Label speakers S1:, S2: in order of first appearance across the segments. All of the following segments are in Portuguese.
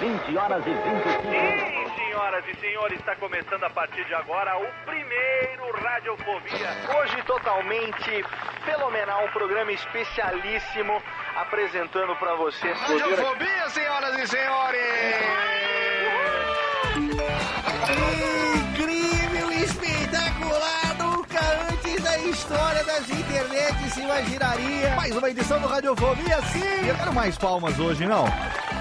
S1: 20 horas e 25
S2: Sim, senhoras e senhores, está começando a partir de agora o primeiro Radiofobia.
S3: Hoje totalmente fenomenal, um programa especialíssimo apresentando pra você.
S4: Radiofobia, senhoras e senhores!
S5: Incrível, espetacular, nunca antes da história das internets se imaginaria. Mais uma edição do Radiofobia, sim! Eu quero mais palmas hoje, não?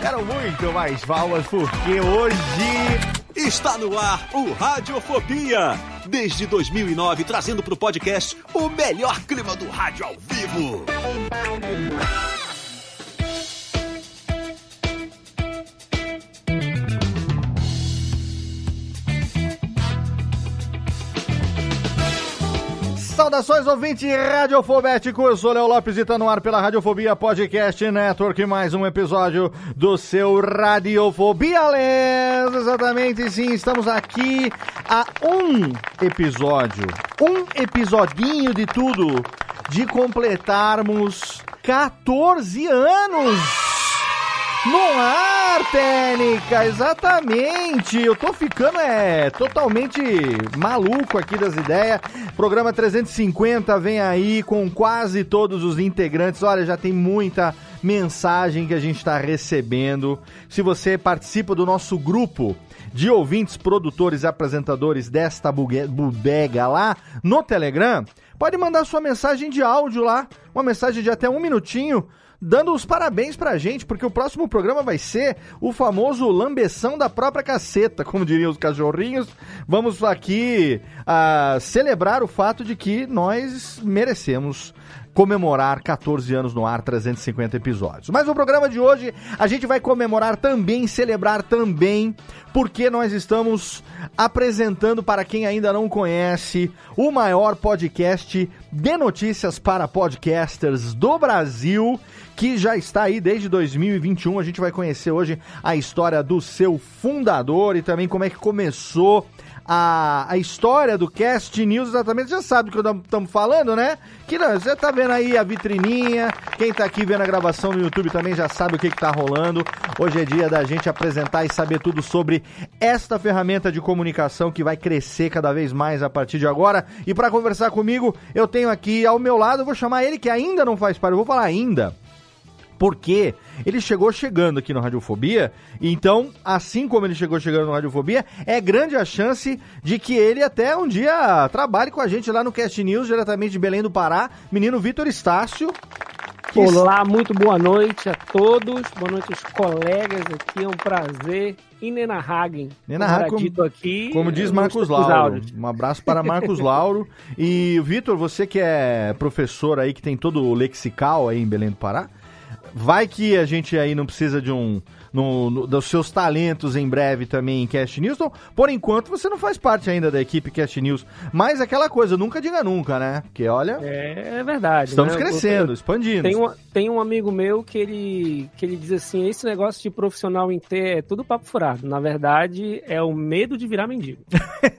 S5: Quero muito mais palmas, porque hoje
S6: Está no ar o Radiofobia. Desde 2009, trazendo para o podcast o melhor clima do rádio ao vivo.
S5: Saudações, ouvinte radiofobético. Eu sou Léo Lopes e tá no ar pela Radiofobia Podcast Network. Mais um episódio do seu Radiofobia. Exatamente, sim. Estamos aqui a um episódio, um episodinho de tudo, de completarmos 14 anos. No ar, Técnica, exatamente. Eu tô ficando é totalmente maluco aqui das ideias. Programa 350 vem aí com quase todos os integrantes. Olha, já tem muita mensagem que a gente está recebendo. Se você participa do nosso grupo de ouvintes, produtores e apresentadores desta bodega lá no Telegram, pode mandar sua mensagem de áudio lá, uma mensagem de até um minutinho dando os parabéns pra gente, porque o próximo programa vai ser o famoso lambeção da própria caceta, como diriam os cachorrinhos. Vamos aqui ah, celebrar o fato de que nós merecemos comemorar 14 anos no ar, 350 episódios. Mas no programa de hoje a gente vai comemorar também, celebrar também, porque nós estamos apresentando para quem ainda não conhece o maior podcast de notícias para podcasters do Brasil, que já está aí desde 2021. A gente vai conhecer hoje a história do seu fundador e também como é que começou a, a história do Cast News, exatamente, já sabe do que estamos falando, né? Que não, você tá vendo aí a vitrininha, quem tá aqui vendo a gravação no YouTube também já sabe o que, que tá rolando. Hoje é dia da gente apresentar e saber tudo sobre esta ferramenta de comunicação que vai crescer cada vez mais a partir de agora. E para conversar comigo, eu tenho aqui ao meu lado, vou chamar ele que ainda não faz parte, eu vou falar ainda porque ele chegou chegando aqui no Radiofobia, então, assim como ele chegou chegando no Radiofobia, é grande a chance de que ele até um dia trabalhe com a gente lá no Cast News, diretamente de Belém do Pará, menino Vitor Estácio. que
S7: Olá, muito boa noite a todos, boa noite aos colegas aqui, é um prazer. E Nena Hagen,
S5: Nena
S7: como
S5: como-
S7: aqui,
S5: Como diz Marcos Lauro. Um abraço para Marcos Lauro. E, Vitor, você que é professor aí, que tem todo o lexical aí em Belém do Pará, vai que a gente aí não precisa de um. No- no- dos seus talentos em breve também em Cast News. Então, por enquanto, você não faz parte ainda da equipe Cast News. Mas aquela coisa, nunca diga nunca, né? Porque olha,
S7: É, é verdade.
S5: estamos
S7: né?
S5: crescendo,
S7: Eu-
S5: expandindo.
S7: Tem um, tem um amigo meu que ele, que ele diz assim: esse negócio de profissional em T é tudo papo furado. Na verdade, é o medo de virar mendigo.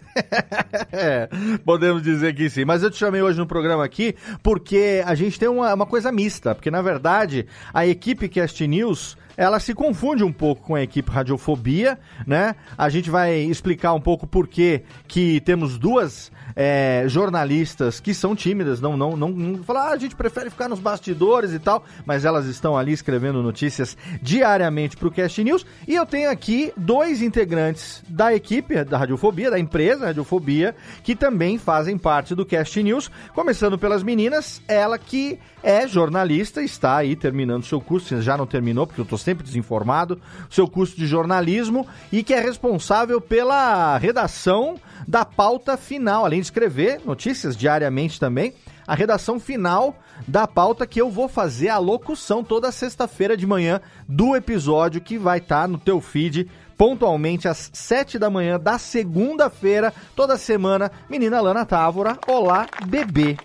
S5: É, podemos dizer que sim. Mas eu te chamei hoje no programa aqui porque a gente tem uma, uma coisa mista. Porque, na verdade, a equipe Cast News, ela se confunde um pouco com a equipe Radiofobia, né? A gente vai explicar um pouco por que que temos duas é, jornalistas que são tímidas, não, não, não, não falar, ah, a gente prefere ficar nos bastidores e tal, mas elas estão ali escrevendo notícias diariamente para o Cast News. E eu tenho aqui dois integrantes da equipe da Radiofobia, da empresa Radiofobia, que também fazem parte do Cast News. Começando pelas meninas, ela que é jornalista, está aí terminando seu curso, já não terminou, porque eu estou sempre desinformado, seu curso de jornalismo e que é responsável pela redação da pauta final, além de escrever notícias diariamente também. a redação final da pauta que eu vou fazer a locução toda sexta-feira de manhã do episódio que vai estar no teu feed pontualmente às sete da manhã da segunda-feira, toda semana. Menina Lana Távora, olá, bebê.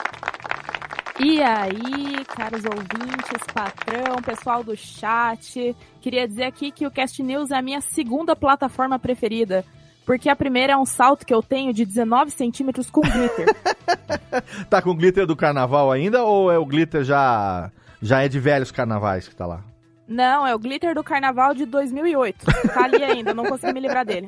S8: E aí, caros ouvintes, patrão, pessoal do chat, queria dizer aqui que o Cast News é a minha segunda plataforma preferida. Porque a primeira é um salto que eu tenho de 19 centímetros com glitter.
S5: tá com glitter do carnaval ainda ou é o glitter já já é de velhos carnavais que tá lá?
S8: Não, é o glitter do carnaval de 2008. Tá ali ainda, não consegui me livrar dele.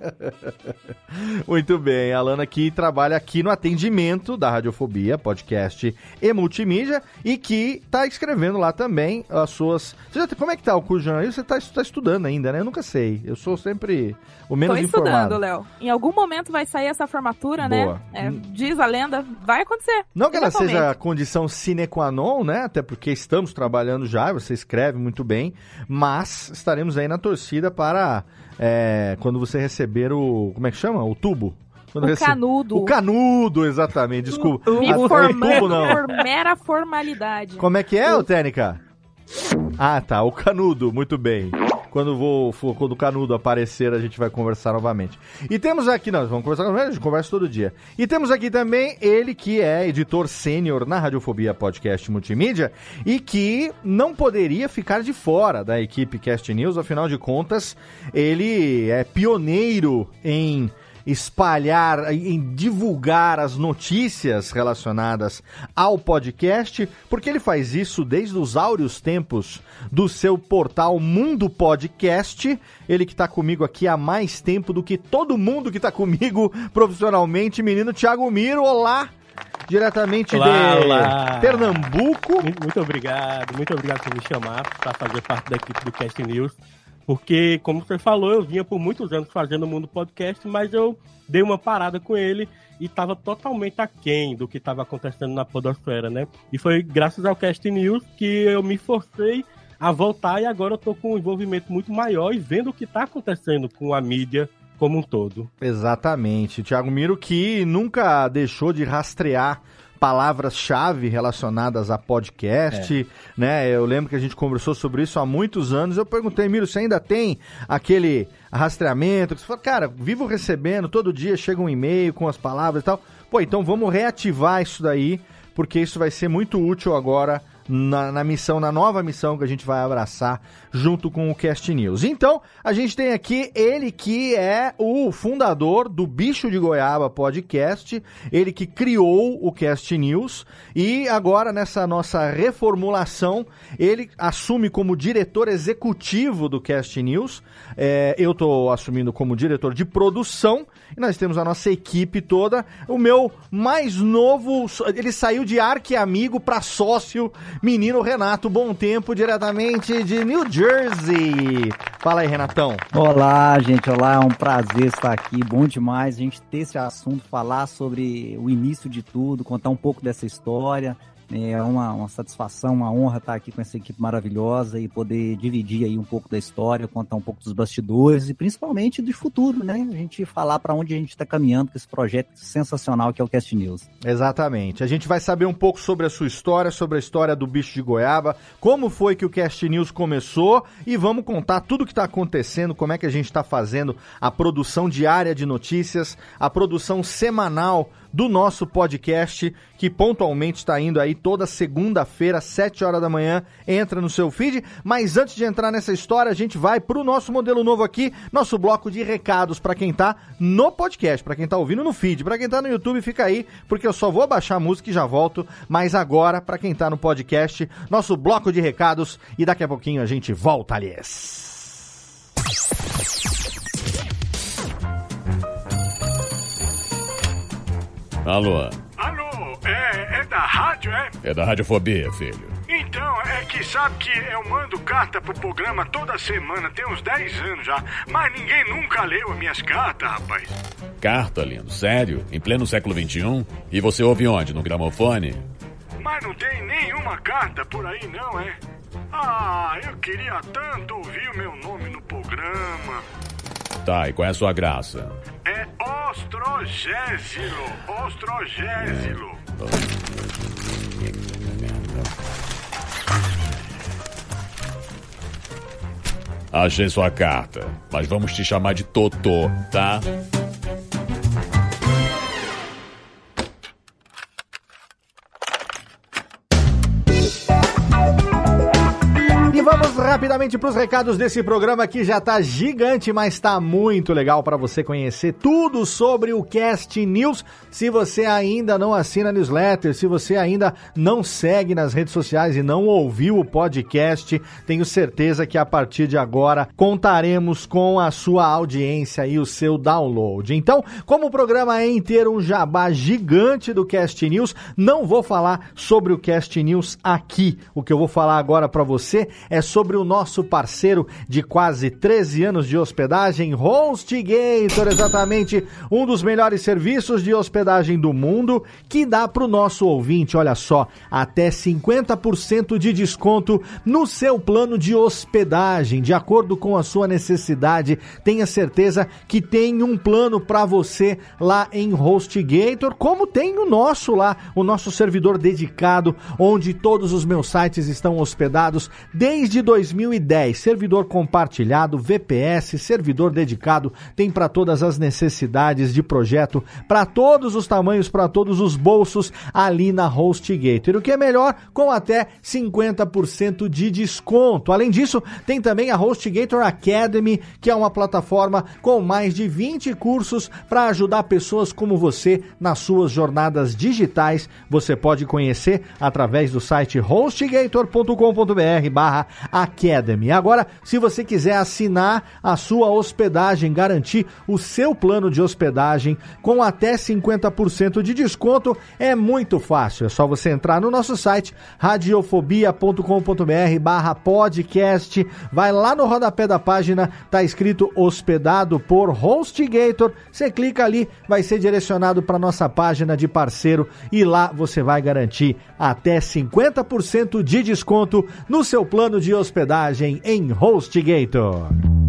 S5: Muito bem, a Alana que trabalha aqui no atendimento da Radiofobia, podcast e multimídia, e que tá escrevendo lá também as suas. Já, como é que tá o curso de jornalismo? Você tá, tá estudando ainda, né? Eu nunca sei. Eu sou sempre o menos
S8: Tô
S5: informado.
S8: estudando, Léo. Em algum momento vai sair essa formatura, né?
S5: Boa.
S8: É, diz a lenda, vai acontecer.
S5: Não que ela seja a condição sine qua non, né? Até porque estamos trabalhando já, você escreve muito bem, mas estaremos aí na torcida para é, quando você receber o. Como é que chama? O tubo. Quando
S8: O
S5: rece-
S8: canudo.
S5: O canudo, exatamente. Desculpa.
S8: Me
S5: Ah,
S8: formando
S5: tubo não.
S8: por mera formalidade.
S5: Como é que é, ô Técnica? Ah, tá. O canudo, muito bem. Quando vou, for- quando o canudo aparecer, a gente vai conversar novamente. E temos aqui, nós vamos conversar a gente conversa todo dia. E temos aqui também ele que é editor sênior na Radiofobia Podcast Multimídia e que não poderia ficar de fora da equipe Cast News, afinal de contas, ele é pioneiro em espalhar, em divulgar as notícias relacionadas ao podcast, porque ele faz isso desde os áureos tempos do seu portal Mundo Podcast. Ele que está comigo aqui há mais tempo do que todo mundo que está comigo profissionalmente, menino Thiago Miro. Olá! Diretamente
S9: Olá,
S5: de
S9: olá.
S5: Pernambuco.
S9: Muito, obrigado, muito obrigado por me chamar para fazer parte da equipe do Cast News. Porque, como você falou, eu vinha por muitos anos fazendo o Mundo Podcast, mas eu dei uma parada com ele e estava totalmente aquém do que estava acontecendo na podosfera, né? E foi graças ao Cast News que eu me forcei a voltar e agora eu tô com um envolvimento muito maior e vendo o que está acontecendo com a mídia como um todo.
S5: Exatamente. Thiago Miro que nunca deixou de rastrear palavras-chave relacionadas a podcast, né? Eu lembro que a gente conversou sobre isso há muitos anos. Eu perguntei, Miro, você ainda tem aquele rastreamento? Você falou, cara, vivo recebendo, todo dia chega um e-mail com as palavras e tal. Pô, então vamos reativar isso daí, porque isso vai ser muito útil agora na, na missão, na nova missão que a gente vai abraçar junto com o Cast News. Então, a gente tem aqui ele que é o fundador do Bicho de Goiaba podcast, ele que criou o Cast News e agora nessa nossa reformulação, ele assume como diretor executivo do Cast News. É, eu estou assumindo como diretor de produção e nós temos a nossa equipe toda. O meu mais novo, ele saiu de arque-amigo para sócio, menino Renato Bom Tempo, diretamente de New Jersey. Fala aí, Renatão.
S10: Olá, gente. Olá, é um prazer estar aqui. Bom demais a gente ter esse assunto, falar sobre o início de tudo, contar um pouco dessa história. É uma, uma satisfação, uma honra estar aqui com essa equipe maravilhosa e poder dividir aí um pouco da história, contar um pouco dos bastidores e principalmente do futuro, né? A gente falar para onde a gente está caminhando com esse projeto sensacional que é o Cast News.
S5: Exatamente. A gente vai saber um pouco sobre a sua história, sobre a história do bicho de goiaba, como foi que o Cast News começou e vamos contar tudo o que está acontecendo, como é que a gente está fazendo a produção diária de notícias, a produção semanal do nosso podcast, que pontualmente está indo aí toda segunda-feira, 7 horas da manhã, entra no seu feed. Mas antes de entrar nessa história, a gente vai pro nosso modelo novo aqui, nosso bloco de recados para quem tá no podcast, para quem tá ouvindo no feed, para quem tá no YouTube, fica aí, porque eu só vou baixar a música e já volto. Mas agora, para quem tá no podcast, nosso bloco de recados e daqui a pouquinho a gente volta, aliás.
S11: Alô,
S2: Alô, é, é da rádio, é?
S11: é da Radiofobia, filho.
S2: Então, é que sabe que eu mando carta pro programa toda semana, tem uns 10 anos já, mas ninguém nunca leu as minhas cartas, rapaz.
S11: Carta, lindo, sério? Em pleno século XXI? E você ouve onde? No gramofone?
S2: Mas não tem nenhuma carta por aí, não, é? Ah, eu queria tanto ouvir o meu nome no programa.
S11: Tá, e qual é a sua graça?
S2: É Ostrogésilo, Ostrogésilo.
S11: Achei sua carta, mas vamos te chamar de Totô, tá?
S5: Rapidamente para os recados desse programa que já tá gigante, mas tá muito legal para você conhecer tudo sobre o Cast News. Se você ainda não assina a newsletter, se você ainda não segue nas redes sociais e não ouviu o podcast, tenho certeza que a partir de agora contaremos com a sua audiência e o seu download. Então, como o programa é inteiro um jabá gigante do Cast News, não vou falar sobre o Cast News aqui. O que eu vou falar agora para você é sobre o nosso parceiro de quase 13 anos de hospedagem, HostGator, exatamente um dos melhores serviços de hospedagem do mundo, que dá para o nosso ouvinte, olha só, até 50% de desconto no seu plano de hospedagem, de acordo com a sua necessidade. Tenha certeza que tem um plano para você lá em HostGator, como tem o nosso lá, o nosso servidor dedicado, onde todos os meus sites estão hospedados desde 2010. Servidor compartilhado, VPS, servidor dedicado, tem para todas as necessidades de projeto, para todos os tamanhos, para todos os bolsos ali na HostGator. O que é melhor, com até 50% de desconto. Além disso, tem também a HostGator Academy, que é uma plataforma com mais de 20 cursos para ajudar pessoas como você nas suas jornadas digitais. Você pode conhecer através do site hostgator.com.br barra Academy. Agora, se você quiser assinar a sua hospedagem, garantir o seu plano de hospedagem com até 50% de desconto, é muito fácil. É só você entrar no nosso site radiofobia.com.br barra podcast, vai lá no rodapé da página, tá escrito hospedado por HostGator, você clica ali, vai ser direcionado para nossa página de parceiro e lá você vai garantir até 50% de desconto no seu plano de hospedagem em HostGator.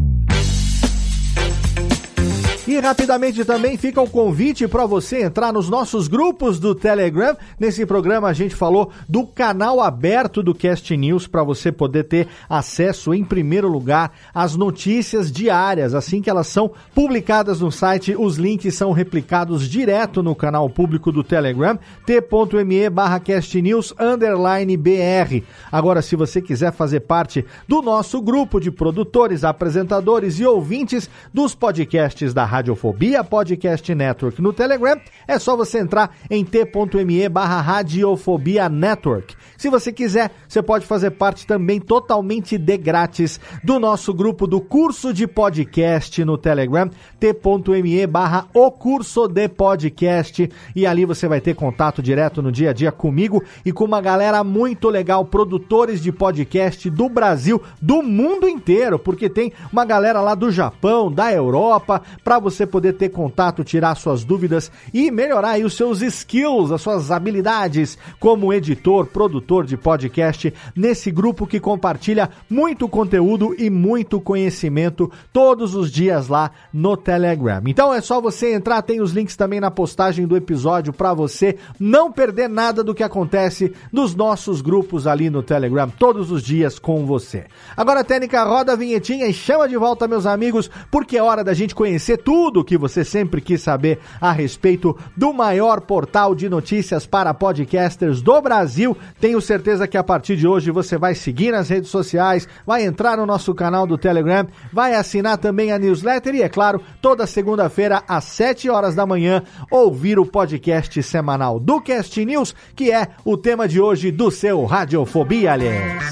S5: E rapidamente também fica o convite para você entrar nos nossos grupos do Telegram. Nesse programa a gente falou do canal aberto do Cast News para você poder ter acesso em primeiro lugar às notícias diárias. Assim que elas são publicadas no site, os links são replicados direto no canal público do Telegram, t.me barra castnews underline br. Agora, se você quiser fazer parte do nosso grupo de produtores, apresentadores e ouvintes dos podcasts da Radiofobia Podcast Network no Telegram, é só você entrar em t.me barra Radiofobia Network. Se você quiser, você pode fazer parte também totalmente de grátis do nosso grupo do curso de podcast no Telegram, t.me barra o curso de podcast. E ali você vai ter contato direto no dia a dia comigo e com uma galera muito legal, produtores de podcast do Brasil, do mundo inteiro, porque tem uma galera lá do Japão, da Europa, para você poder ter contato, tirar suas dúvidas e melhorar os seus skills, as suas habilidades como editor, produtor de podcast nesse grupo que compartilha muito conteúdo e muito conhecimento todos os dias lá no Telegram. Então é só você entrar, tem os links também na postagem do episódio para você não perder nada do que acontece nos nossos grupos ali no Telegram todos os dias com você. Agora, Técnica, roda a vinhetinha e chama de volta meus amigos, porque é hora da gente conhecer tudo que você sempre quis saber a respeito do maior portal de notícias para podcasters do Brasil. Tenho certeza que a partir de hoje você vai seguir nas redes sociais, vai entrar no nosso canal do Telegram, vai assinar também a newsletter e, é claro, toda segunda-feira às 7 horas da manhã ouvir o podcast semanal do Cast News, que é o tema de hoje do seu Radiofobia, aliás.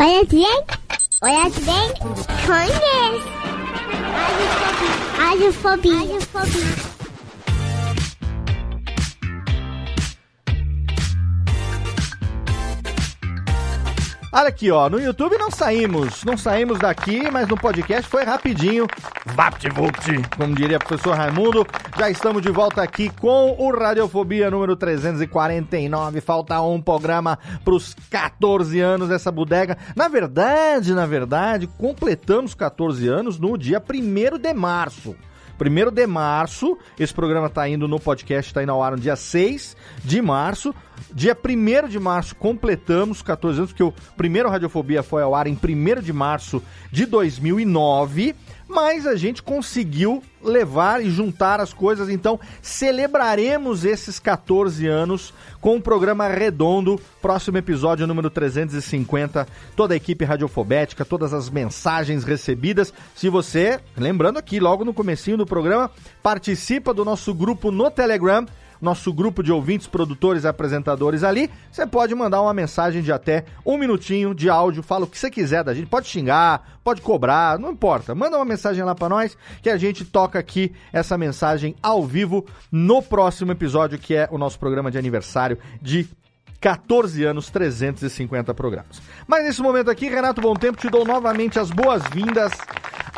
S12: Olha bem, olha bem, conhece. Radiofobia. Radiofobia.
S5: Olha aqui, ó, no YouTube não saímos, não saímos daqui, mas no podcast foi rapidinho. VaptVupt, como diria o professor Raimundo. Já estamos de volta aqui com o Radiofobia número 349. Falta um programa para os 14 anos dessa bodega. Na verdade, na verdade, completamos 14 anos no dia 1 de março. 1 de março, esse programa está indo no podcast, está indo ao ar no dia 6 de março. Dia 1 de março completamos 14 anos, porque o primeiro Radiofobia foi ao ar em 1 de março de 2009 mas a gente conseguiu levar e juntar as coisas, então celebraremos esses 14 anos com um programa redondo, próximo episódio número 350, toda a equipe radiofobética, todas as mensagens recebidas. Se você, lembrando aqui, logo no comecinho do programa, participa do nosso grupo no Telegram, nosso grupo de ouvintes, produtores e apresentadores ali, você pode mandar uma mensagem de até um minutinho de áudio, fala o que você quiser da gente, pode xingar, pode cobrar, não importa. Manda uma mensagem lá para nós que a gente toca aqui essa mensagem ao vivo no próximo episódio, que é o nosso programa de aniversário de 14 anos, 350 programas. Mas nesse momento aqui, Renato Bom Tempo, te dou novamente as boas-vindas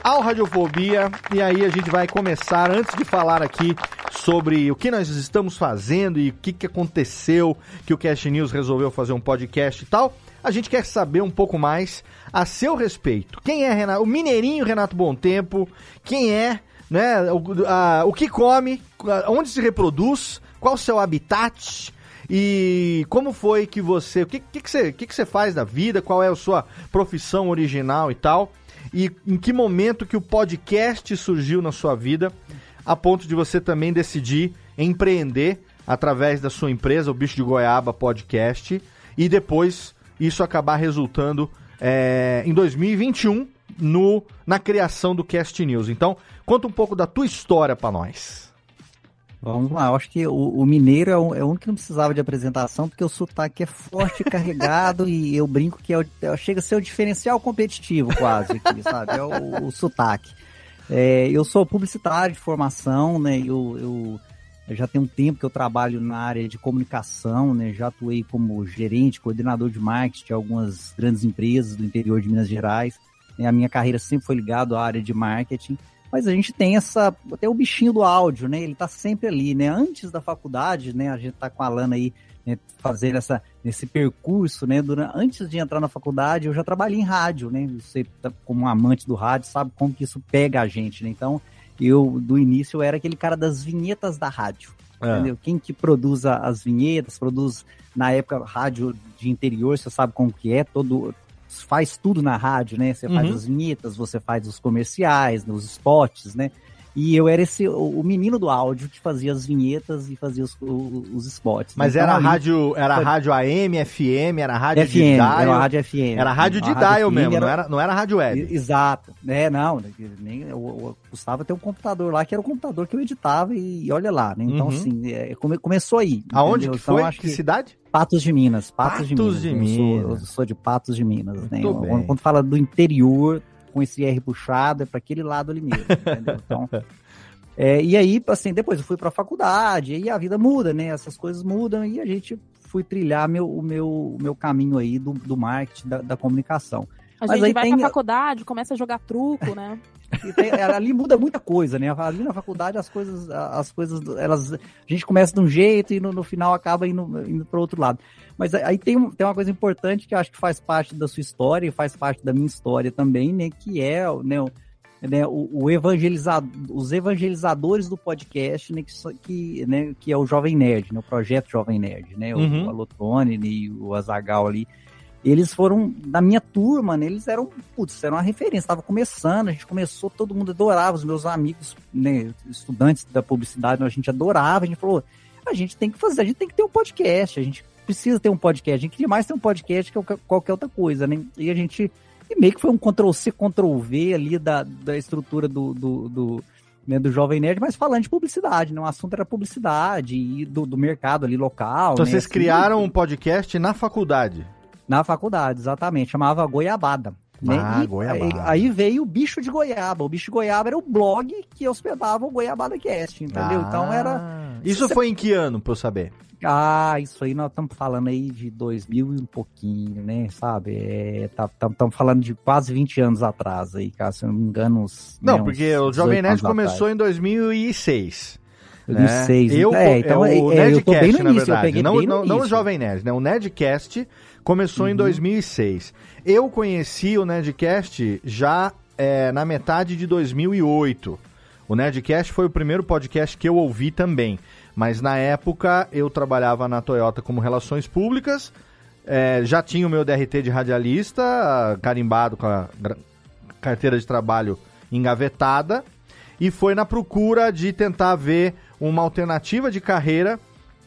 S5: ao Radiofobia. E aí a gente vai começar, antes de falar aqui sobre o que nós estamos fazendo e o que, que aconteceu, que o Cast News resolveu fazer um podcast e tal, a gente quer saber um pouco mais a seu respeito. Quem é Renato, o mineirinho Renato Bom Tempo? Quem é, né, o, a, o que come, onde se reproduz, qual o seu habitat? E como foi que você. O que, que, que, você, que, que você faz da vida? Qual é a sua profissão original e tal? E em que momento que o podcast surgiu na sua vida, a ponto de você também decidir empreender através da sua empresa, o Bicho de Goiaba Podcast, e depois isso acabar resultando é, em 2021 no, na criação do Cast News. Então, conta um pouco da tua história para nós.
S10: Vamos lá, eu acho que o, o mineiro é o, é único que não precisava de apresentação, porque o sotaque é forte, carregado, e eu brinco que é o, é, chega a ser o diferencial competitivo quase aqui, sabe? É o, o sotaque. É, eu sou publicitário de formação, né? Eu, eu, eu, já tenho um tempo que eu trabalho na área de comunicação, né? Já atuei como gerente, coordenador de marketing de algumas grandes empresas do interior de Minas Gerais. A minha carreira sempre foi ligada à área de marketing. Mas a gente tem essa, até o bichinho do áudio, né? Ele tá sempre ali, né? Antes da faculdade, né? A gente tá com a Lana aí né, fazendo essa, esse percurso, né? Durante, antes de entrar na faculdade, eu já trabalhei em rádio, né? Você, tá como um amante do rádio, sabe como que isso pega a gente, né? Então, eu, do início, eu era aquele cara das vinhetas da rádio. É. Entendeu? Quem que produz as vinhetas, produz, na época, rádio de interior, você sabe como que é, todo, faz tudo na rádio, né? Você uhum. faz as vinhetas, você faz os comerciais, os spots, né? E eu era esse o, menino do áudio que fazia as vinhetas e fazia os, os, os spots.
S5: Mas então, era ali, rádio, era foi... rádio AM, FM, era rádio
S10: FM, de dial. Era rádio FM.
S5: Era rádio de dial mesmo, era... não, era, não era rádio web.
S10: Exato. É, não, nem eu, eu custava ter um computador lá que era o computador que eu editava e olha lá, né? Então uhum. assim, é, come, começou aí.
S5: Aonde entendeu? que então, foi? que, que cidade?
S10: Patos de Minas. Patos, Patos de Minas. De Minas. Eu, sou, eu sou de Patos de Minas. Né? Quando fala do interior, com esse R puxado, é para aquele lado ali mesmo, entendeu? Então, é, e aí, assim, depois eu fui para a faculdade, e a vida muda, né? Essas coisas mudam, e a gente fui trilhar meu, o meu, o meu caminho aí do, do marketing, da, da comunicação.
S8: A Mas gente vai tem... pra faculdade, começa a jogar truco, né?
S10: Tem, ali muda muita coisa, né? Ali na faculdade as coisas, as coisas, elas, a gente começa de um jeito e no, no final acaba indo, indo para outro lado. Mas aí tem, tem uma coisa importante que eu acho que faz parte da sua história e faz parte da minha história também, né? Que é, né? né, o, o evangelizado, os evangelizadores do podcast, né, que, que, né, que é o Jovem Nerd, né, o projeto Jovem Nerd, né, uhum. o Alotone e o Azagal ali, eles foram da minha turma, né, eles eram, putz, eram uma referência, estava começando, a gente começou, todo mundo adorava, os meus amigos, né, estudantes da publicidade, a gente adorava, a gente falou, a gente tem que fazer, a gente tem que ter um podcast, a gente precisa ter um podcast, a gente queria mais ter um podcast que qualquer outra coisa, né, e a gente e meio que foi um Ctrl-C, Ctrl-V ali da, da estrutura do, do, do, né, do Jovem Nerd, mas falando de publicidade, né? O assunto era publicidade e do, do mercado ali local.
S5: Então né? vocês assim, criaram um podcast na faculdade?
S10: Na faculdade, exatamente. Chamava Goiabada. Né?
S5: Ah, Goiabada.
S10: Aí, aí veio o bicho de goiaba. O bicho de goiaba era o blog que hospedava o Goiabada Cast, entendeu? então era.
S5: Ah. Isso foi em que ano, pra eu saber?
S10: Ah, isso aí nós estamos falando aí de 2000 e um pouquinho, né? Sabe? É, tá, Estamos falando de quase 20 anos atrás aí, cara. Se eu não me engano, uns.
S5: Não,
S10: né,
S5: porque o Jovem
S10: 18
S5: Nerd começou
S10: atrás.
S5: em 2006.
S10: 2006,
S5: Eu,
S10: é, então,
S5: é, o
S10: é, eu tô
S5: Nerdcast,
S10: bem no
S5: na
S10: início, eu
S5: verdade.
S10: peguei
S5: não,
S10: bem no
S5: não, não o
S10: início.
S5: Jovem Nerd, né? O Nerdcast começou em 2006. Eu conheci o Nerdcast já é, na metade de 2008. O Nerdcast foi o primeiro podcast que eu ouvi também. Mas na época eu trabalhava na Toyota como Relações Públicas. é, já tinha o meu DRT de radialista, carimbado com a carteira de trabalho engavetada. E foi na procura de tentar ver uma alternativa de carreira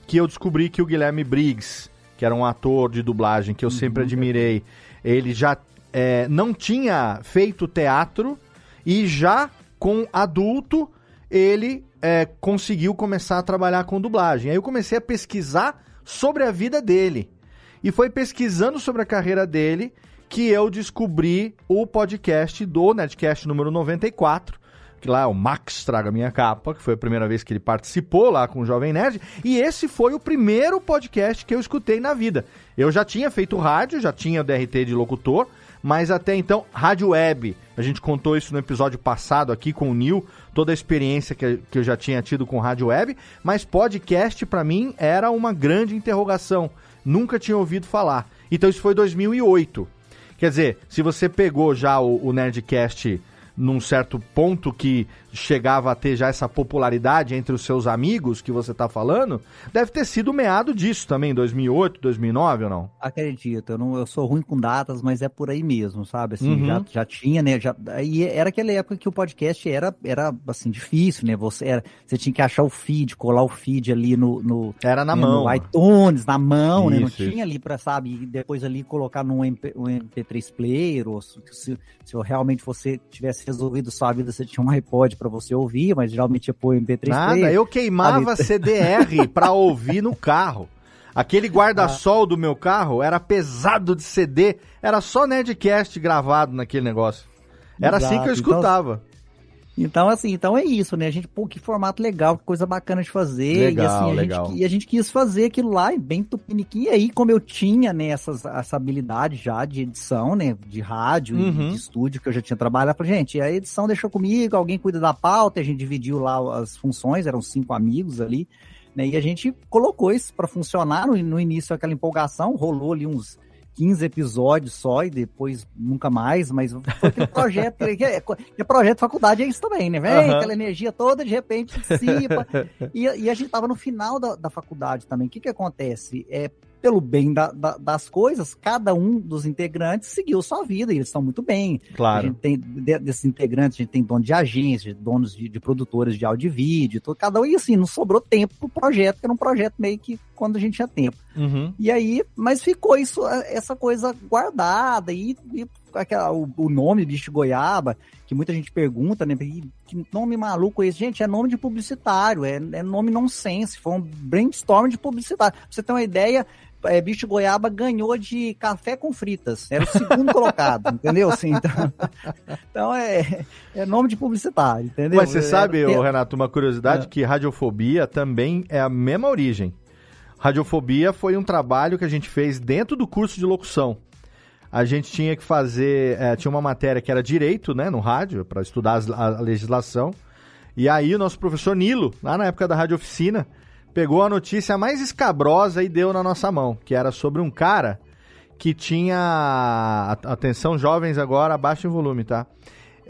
S5: que eu descobri que o Guilherme Briggs, que era um ator de dublagem que eu sempre admirei, ele já é, não tinha feito teatro e já com adulto ele é, conseguiu começar a trabalhar com dublagem. Aí eu comecei a pesquisar sobre a vida dele. E foi pesquisando sobre a carreira dele que eu descobri o podcast do Nerdcast número 94, que lá o Max Traga Minha Capa, que foi a primeira vez que ele participou lá com o Jovem Nerd. E esse foi o primeiro podcast que eu escutei na vida. Eu já tinha feito rádio, já tinha DRT de locutor, mas até então, rádio web. A gente contou isso no episódio passado aqui com o Nil, toda a experiência que, que eu já tinha tido com rádio web, mas podcast para mim era uma grande interrogação. Nunca tinha ouvido falar. Então isso foi 2008. Quer dizer, se você pegou já o, o Nerdcast num certo ponto que chegava a ter já essa popularidade entre os seus amigos que você tá falando, deve ter sido meado disso também, 2008, 2009 ou não?
S10: Acredito, eu, não, eu sou ruim com datas, mas é por aí mesmo, sabe? Assim,
S5: Uhum.
S10: já, já tinha, né? Já, e era aquela época que o podcast era, era assim, difícil, né? Você, era, você tinha que achar o feed, colar o feed ali no. no
S5: Era na
S10: né,
S5: mão.
S10: No iTunes, na mão, né? Não
S5: Isso, isso.
S10: tinha ali pra, sabe? Depois ali colocar num MP, um MP3 player, ou se, se, se realmente você tivesse resolvido sua vida, você tinha um iPod pra você ouvir, mas geralmente ia pôr MP3
S5: Nada,
S10: player.
S5: eu queimava CDR pra ouvir no carro. Aquele guarda-sol do meu carro era pesado de CD, era só Nerdcast gravado naquele negócio. Era assim que eu
S10: Exato, então-
S5: escutava.
S10: Então, assim, então é isso, né? A gente, pô, que formato legal, que coisa bacana de fazer.
S5: Legal,
S10: e assim, a
S5: legal.
S10: Gente, e a gente quis fazer aquilo lá, bem tupiniquim. E aí, como eu tinha, né, essas, essa habilidade já de edição, né, de rádio
S5: Uhum.
S10: e de estúdio que eu já tinha trabalhado, falei, gente, a edição deixou comigo, alguém cuida da pauta, a gente dividiu lá as funções, eram cinco amigos ali, né, e a gente colocou isso para funcionar no, no início, aquela empolgação, rolou ali uns 15 episódios só e depois nunca mais, mas foi aquele projeto, que é, que é projeto de faculdade é isso também, né? Vem
S5: Aham.
S10: aquela energia toda, de repente dissipa. e, e a gente tava no final da, da faculdade também. O que que acontece? É, pelo bem da- da- das coisas, cada um dos integrantes seguiu sua vida e eles estão muito bem.
S5: Claro.
S10: A gente tem, de- desses integrantes, a gente tem dono de agência, donos de, de produtoras de áudio e vídeo, todo, cada um, e assim, não sobrou tempo pro projeto, que era um projeto meio que quando a gente tinha tempo.
S5: Uhum.
S10: E aí, mas ficou isso, essa coisa guardada e, e aquela, o, o nome bicho goiaba, que muita gente pergunta, né? "Ih, Que nome maluco é esse? Gente, é nome de publicitário, é, é nome nonsense, foi um brainstorm de publicitário. Pra você ter uma ideia, é, bicho goiaba ganhou de café com fritas, era o segundo colocado, entendeu? Assim, então, então é, é nome de publicitário, entendeu?
S5: Mas você
S10: É,
S5: sabe, ô, Renato, uma curiosidade,
S10: É.
S5: que radiofobia também é a mesma origem. Radiofobia foi um trabalho que a gente fez dentro do curso de locução. A gente tinha que fazer, é, tinha uma matéria que era direito, né, no rádio, para estudar a legislação. E aí o nosso professor Nilo, lá na época da rádio oficina, pegou a notícia mais escabrosa e deu na nossa mão, que era sobre um cara que tinha, atenção jovens agora, abaixem o volume, tá?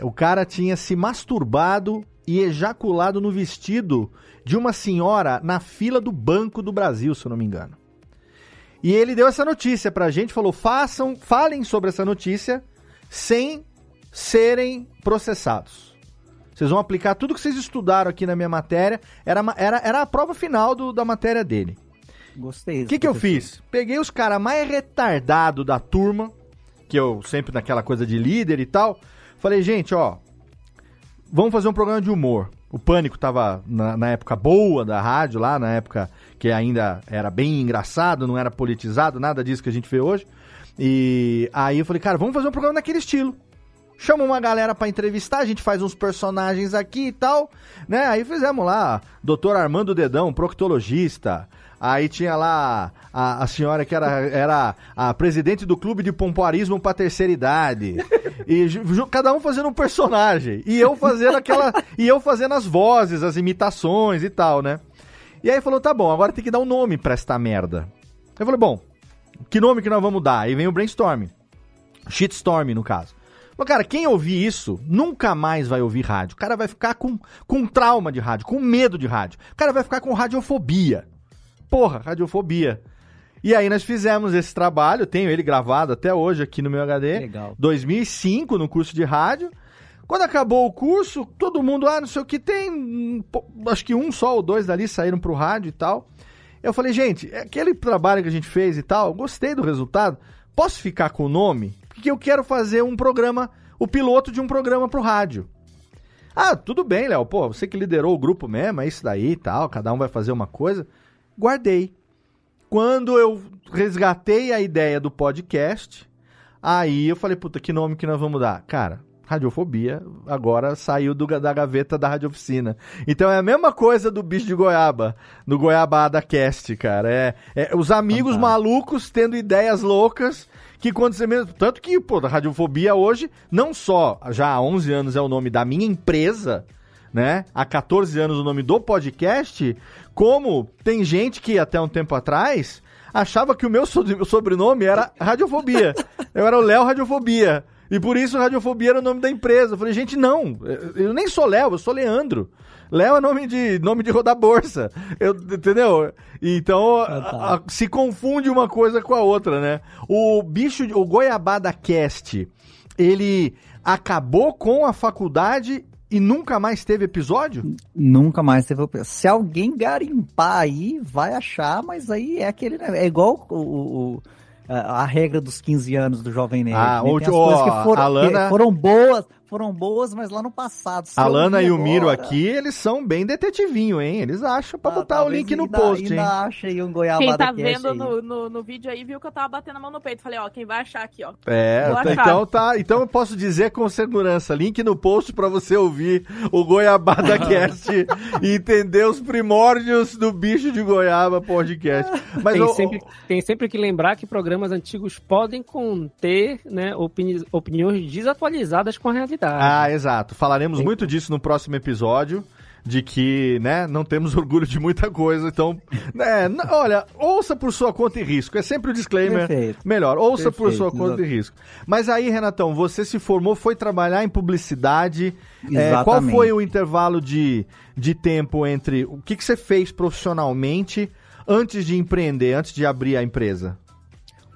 S5: O cara tinha se masturbado e ejaculado no vestido de uma senhora na fila do Banco do Brasil, se eu não me engano. E ele deu essa notícia pra gente, falou: "Façam, falem sobre essa notícia sem serem processados. Vocês vão aplicar tudo que vocês estudaram aqui na minha matéria, era, era, era a prova final do- da matéria dele.
S10: Gostei.
S5: O que, que eu fiz? Peguei os caras mais retardados da turma, que eu sempre naquela coisa de líder e tal. Falei, gente, ó, vamos fazer um programa de humor. O Pânico tava na, na época boa da rádio, lá na época que ainda era bem engraçado, não era politizado, nada disso que a gente vê hoje. E aí eu falei, cara, vamos fazer um programa naquele estilo. Chama uma galera pra entrevistar, a gente faz uns personagens aqui e tal, né? Aí fizemos lá, Dr. Armando Dedão, proctologista. Aí tinha lá a, a senhora que era, era a presidente do clube de pompoarismo pra terceira idade. E cada um fazendo um personagem. E eu fazendo aquela. e eu fazendo as vozes, as imitações e tal, né? E aí falou: tá bom, agora tem que dar um nome pra esta merda. Eu falei, bom, que nome que nós vamos dar? Aí vem o brainstorm. Shitstorm, no caso. Mas, cara, quem ouvir isso nunca mais vai ouvir rádio. O cara vai ficar com, com trauma de rádio, com medo de rádio. O cara vai ficar com radiofobia. Porra, radiofobia. E aí nós fizemos esse trabalho, tenho ele gravado até hoje aqui no meu HD.
S10: Legal.
S5: 2005, no curso de rádio. Quando acabou o curso, todo mundo, ah, não sei o que, tem. Acho que um só ou dois dali saíram pro rádio e tal. Eu falei, gente, aquele trabalho que a gente fez e tal, gostei do resultado. Posso ficar com o nome? Porque eu quero fazer um programa, o piloto de um programa pro rádio. Ah, tudo bem, Léo. Pô, você que liderou o grupo mesmo, é isso daí e tal, cada um vai fazer uma coisa. Guardei. Quando eu resgatei a ideia do podcast, aí eu falei, puta, que nome que nós vamos dar? Cara, Radiofobia agora saiu do, da gaveta da Rádio Oficina. Então é a mesma coisa do bicho de goiaba, no Goiabada Cast, cara. É, é os amigos malucos tendo ideias loucas que quando você mesmo. Tanto que, pô, a Radiofobia hoje, não só já há 11 anos é o nome da minha empresa, né? Há 14 anos o nome do podcast, como tem gente que até um tempo atrás achava que o meu so- sobrenome era Radiofobia. Eu era o Léo Radiofobia. E por isso Radiofobia era o nome da empresa. Eu falei, gente, não, eu nem sou Léo, eu sou Leandro. Léo é nome de nome de rodar bolsa. Eu, entendeu? Então a- a- se confunde uma coisa com a outra, né? O bicho, o Goiabada Cast, ele acabou com a faculdade e nunca mais teve episódio?
S10: Nunca mais teve. op- Se alguém garimpar aí, vai achar, mas aí é aquele. né, É igual o, o- a, a regra dos 15 anos do Jovem Nerd.
S5: Ah,
S10: né? Tem as
S5: ó,
S10: coisas que foram, que foram boas, foram boas, mas lá no passado.
S5: A
S10: eu
S5: Lana e o Miro
S10: agora,
S5: aqui, eles são bem detetivinho, hein? Eles acham pra botar o link no
S10: ainda-
S5: post,
S10: ainda
S5: hein?
S10: acha aí um goiabada
S8: Quem tá vendo no, no, no vídeo aí viu que eu tava batendo a mão no peito. Falei, ó, quem vai achar aqui, ó.
S5: É, tá-
S8: achar.
S5: então tá. Então eu posso dizer com segurança. Link no post pra você ouvir o Goiabada Cast e entender os primórdios do bicho de goiaba podcast. Mas
S7: tem,
S5: o-
S7: sempre, tem sempre que lembrar que programas antigos podem conter né, opini- opiniões desatualizadas com a realidade.
S5: Ah, exato. Falaremos muito disso no próximo episódio. De que, né, não temos orgulho de muita coisa, então, né, olha, ouça por sua conta e risco, é sempre o disclaimer
S10: Perfeito.
S5: melhor, ouça por
S10: Perfeito,
S5: sua conta
S10: exato.
S5: e risco. Mas aí, Renatão, você se formou, foi trabalhar em publicidade, é, qual foi o intervalo de, de tempo entre, o que, que você fez profissionalmente antes de empreender, antes de abrir a empresa?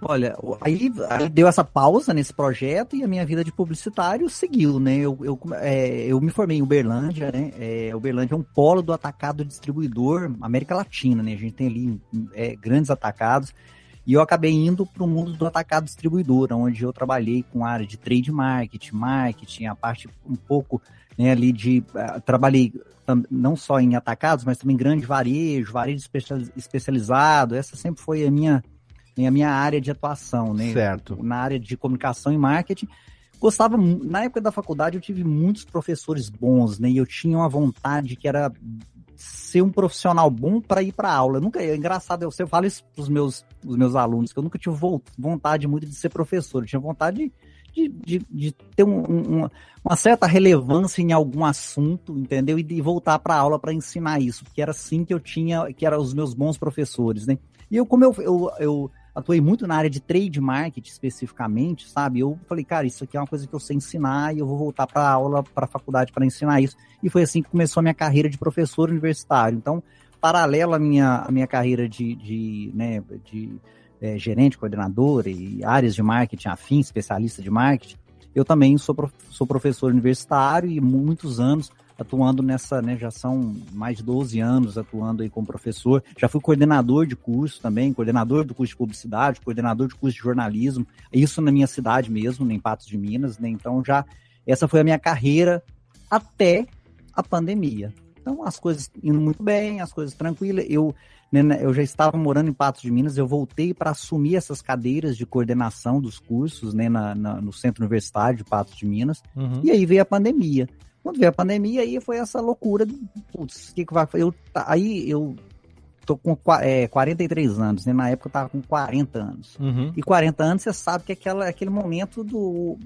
S10: Olha, aí, aí deu essa pausa nesse projeto e a minha vida de publicitário seguiu, né? Eu, eu, é, eu me formei em Uberlândia, né? É, Uberlândia é um polo do atacado distribuidor América Latina, né? A gente tem ali é, grandes atacados. E eu acabei indo para o mundo do atacado distribuidor, onde eu trabalhei com a área de trade marketing, marketing, a parte um pouco né, ali de. ah, trabalhei não só em atacados, mas também grande varejo, varejo especiali- especializado. Essa sempre foi a minha, né, a minha área de atuação, né?
S5: Certo.
S10: Na área de comunicação e marketing. Gostava, na época da faculdade eu tive muitos professores bons, né? E eu tinha uma vontade que era ser um profissional bom para ir para aula. Eu nunca, é engraçado, eu, eu falo isso para os meus, meus alunos, que eu nunca tive vontade muito de ser professor, eu tinha vontade de, de, de, ter um- um- uma, uma certa relevância em algum assunto, entendeu? E de voltar para aula para ensinar isso, porque era assim que eu tinha, que eram os meus bons professores, né? E eu, como eu, eu, eu atuei muito na área de trade marketing especificamente, sabe? Eu falei, cara, isso aqui é uma coisa que eu sei ensinar e eu vou voltar para aula, para a faculdade para ensinar isso. E foi assim que começou a minha carreira de professor universitário. Então, paralelo à minha, à minha carreira de, de, né, de eh, gerente, coordenador e áreas de marketing afim, especialista de marketing, eu também sou, sou professor universitário e muitos anos atuando nessa, né, já são mais de 12 anos atuando aí como professor, já fui coordenador de curso também, coordenador do curso de publicidade, coordenador de curso de jornalismo, isso na minha cidade mesmo, em Patos de Minas, né, então já, essa foi a minha carreira até a pandemia. Então, as coisas indo muito bem, as coisas tranquilas. Eu, né, né, eu já estava morando em Patos de Minas, eu voltei para assumir essas cadeiras de coordenação dos cursos né, na, na, no Centro Universitário de Patos de Minas.
S5: Uhum.
S10: E aí veio a pandemia. Quando veio a pandemia, aí foi essa loucura. De, putz, o que, que vai eu Aí eu tô com é, 43 anos, né? Na época eu tava com 40 anos.
S5: Uhum.
S10: E 40 anos você sabe que é aquela, aquele momento do o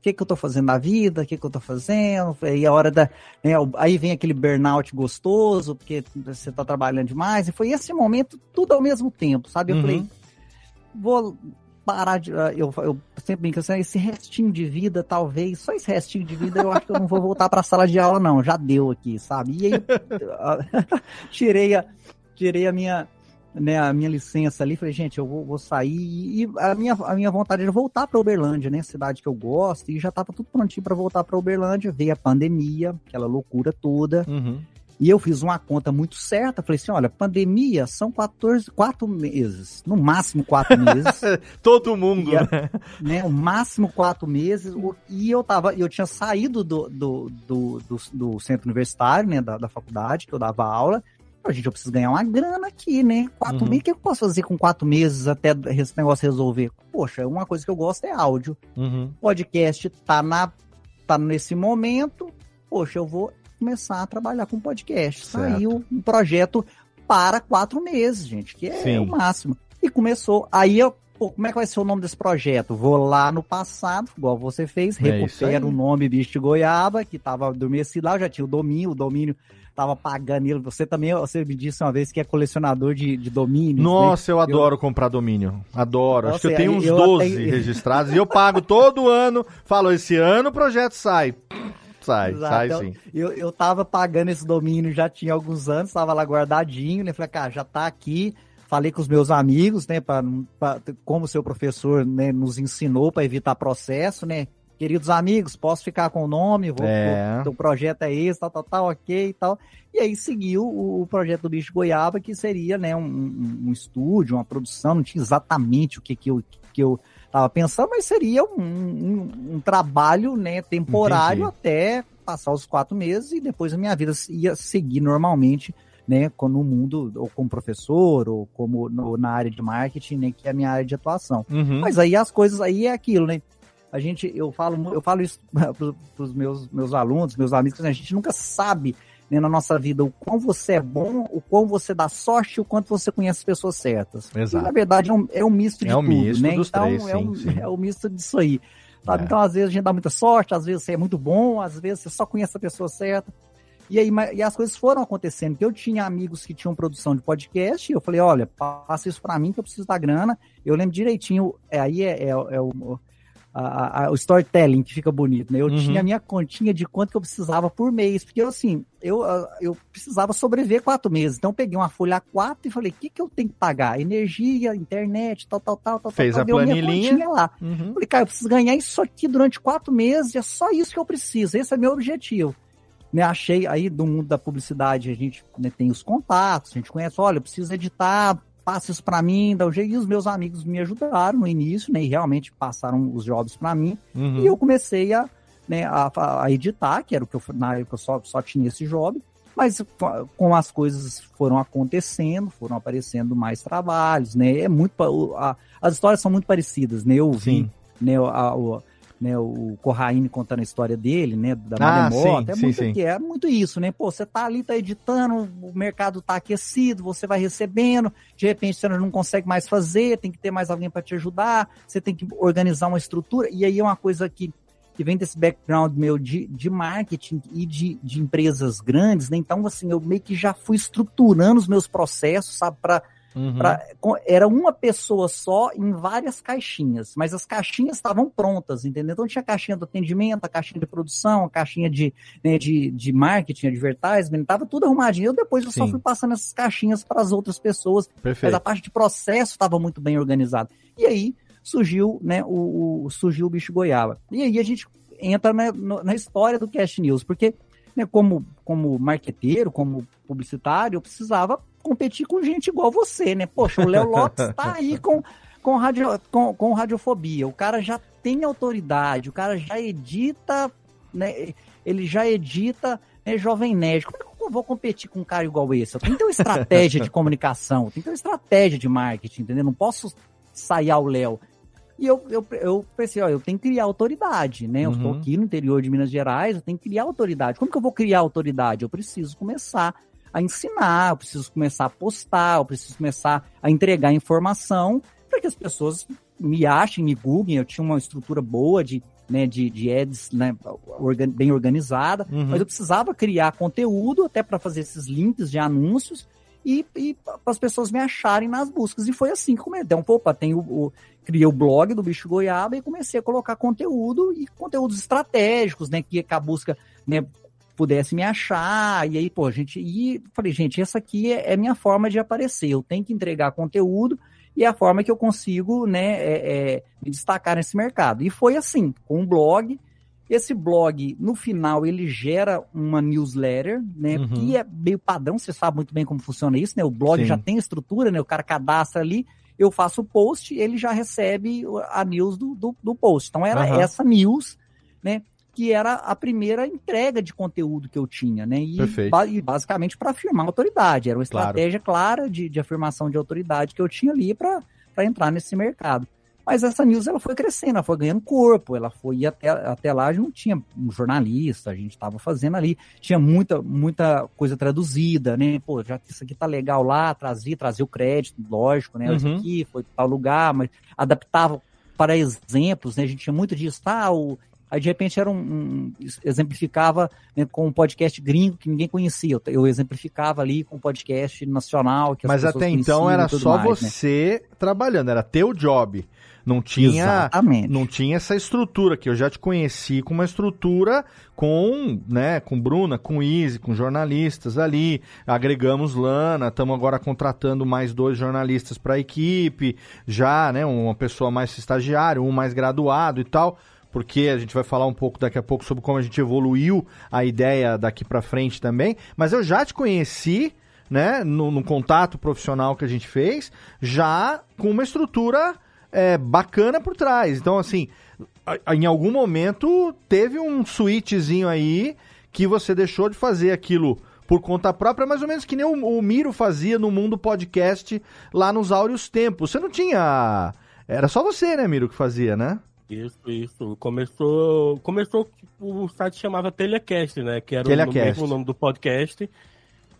S10: que, que eu tô fazendo na vida, o que, que eu tô fazendo, aí a hora da. Né, aí vem aquele burnout gostoso, porque você tá trabalhando demais, e foi esse momento tudo ao mesmo tempo, sabe? Eu
S5: Uhum.
S10: falei, vou parar de. ah, Eu, eu sempre brinco assim, esse restinho de vida, talvez, só esse restinho de vida, eu acho que eu não vou voltar pra sala de aula, não. Já deu aqui, sabe? E aí tirei a, tirei a minha. Né, a minha licença ali, falei, gente, eu vou, vou sair e a minha, a minha vontade era voltar para Uberlândia, né, cidade que eu gosto, e já tava tudo prontinho para voltar para Uberlândia, veio a pandemia, aquela loucura toda,
S5: Uhum.
S10: E eu fiz uma conta muito certa, falei assim, olha, pandemia são 14, quatro meses, no máximo quatro meses.
S5: Todo mundo,
S10: E a-
S5: né?
S10: né? O máximo quatro meses. o- E eu tava, eu tinha saído do, do, do, do, do centro universitário, né? Da, da faculdade, que eu dava aula. Falei, gente, eu preciso ganhar uma grana aqui, né? Quatro
S5: Uhum.
S10: meses, o que eu posso fazer com quatro meses até esse negócio resolver? Poxa, uma coisa que eu gosto é áudio.
S5: Uhum.
S10: Podcast tá, na, tá nesse momento. Poxa, eu vou começar a trabalhar com podcast.
S5: Certo.
S10: Saiu um projeto para quatro meses, gente, que é
S5: Sim.
S10: o máximo. E começou. Aí eu, pô, como é que vai ser o nome desse projeto? Vou lá no passado, igual você fez,
S5: É
S10: recupero o nome Bicho de Goiaba, que tava adormecido lá, eu já tinha o domínio, o domínio tava pagando ele. Você também, você me disse uma vez que é colecionador de, de domínios. né?
S5: Nossa, eu adoro comprar domínio. Adoro. Acho
S10: Nossa,
S5: que eu tenho uns
S10: eu
S5: 12
S10: até-
S5: registrados e eu pago todo ano. Falo, esse ano o projeto sai. Sai,
S10: Exato.
S5: sai
S10: Então,
S5: sim.
S10: Eu, eu tava pagando esse domínio já tinha alguns anos, tava lá guardadinho, né? Falei, cara, já tá aqui. Falei com os meus amigos, né? Pra, pra- como o seu professor né, nos ensinou para evitar processo, né? Queridos amigos, posso ficar com o nome? Vou,
S5: É.
S10: vou- o projeto é esse, tal, tal, tal, ok e tal. E aí seguiu o, o projeto do Bicho Goiaba, que seria né, um, um- um estúdio, uma produção, não tinha exatamente o que, que, eu, que eu tava pensando, mas seria um, um, um trabalho né, temporário
S5: Entendi.
S10: até passar os quatro meses e depois a minha vida ia seguir normalmente, né, no mundo, ou como professor, ou como no- na área de marketing, né, que é a minha área de atuação.
S5: Uhum.
S10: Mas aí as coisas, aí é aquilo, né? A gente, eu falo, eu falo isso para os meus, meus alunos, meus amigos, a gente nunca sabe né, na nossa vida o quão você é bom, o quão você dá sorte e o quanto você conhece as pessoas certas.
S5: Exato.
S10: E, na verdade, é um, é um misto de
S5: É um
S10: tudo,
S5: misto
S10: né?
S5: dos
S10: então,
S5: três,
S10: é, um,
S5: sim, sim.
S10: é um misto disso aí. sabe?
S5: É.
S10: Então, às vezes, a gente dá muita sorte, às vezes você é muito bom, às vezes você só conhece a pessoa certa. E aí, e as coisas foram acontecendo, eu tinha amigos que tinham produção de podcast, e eu falei, olha, passa isso pra mim que eu preciso da grana. Eu lembro direitinho, é, aí é, é- é o, a- a- o storytelling que fica bonito, né? Eu
S5: Uhum.
S10: tinha a minha continha de quanto que eu precisava por mês, porque eu, assim, eu, ah, eu precisava sobreviver quatro meses. Então eu peguei uma folha A4 e falei, o que, que eu tenho que pagar? Energia, internet, tal, tal, tal, tal.
S5: Fez
S10: tal,
S5: a planilhinha.
S10: lá.
S5: Uhum.
S10: Falei, cara, eu preciso ganhar isso aqui durante quatro meses, é só isso que eu preciso, esse é meu objetivo. Né, achei aí do mundo da publicidade, a gente né, tem os contatos, a gente conhece, olha, eu preciso editar, passa isso pra mim, dá o jeito, e os meus amigos me ajudaram no início, né, e realmente passaram os jobs pra mim,
S5: Uhum.
S10: e eu comecei a, né, a, a editar, que era o que eu, na época eu só, só tinha esse job, mas com as coisas foram acontecendo, foram aparecendo mais trabalhos, né? É muito, a- as histórias são muito parecidas, né? Eu vi,
S5: Sim.
S10: né, a- o, né, o Corraine contando a história dele, né, da
S5: Ah,
S10: Maremoto,
S5: sim,
S10: é muito que é muito isso, né? Pô, você tá ali, tá editando, o mercado tá aquecido, você vai recebendo, de repente você não consegue mais fazer, tem que ter mais alguém para te ajudar, você tem que organizar uma estrutura, e aí é uma coisa que que vem desse background meu de, de marketing e de, de empresas grandes, né? Então, assim, eu meio que já fui estruturando os meus processos, sabe, para
S5: Uhum.
S10: Pra- era uma pessoa só em várias caixinhas, mas as caixinhas estavam prontas, entendeu? Então tinha a caixinha do atendimento, a caixinha de produção, a caixinha de, né, de, de marketing, advertisement, estava tudo arrumadinho. Eu depois eu só
S5: Sim.
S10: fui passando essas caixinhas para as outras pessoas,
S5: Perfeito.
S10: mas a parte de processo estava muito bem organizada. E aí surgiu, né, o, o- surgiu o bicho goiaba. E aí a gente entra na, na história do Cast News, porque né, como, como marqueteiro, como publicitário, eu precisava competir com gente igual você, né? Poxa, o Léo Lopes tá aí com, com, radio, com, com radiofobia. O cara já tem autoridade, o cara já edita, né? Ele já edita né, Jovem Nerd. Como é que eu vou competir com um cara igual esse? Eu tenho que ter uma estratégia de comunicação, eu tenho que ter uma estratégia de marketing, entendeu? Não posso sair ao Léo. E eu, eu, eu pensei, ó, eu tenho que criar autoridade, né? Eu estou
S5: Uhum.
S10: aqui no interior de Minas Gerais, eu tenho que criar autoridade. Como que eu vou criar autoridade? Eu preciso começar a ensinar, eu preciso começar a postar, eu preciso começar a entregar informação para que as pessoas me achem, me googlem. Eu tinha uma estrutura boa de, né, de, de ads né, bem organizada,
S5: Uhum.
S10: mas eu precisava criar conteúdo até para fazer esses links de anúncios e, e para as pessoas me acharem nas buscas. E foi assim que comecei. Então, opa, tem o, o- criei o blog do Bicho Goiaba e comecei a colocar conteúdo e conteúdos estratégicos, né? Que, que a busca né, pudesse me achar. E aí, pô, gente, e falei, gente, essa aqui é, é minha forma de aparecer. Eu tenho que entregar conteúdo e é a forma que eu consigo, né, é, é, me destacar nesse mercado. E foi assim, com um blog. Esse blog, no final, ele gera uma newsletter, né?
S5: Uhum.
S10: Que é meio padrão, você sabe muito bem como funciona isso, né? O blog
S5: Sim.
S10: já tem estrutura, né? O cara cadastra ali, eu faço o post, ele já recebe a news do, do, do post. Então era
S5: Aham.
S10: essa news, né? Que era a primeira entrega de conteúdo que eu tinha, né? E, ba- e basicamente para afirmar a autoridade. Era uma
S5: Claro.
S10: estratégia clara de, de afirmação de autoridade que eu tinha ali para entrar nesse mercado. Mas essa news ela foi crescendo, ela foi ganhando corpo, ela foi até, até lá não tinha um jornalista, a gente estava fazendo ali, tinha muita muita coisa traduzida, né? Pô, já que isso aqui tá legal lá, trazia, trazia o crédito, lógico, né? Isso
S5: Uhum.
S10: aqui foi tal lugar, mas adaptava para exemplos, né? A gente tinha muito disso, tá? O, aí de repente era um, um- exemplificava né, com um podcast gringo que ninguém conhecia. Eu, exemplificava ali com um podcast nacional que as
S5: Mas até então era só
S10: mais, né?
S5: você trabalhando, era teu job. Não tinha,
S10: Exatamente.
S5: não tinha essa estrutura que eu já te conheci com uma estrutura com, né, com Bruna, com Izzy, com jornalistas ali. Agregamos Lana, estamos agora contratando mais dois jornalistas para a equipe, já, né, uma pessoa mais estagiário, um mais graduado e tal. Porque a gente vai falar um pouco daqui a pouco sobre como a gente evoluiu a ideia daqui para frente também. Mas eu já te conheci, né, no, no contato profissional que a gente fez, já com uma estrutura é, bacana por trás. Então, assim, em algum momento teve um switchzinho aí que você deixou de fazer aquilo por conta própria, mais ou menos que nem o, o Miro fazia no mundo podcast lá nos áureos tempos. Você não tinha. Era só você, né, Miro, que fazia, né?
S9: Isso, isso. Começou. Começou, o site chamava Telecast, né? Que era o
S5: Telecast.
S9: mesmo nome do podcast.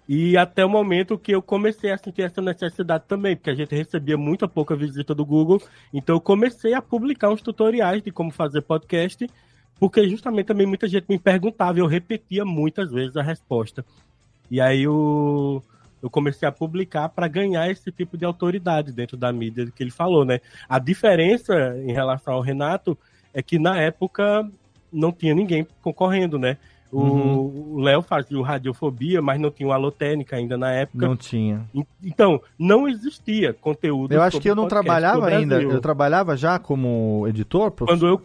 S9: E até o momento que eu comecei a sentir essa necessidade também, porque a gente recebia muita pouca visita do Google. Então eu comecei a publicar uns tutoriais de como fazer podcast, porque justamente também muita gente me perguntava e eu repetia muitas vezes a resposta. E aí eu, eu comecei a publicar para ganhar esse tipo de autoridade dentro da mídia que ele falou, né? A diferença em relação ao Renato é que na época não tinha ninguém concorrendo, né? O
S5: Uhum.
S9: o Léo fazia o Radiofobia, mas não tinha oAlotécnica ainda na época.
S5: Não tinha.
S9: En- Então, não existia conteúdo.
S5: Eu acho que eu não trabalhava ainda. Eu trabalhava já como editor?
S9: Quando eu.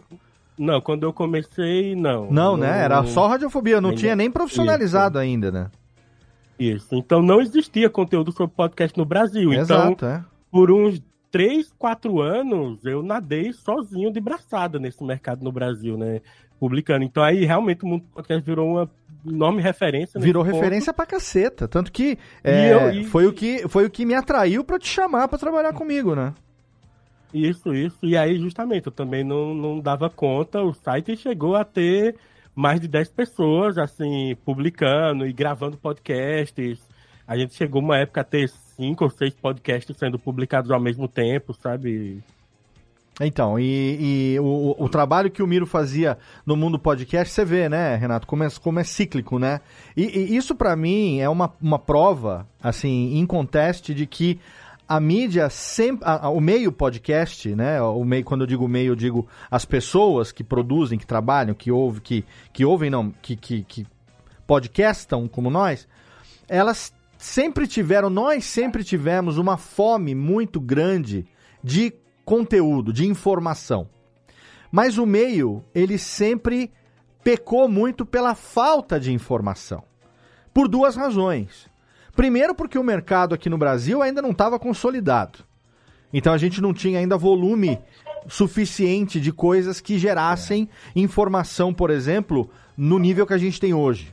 S9: Não, quando eu comecei, não.
S5: Não, né? Era só radiofobia, não tinha nem profissionalizado ainda, né?
S9: Isso. Então não existia conteúdo sobre podcast no Brasil.
S5: Exato,
S9: então,
S5: é.
S9: por uns 3, 4 anos, eu nadei sozinho de braçada nesse mercado no Brasil, né? Publicando. Então aí realmente o mundo do podcast virou uma enorme referência.
S5: Virou
S9: ponto.
S5: referência pra caceta. Tanto que,
S9: E
S5: é,
S9: eu- e-
S5: foi, o que foi o que me atraiu pra te chamar pra trabalhar comigo, né?
S9: Isso, isso. E aí, justamente, eu também não, não dava conta. O site chegou a ter mais de 10 pessoas, assim, publicando e gravando podcasts. A gente chegou uma época a ter cinco ou seis podcasts sendo publicados ao mesmo tempo, sabe?
S5: Então, e, e o, o trabalho que o Miro fazia no mundo podcast, você vê, né, Renato, como é, como é cíclico, né? E, e isso pra mim é uma, uma prova, assim, inconteste de que a mídia sempre, a- a- o meio podcast, né, o meio, quando eu digo meio, eu digo as pessoas que produzem, que trabalham, que ouvem, que, que ouvem, não, que, que, que podcastam como nós, elas sempre tiveram, nós sempre tivemos uma fome muito grande de conteúdo, de informação. Mas o meio, ele sempre pecou muito pela falta de informação. Por duas razões. Primeiro, porque o mercado aqui no Brasil ainda não estava consolidado. Então a gente não tinha ainda volume suficiente de coisas que gerassem informação, por exemplo, no nível que a gente tem hoje.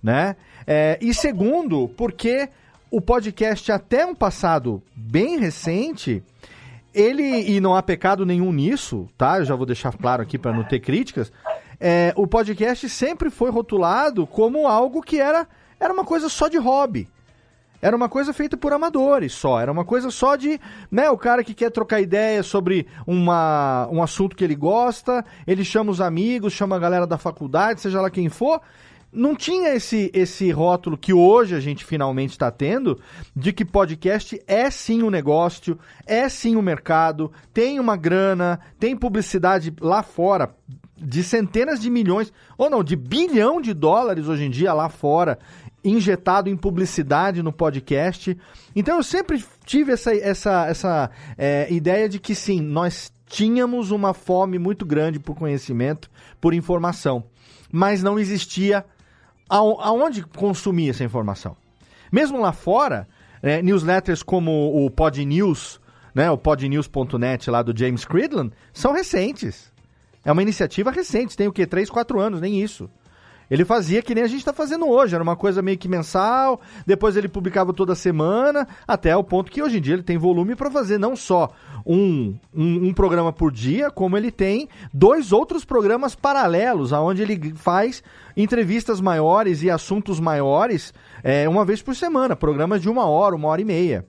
S5: né? É, e segundo, porque o podcast até um passado bem recente, ele, e não há pecado nenhum nisso, tá? Eu já vou deixar claro aqui para não ter críticas, é, o podcast sempre foi rotulado como algo que era, era uma coisa só de hobby. Era uma coisa feita por amadores só. Era uma coisa só de, né, o cara que quer trocar ideia sobre uma, um assunto que ele gosta, ele chama os amigos, chama a galera da faculdade, seja lá quem for. Não tinha esse, esse rótulo que hoje a gente finalmente está tendo, de que podcast é sim um negócio, é sim um mercado, tem uma grana, tem publicidade lá fora de centenas de milhões, ou não, de bilhão de dólares hoje em dia lá fora, injetado em publicidade no podcast. Então eu sempre tive essa, essa, essa é, ideia de que sim, nós tínhamos uma fome muito grande por conhecimento, por informação, mas não existia aonde consumir essa informação. Mesmo lá fora, é, newsletters como o Pod News, né, o podnews.net lá do James Cridland, são recentes. É uma iniciativa recente, tem o quê? 3, 4 anos, nem isso. Ele fazia que nem a gente está fazendo hoje, era uma coisa meio que mensal, depois ele publicava toda semana, até o ponto que hoje em dia ele tem volume para fazer não só um, um, um, programa por dia, como ele tem dois outros programas paralelos, onde ele faz entrevistas maiores e assuntos maiores é, uma vez por semana, programas de uma hora, uma hora e meia.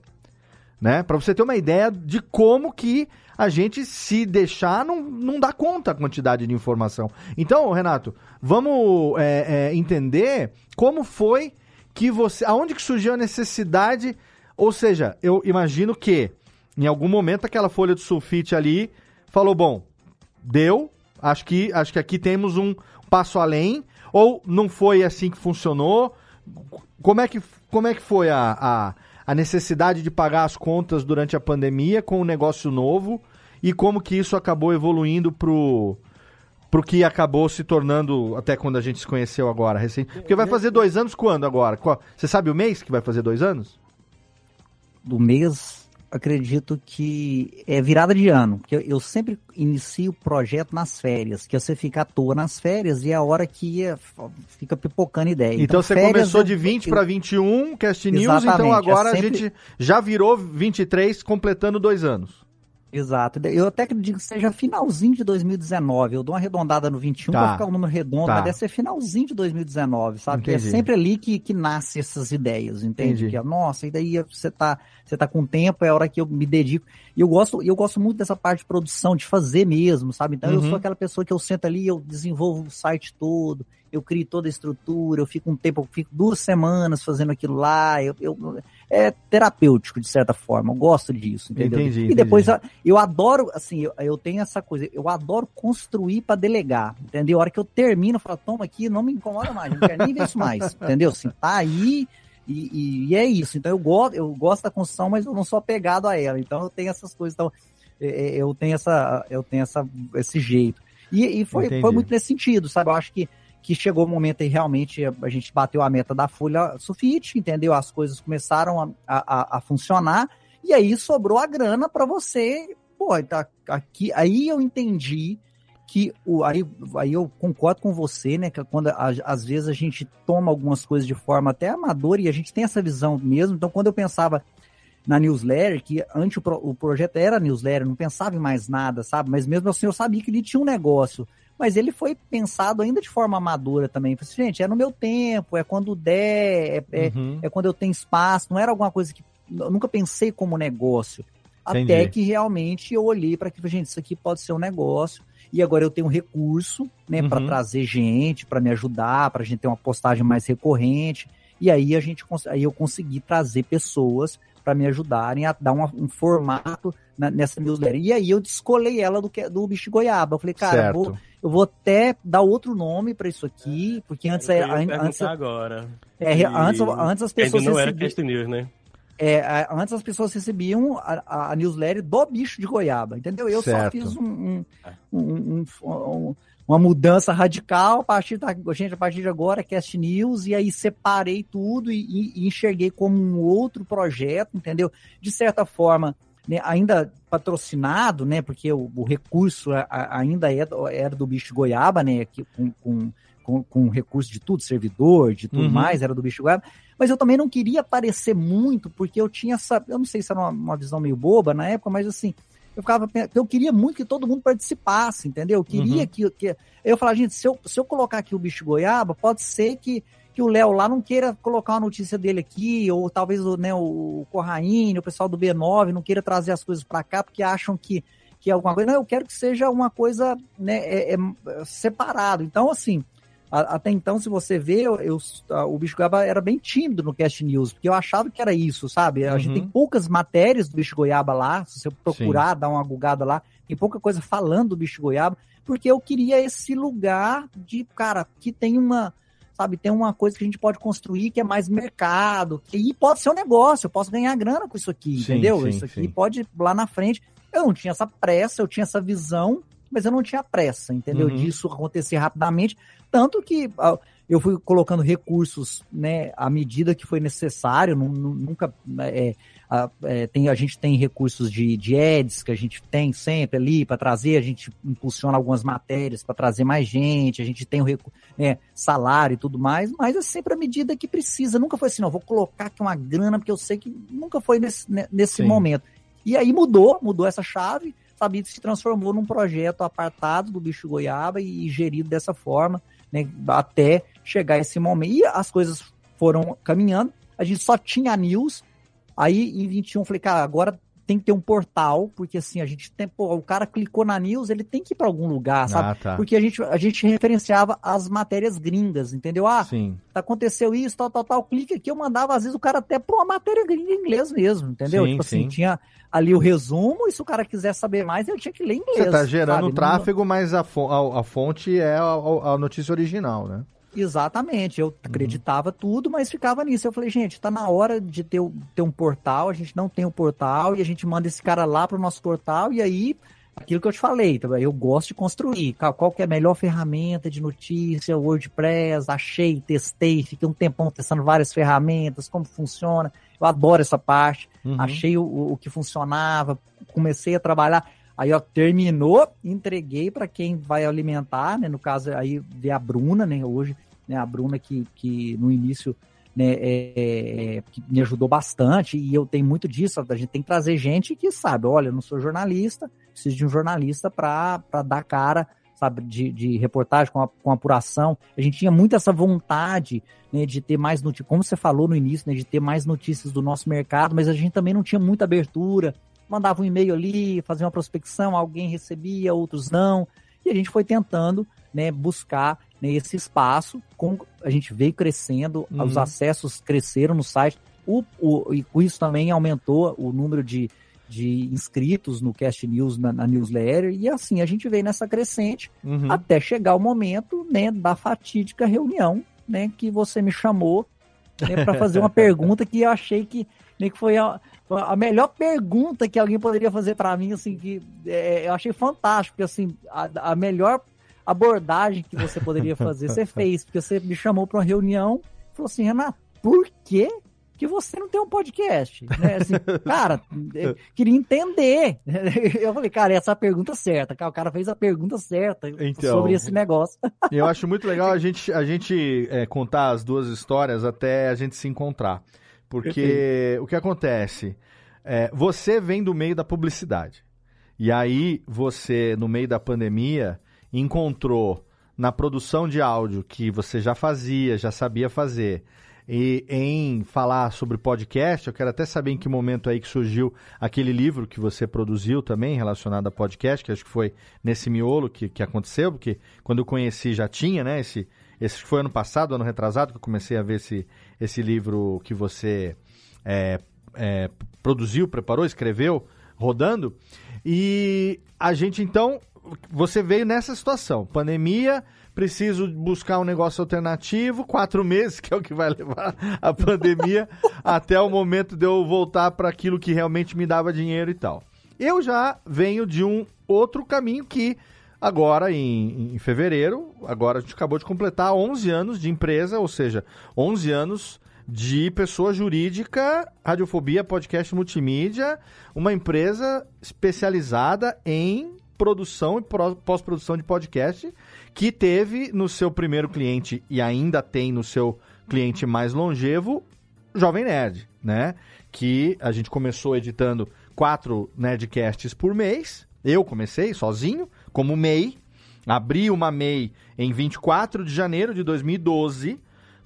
S5: Né? Para você ter uma ideia de como que a gente, se deixar, não, não dá conta a quantidade de informação. Então, Renato, vamos é, é, entender como foi que você. Aonde que surgiu a necessidade? Ou seja, eu imagino que em algum momento aquela folha de sulfite ali falou: bom, deu, acho que, acho que aqui temos um passo além, ou não foi assim que funcionou? Como é que, como é que foi a, a a necessidade de pagar as contas durante a pandemia com um negócio novo e como que isso acabou evoluindo pro pro que acabou se tornando até quando a gente se conheceu agora, recente. Porque vai fazer dois anos quando agora? Você sabe o mês que vai fazer dois anos?
S10: Do mês acredito que é virada de ano, porque eu sempre inicio o projeto nas férias, que você fica à toa nas férias e é a hora que ia, fica pipocando ideia.
S5: Então, então você começou de 20 para 21, Cast News, então é agora é sempre... a gente já virou 23, completando dois anos.
S10: Exato. Eu até digo que seja finalzinho de 2019. Eu dou uma arredondada no 21 tá. para ficar um número redondo, tá. mas deve ser finalzinho de 2019, sabe? Porque é sempre ali que, que nasce essas ideias, entende? Entendi. Que, é, nossa, e daí você tá, você tá com tempo, é a hora que eu me dedico. E eu gosto, eu gosto muito dessa parte de produção, de fazer mesmo, sabe? Então uhum. eu sou uhum. aquela pessoa que eu sento ali, eu desenvolvo o site todo, eu crio toda a estrutura, eu fico um tempo, eu fico duas semanas fazendo aquilo lá, eu, eu é terapêutico, de certa forma. Eu gosto disso, entendeu? Entendi, e depois entendi. eu adoro, assim, eu, eu, tenho essa coisa, eu adoro construir para delegar, entendeu? A hora que eu termino, eu falo, toma aqui, não me incomoda mais, não quero nem ver isso mais, entendeu? Assim, tá aí. E, e, e, é isso. Então eu gosto, eu gosto da construção, mas eu não sou apegado a ela. Então eu tenho essas coisas. Então é, é, eu tenho essa, eu tenho essa, esse jeito. E, e foi, foi muito nesse sentido, sabe? Eu acho que que chegou o momento aí realmente a gente bateu a meta da folha sulfite, entendeu? As coisas começaram a, a, a funcionar e aí sobrou a grana para você. Pô, tá aqui, aí eu entendi que o, aí, aí eu concordo com você, né? Que quando a, às vezes a gente toma algumas coisas de forma até amadora e a gente tem essa visão mesmo. Então, quando eu pensava na newsletter, que antes o, pro, o projeto era newsletter, não pensava em mais nada, sabe? Mas mesmo assim eu sabia que ele tinha um negócio mas ele foi pensado ainda de forma amadora também. Falei, assim, gente, é no meu tempo, é quando der, é, é uhum. é, é, quando eu tenho espaço, não era alguma coisa que eu nunca pensei como negócio. Entendi. Até que realmente eu olhei para que, gente, isso aqui pode ser um negócio. E agora eu tenho um recurso, né, uhum. para trazer gente, para me ajudar, para a gente ter uma postagem mais recorrente. E aí a gente aí eu consegui trazer pessoas para me ajudarem a dar uma, um formato na, nessa newsletter. E aí eu descolei ela do, do bicho goiaba. Eu falei, cara, eu vou, eu vou, até dar outro nome para isso aqui, porque antes é antes
S9: agora.
S10: É, antes, antes as pessoas
S9: Ainda não era Cast News, né?
S10: É, antes as pessoas recebiam a, a, newsletter do bicho de goiaba, entendeu? Eu certo. só fiz um, um, um, um uma mudança radical a partir da gente a partir de agora Cast News e aí separei tudo e, e enxerguei como um outro projeto entendeu de certa forma né, ainda patrocinado né porque o, o recurso a, a, ainda é era do bicho goiaba né que, com, com, com, com recurso de tudo, servidor, de tudo
S5: Uhum.
S10: mais, era do bicho goiaba. Mas eu também não queria aparecer muito, porque eu tinha essa. Eu não sei se era uma, uma visão meio boba na época, mas assim, eu ficava eu queria muito que todo mundo participasse, entendeu? Eu queria
S5: Uhum.
S10: que, que. Eu falava, gente, se eu, se eu colocar aqui o bicho goiaba, pode ser que, que o Léo lá não queira colocar uma notícia dele aqui, ou talvez o, né, o Corraine, o pessoal do B9 não queira trazer as coisas para cá, porque acham que, que é alguma coisa. Não, eu quero que seja uma coisa né, é, é, separado. Então, assim, até então, se você vê, eu, eu- o Bicho Goiaba era bem tímido no Cast News, porque eu achava que era isso, sabe? A gente
S5: Uhum.
S10: tem poucas matérias do Bicho Goiaba lá, se você procurar, dar uma gugada lá, tem pouca coisa falando do Bicho Goiaba, porque eu queria esse lugar de, cara, que tem uma, sabe, tem uma coisa que a gente pode construir que é mais mercado, que e pode ser um negócio, eu posso ganhar grana com isso aqui,
S5: Sim,
S10: entendeu?
S5: sim,
S10: isso aqui
S5: sim.
S10: pode lá na frente. Eu não tinha essa pressa, eu tinha essa visão, mas eu não tinha pressa, entendeu?
S5: Uhum.
S10: Disso acontecer rapidamente, tanto que ah, eu fui colocando recursos, né, à medida que foi necessário, nu- nu- nunca é, a, é, tem, a gente tem recursos de, de ads que a gente tem sempre ali para trazer, a gente impulsiona algumas matérias para trazer mais gente, a gente tem o recu- né, salário e tudo mais, mas é sempre à medida que precisa. Nunca foi assim, não, vou colocar aqui uma grana, porque eu sei que nunca foi nesse, ne- nesse
S5: Sim.
S10: momento. E aí mudou, mudou essa chave, sabe, se transformou num projeto apartado do bicho goiaba e, gerido dessa forma, né, até chegar esse momento. E as coisas foram caminhando, a gente só tinha a news, aí em 21 eu falei, cara, agora tem que ter um portal, porque assim, a gente tem, pô, o cara clicou na news, ele tem que ir para algum lugar, sabe?
S5: Ah, tá.
S10: Porque a gente, a gente referenciava as matérias gringas, entendeu? Ah,
S5: Sim.
S10: aconteceu isso, tal, tal, tal, clique aqui, eu mandava às vezes o cara até para uma matéria gringa em inglês mesmo, entendeu?
S5: Sim,
S10: tipo assim,
S5: sim.
S10: tinha ali o resumo, e se o cara quiser saber mais, ele tinha que ler em inglês.
S5: Você tá gerando
S10: sabe?
S5: Tráfego, mas a, a- a fonte é a- a notícia original, né?
S10: Exatamente, eu acreditava tudo, mas ficava nisso. Eu falei, gente, tá na hora de ter, o- ter um portal, a gente não tem um portal, e a gente manda esse cara lá pro nosso portal, e aí, aquilo que eu te falei, tá? eu gosto de construir. Qual, qual que é a melhor ferramenta de notícia, WordPress, achei, testei, fiquei um tempão testando várias ferramentas, como funciona. Eu adoro essa parte.
S5: Uhum.
S10: Achei o, o que funcionava, comecei a trabalhar. Aí, ó, terminou, entreguei para quem vai alimentar, né? No caso, aí vê a Bruna, né? Hoje, né? A Bruna que, que no início, né? é- é- que me ajudou bastante e eu tenho muito disso. A gente tem que trazer gente que sabe, olha, eu não sou jornalista, preciso de um jornalista para dar cara, sabe, de, de reportagem com, a- com apuração. A gente tinha muito essa vontade, né? De ter mais notícias, como você falou no início, né? De ter mais notícias do nosso mercado, mas a gente também não tinha muita abertura mandava um e-mail ali, fazia uma prospecção, alguém recebia, outros não, e a gente foi tentando né, buscar né, esse espaço, com, a gente veio crescendo,
S5: Uhum.
S10: os acessos cresceram no site, o, o, e com isso também aumentou o número de, de inscritos no Cast News, na, na newsletter, e assim, a gente veio nessa crescente,
S5: Uhum.
S10: até chegar o momento né, da fatídica reunião, né, que você me chamou né, para fazer uma pergunta que eu achei que, né, que foi a, foi a melhor pergunta que alguém poderia fazer para mim, assim, que é, eu achei fantástico, porque assim, a, a melhor abordagem que você poderia fazer, você fez, porque você me chamou para uma reunião, falou assim, Renato, por que que você não tem um podcast? Né? Assim, cara, eu queria entender. Eu falei, cara, essa é a pergunta certa. O cara fez a pergunta certa
S5: Então,
S10: sobre esse negócio.
S5: Eu acho muito legal a gente, a gente é, contar as duas histórias até a gente se encontrar. Porque o que acontece? É, você vem do meio da publicidade. E aí você, no meio da pandemia, encontrou na produção de áudio que você já fazia, já sabia fazer, e em falar sobre podcast, eu quero até saber em que momento aí que surgiu aquele livro que você produziu também relacionado a podcast, que acho que foi nesse miolo que, que aconteceu, porque quando eu conheci já tinha, né? Esse, esse foi ano passado, ano retrasado, que eu comecei a ver esse, esse livro que você é, é, produziu, preparou, escreveu, rodando. E a gente então, você veio nessa situação, pandemia, preciso buscar um negócio alternativo, quatro meses, que é o que vai levar a pandemia, até o momento de eu voltar para aquilo que realmente me dava dinheiro e tal. Eu já venho de um outro caminho que agora em, em fevereiro, agora a gente acabou de completar 11 anos de empresa, ou seja, 11 anos de pessoa jurídica, Radiofobia Podcast Multimídia, uma empresa especializada em produção e pós-produção de podcast, que teve no seu primeiro cliente e ainda tem no seu cliente mais longevo, Jovem Nerd, né? Que a gente começou editando quatro Nerdcasts por mês. Eu comecei sozinho, como MEI. Abri uma MEI em 24 de janeiro de 2012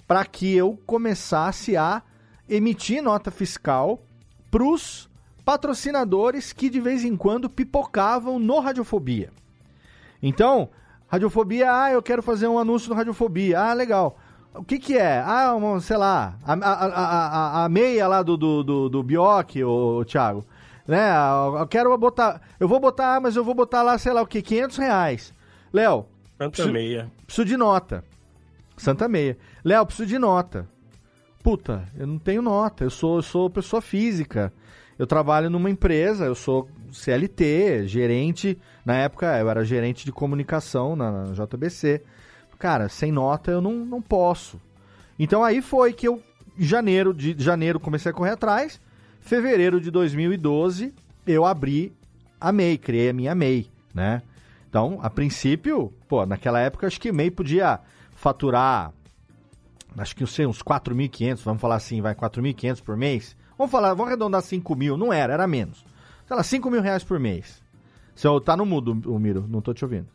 S5: para que eu começasse a emitir nota fiscal para os patrocinadores que de vez em quando pipocavam no Radiofobia. Então, Radiofobia, ah, eu quero fazer um anúncio no Radiofobia. Ah, legal. O que que é? Ah, sei lá, a, a, a, a, a meia lá do, do, do, do Bioc, ô, Thiago. Né? Eu quero botar, eu vou botar, mas eu vou botar lá, sei lá o que, 500 reais. Léo.
S9: Santa
S5: preciso-
S9: Meia.
S5: Preciso de nota. Santa Meia. Léo, preciso de nota. Puta, eu não tenho nota. Eu sou, eu sou pessoa física. Eu trabalho numa empresa, eu sou CLT, gerente. Na época eu era gerente de comunicação na, na JBC. Cara, sem nota eu não, não posso. Então aí foi que eu, em janeiro de janeiro, comecei a correr atrás. Fevereiro de 2012, eu abri a MEI, criei a minha MEI, né? Então, a princípio, pô, naquela época acho que MEI podia faturar, acho que eu sei, uns 4.500, vamos falar assim, vai, 4.500 por mês. Vamos falar, vamos arredondar 5 mil, não era, era menos. Sei lá, 5 mil reais por mês. Se eu, tá no mudo, o Miro, não tô te ouvindo.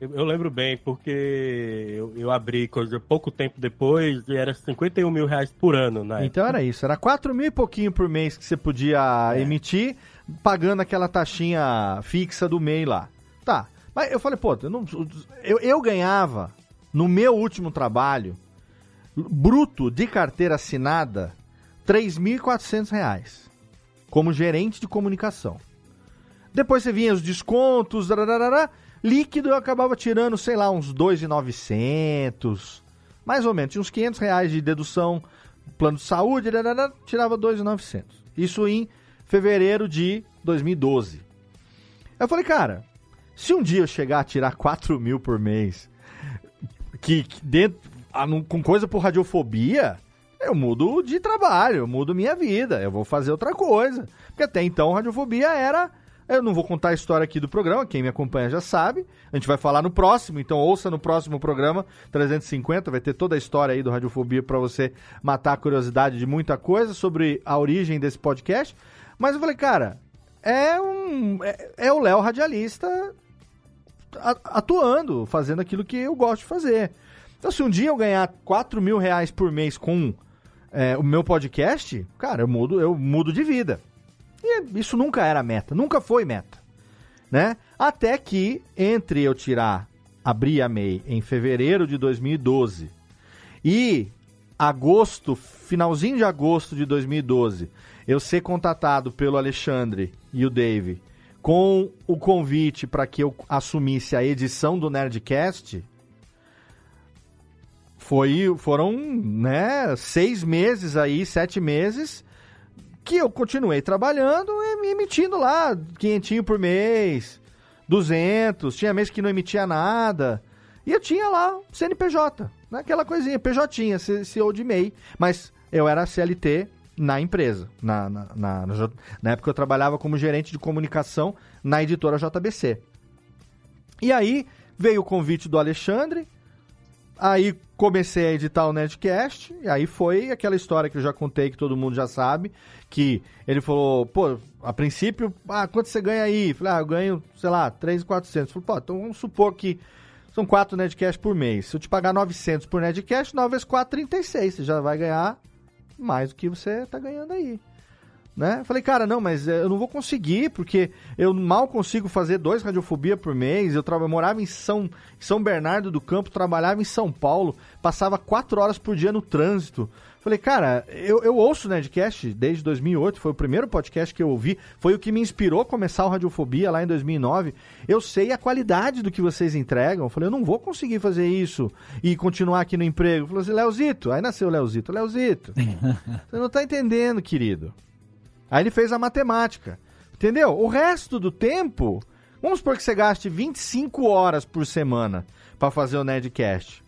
S9: Eu, eu lembro bem, porque eu, eu abri coisa pouco tempo depois e era 51 mil reais por ano, né?
S5: Então era isso, era 4 mil e pouquinho por mês que você podia emitir, pagando aquela taxinha fixa do MEI lá. Tá, mas eu falei, pô, eu, não- eu, eu ganhava no meu último trabalho, bruto de carteira assinada, 3.400 reais, como gerente de comunicação. Depois você vinha os descontos, dararara, líquido eu acabava tirando, sei lá, uns 2.900, mais ou menos, tinha uns 500 reais de dedução, plano de saúde, dararara, tirava 2.900. Isso em fevereiro de 2012. Eu falei, cara, se um dia eu chegar a tirar 4 mil por mês, que, que dentro, com coisa por radiofobia, eu mudo de trabalho, eu mudo minha vida, eu vou fazer outra coisa. Porque até então radiofobia era. Eu não vou contar a história aqui do programa, quem me acompanha já sabe. A gente vai falar no próximo, então ouça no próximo programa 350, vai ter toda a história aí do Radiofobia para você matar a curiosidade de muita coisa sobre a origem desse podcast. Mas eu falei, cara, é um é, é o Léo radialista atuando, fazendo aquilo que eu gosto de fazer. Então, se um dia eu ganhar 4 mil reais por mês com é, o meu podcast, cara, eu mudo, eu mudo de vida. E isso nunca era meta, nunca foi meta, né? Até que, entre eu tirar, abrir a MEI em fevereiro de 2012 e agosto, finalzinho de agosto de 2012, eu ser contatado pelo Alexandre e o Dave com o convite para que eu assumisse a edição do Nerdcast, foi, foram né, seis meses aí, sete meses, que eu continuei trabalhando e me emitindo lá, quinhentinho por mês, 200, tinha mês que não emitia nada, e eu tinha lá CNPJ, né, aquela coisinha, PJ, CEO de MEI, mas eu era CLT na empresa, na, na, na, na na época eu trabalhava como gerente de comunicação na editora JBC. E aí veio o convite do Alexandre, Aí comecei a editar o Nerdcast, e aí foi aquela história que eu já contei, que todo mundo já sabe, que ele falou, pô, a princípio, ah, quanto você ganha aí? Falei, ah, eu ganho, sei lá, 3,400. Falei, pô, então vamos supor que são 4 Nerdcasts por mês. Se eu te pagar 900 por Nerdcast, 9 vezes 4, 36. Você já vai ganhar mais do que você tá ganhando aí. Né? Falei, cara, não, mas eh, eu não vou conseguir, porque eu mal consigo fazer dois radiofobia por mês. Eu, eu morava em São, São Bernardo do Campo, trabalhava em São Paulo, passava quatro horas por dia no trânsito. Falei, cara, eu, eu ouço o Nerdcast desde 2008, foi o primeiro podcast que eu ouvi, foi o que me inspirou a começar o Radiofobia lá em 2009. Eu sei a qualidade do que vocês entregam. Falei, eu não vou conseguir fazer isso e continuar aqui no emprego. Falei assim, Leozito, aí nasceu o Leozito, Leozito, você não tá entendendo, querido. Aí ele fez a matemática. Entendeu? O resto do tempo, vamos supor que você gaste 25 horas por semana para fazer o Nerdcast.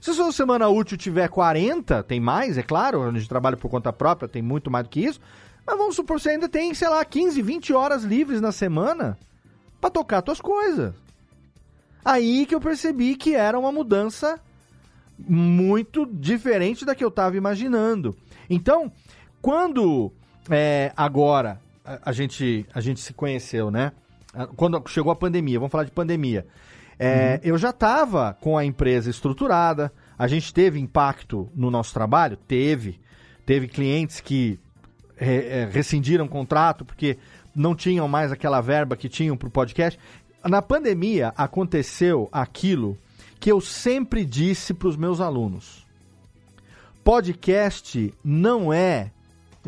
S5: Se sua semana útil tiver 40, tem mais, é claro, a gente trabalha por conta própria, tem muito mais do que isso. Mas vamos supor que você ainda tem, sei lá, 15, 20 horas livres na semana pra tocar tuas coisas. Aí que eu percebi que era uma mudança muito diferente da que eu estava imaginando. Então, quando é, agora a, a gente, a gente se conheceu, né? A- Quando chegou a pandemia, vamos falar de pandemia. É, Eu já estava com a empresa estruturada, a gente teve impacto no nosso trabalho? Teve. Teve clientes que re- é, rescindiram o contrato porque não tinham mais aquela verba que tinham para o podcast. Na pandemia aconteceu aquilo que eu sempre disse para os meus alunos. Podcast não é,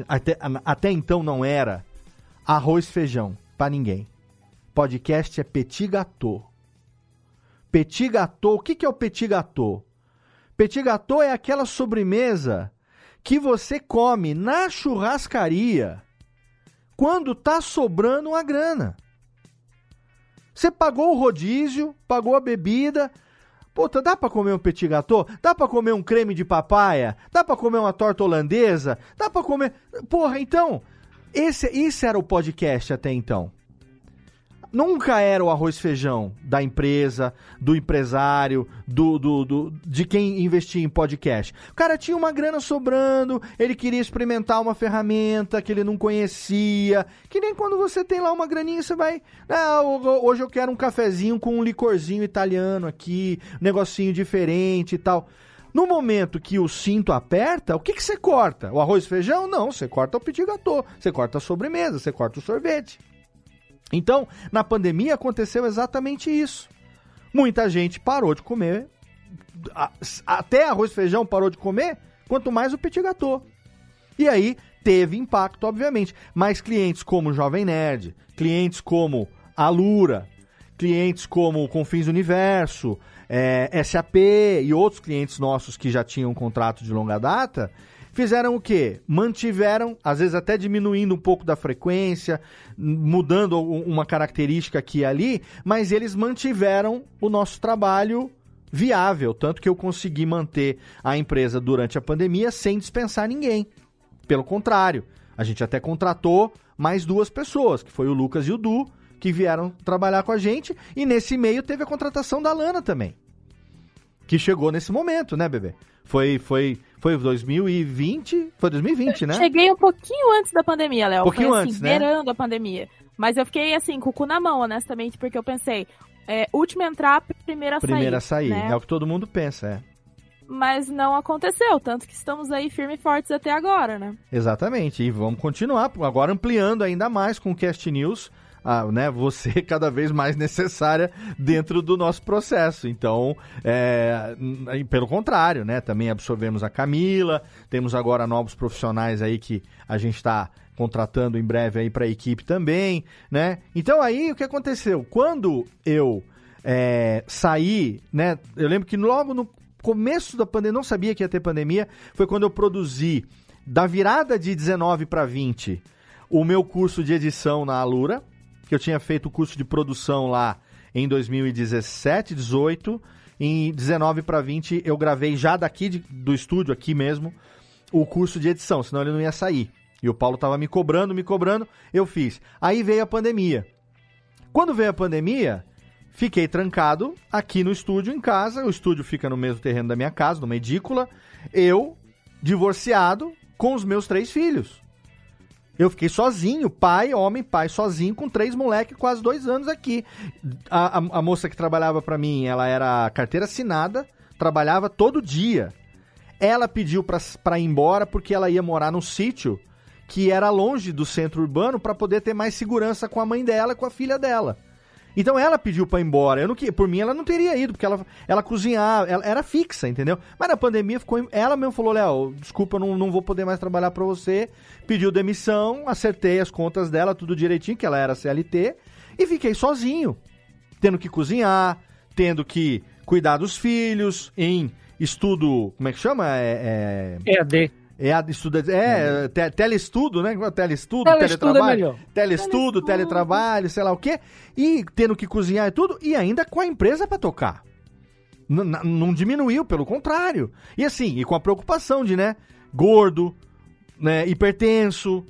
S5: até, até então não era, arroz feijão para ninguém. Podcast é petit gâteau. Petit gâteau, o que, que é o petit gâteau? Petit gâteau é aquela sobremesa que você come na churrascaria quando tá sobrando uma grana. Você pagou o rodízio, pagou a bebida. Puta, dá pra comer um petit gâteau? Dá pra comer um creme de papaya? Dá pra comer uma torta holandesa? Dá pra comer... Porra, então, esse, esse era o podcast até então. Nunca era o arroz feijão da empresa, do empresário, do, do, do- de quem investia em podcast. O cara tinha uma grana sobrando, ele queria experimentar uma ferramenta que ele não conhecia. Que nem quando você tem lá uma graninha, você vai. Ah, ho- hoje eu quero um cafezinho com um licorzinho italiano aqui, um negocinho diferente e tal. No momento que o cinto aperta, o que, que você corta? O arroz e feijão? Não, você corta o petit gâteau, você corta a sobremesa, você corta o sorvete. Então, na pandemia aconteceu exatamente isso. Muita gente parou de comer, até arroz e feijão parou de comer, quanto mais o petit gâteau. E aí teve impacto, obviamente. Mas clientes como Jovem Nerd, clientes como a Lura, clientes como Confins Universo, é, SAP e outros clientes nossos que já tinham um contrato de longa data, fizeram o quê? Mantiveram, às vezes até diminuindo um pouco da frequência, mudando uma característica aqui e ali, mas eles mantiveram o nosso trabalho viável, tanto que eu consegui manter a empresa durante a pandemia sem dispensar ninguém. Pelo contrário, a gente até contratou mais duas pessoas, que foi o Lucas e o Du, que vieram trabalhar com a gente, e nesse meio teve a contratação da Lana também. Que chegou nesse momento, né, bebê? Foi foi foi 2020, foi 2020, né?
S8: Cheguei um pouquinho antes da pandemia, Léo.
S5: Pouquinho
S8: Foi assim,
S5: antes, né?
S8: beirando a pandemia. Mas eu fiquei assim, com o cu na mão, honestamente, porque eu pensei, é, última a entrar, primeira a sair.
S5: Primeira a sair,
S8: né?
S5: é o que todo mundo pensa, é.
S8: Mas não aconteceu, tanto que estamos aí firmes e fortes até agora, né?
S5: Exatamente, e vamos continuar, agora ampliando ainda mais com o Cast News, ah, né, você cada vez mais necessária dentro do nosso processo. Então, é, pelo contrário, né, também absorvemos a Camila, temos agora novos profissionais aí que a gente está contratando em breve aí para a equipe também, né? Então aí o que aconteceu? Quando eu é, saí, né? Eu lembro que logo no começo da pandemia, não sabia que ia ter pandemia, foi quando eu produzi da virada de 19 para 20 o meu curso de edição na Alura, que eu tinha feito o curso de produção lá em 2017, 18, em 19 para 20 eu gravei já daqui de- do estúdio aqui mesmo o curso de edição, senão ele não ia sair. E o Paulo tava me cobrando, me cobrando, eu fiz. Aí veio a pandemia. Quando veio a pandemia, fiquei trancado aqui no estúdio em casa. O estúdio fica no mesmo terreno da minha casa, numa edícula. Eu, divorciado, com os meus três filhos. Eu fiquei sozinho, pai, homem, pai, sozinho, com três moleques, quase dois anos aqui. A, a- a moça que trabalhava pra mim, ela era carteira assinada, trabalhava todo dia. Ela pediu pra ir embora porque ela ia morar num sítio que era longe do centro urbano pra poder ter mais segurança com a mãe dela e com a filha dela. Então ela pediu pra ir embora. Eu não, por mim ela não teria ido, porque ela, ela cozinhava, ela era fixa, entendeu? Mas na pandemia ficou. Ela mesmo falou: Léo, desculpa, eu não, não vou poder mais trabalhar pra você. Pediu demissão, acertei as contas dela, tudo direitinho, que ela era CLT, e fiquei sozinho, tendo que cozinhar, tendo que cuidar dos filhos, em estudo. Como é que chama? É. é...
S7: EAD.
S5: É, a- estuda, é, te, telestudo, né? Telestudo,
S7: Telestudo é
S5: teletrabalho.
S7: melhor.
S5: Telestudo, teletrabalho, sei lá o quê. E tendo que cozinhar e tudo, e ainda com a empresa pra tocar. N- não diminuiu, pelo contrário. E assim, e com a preocupação de, né? Gordo, né? Hipertenso.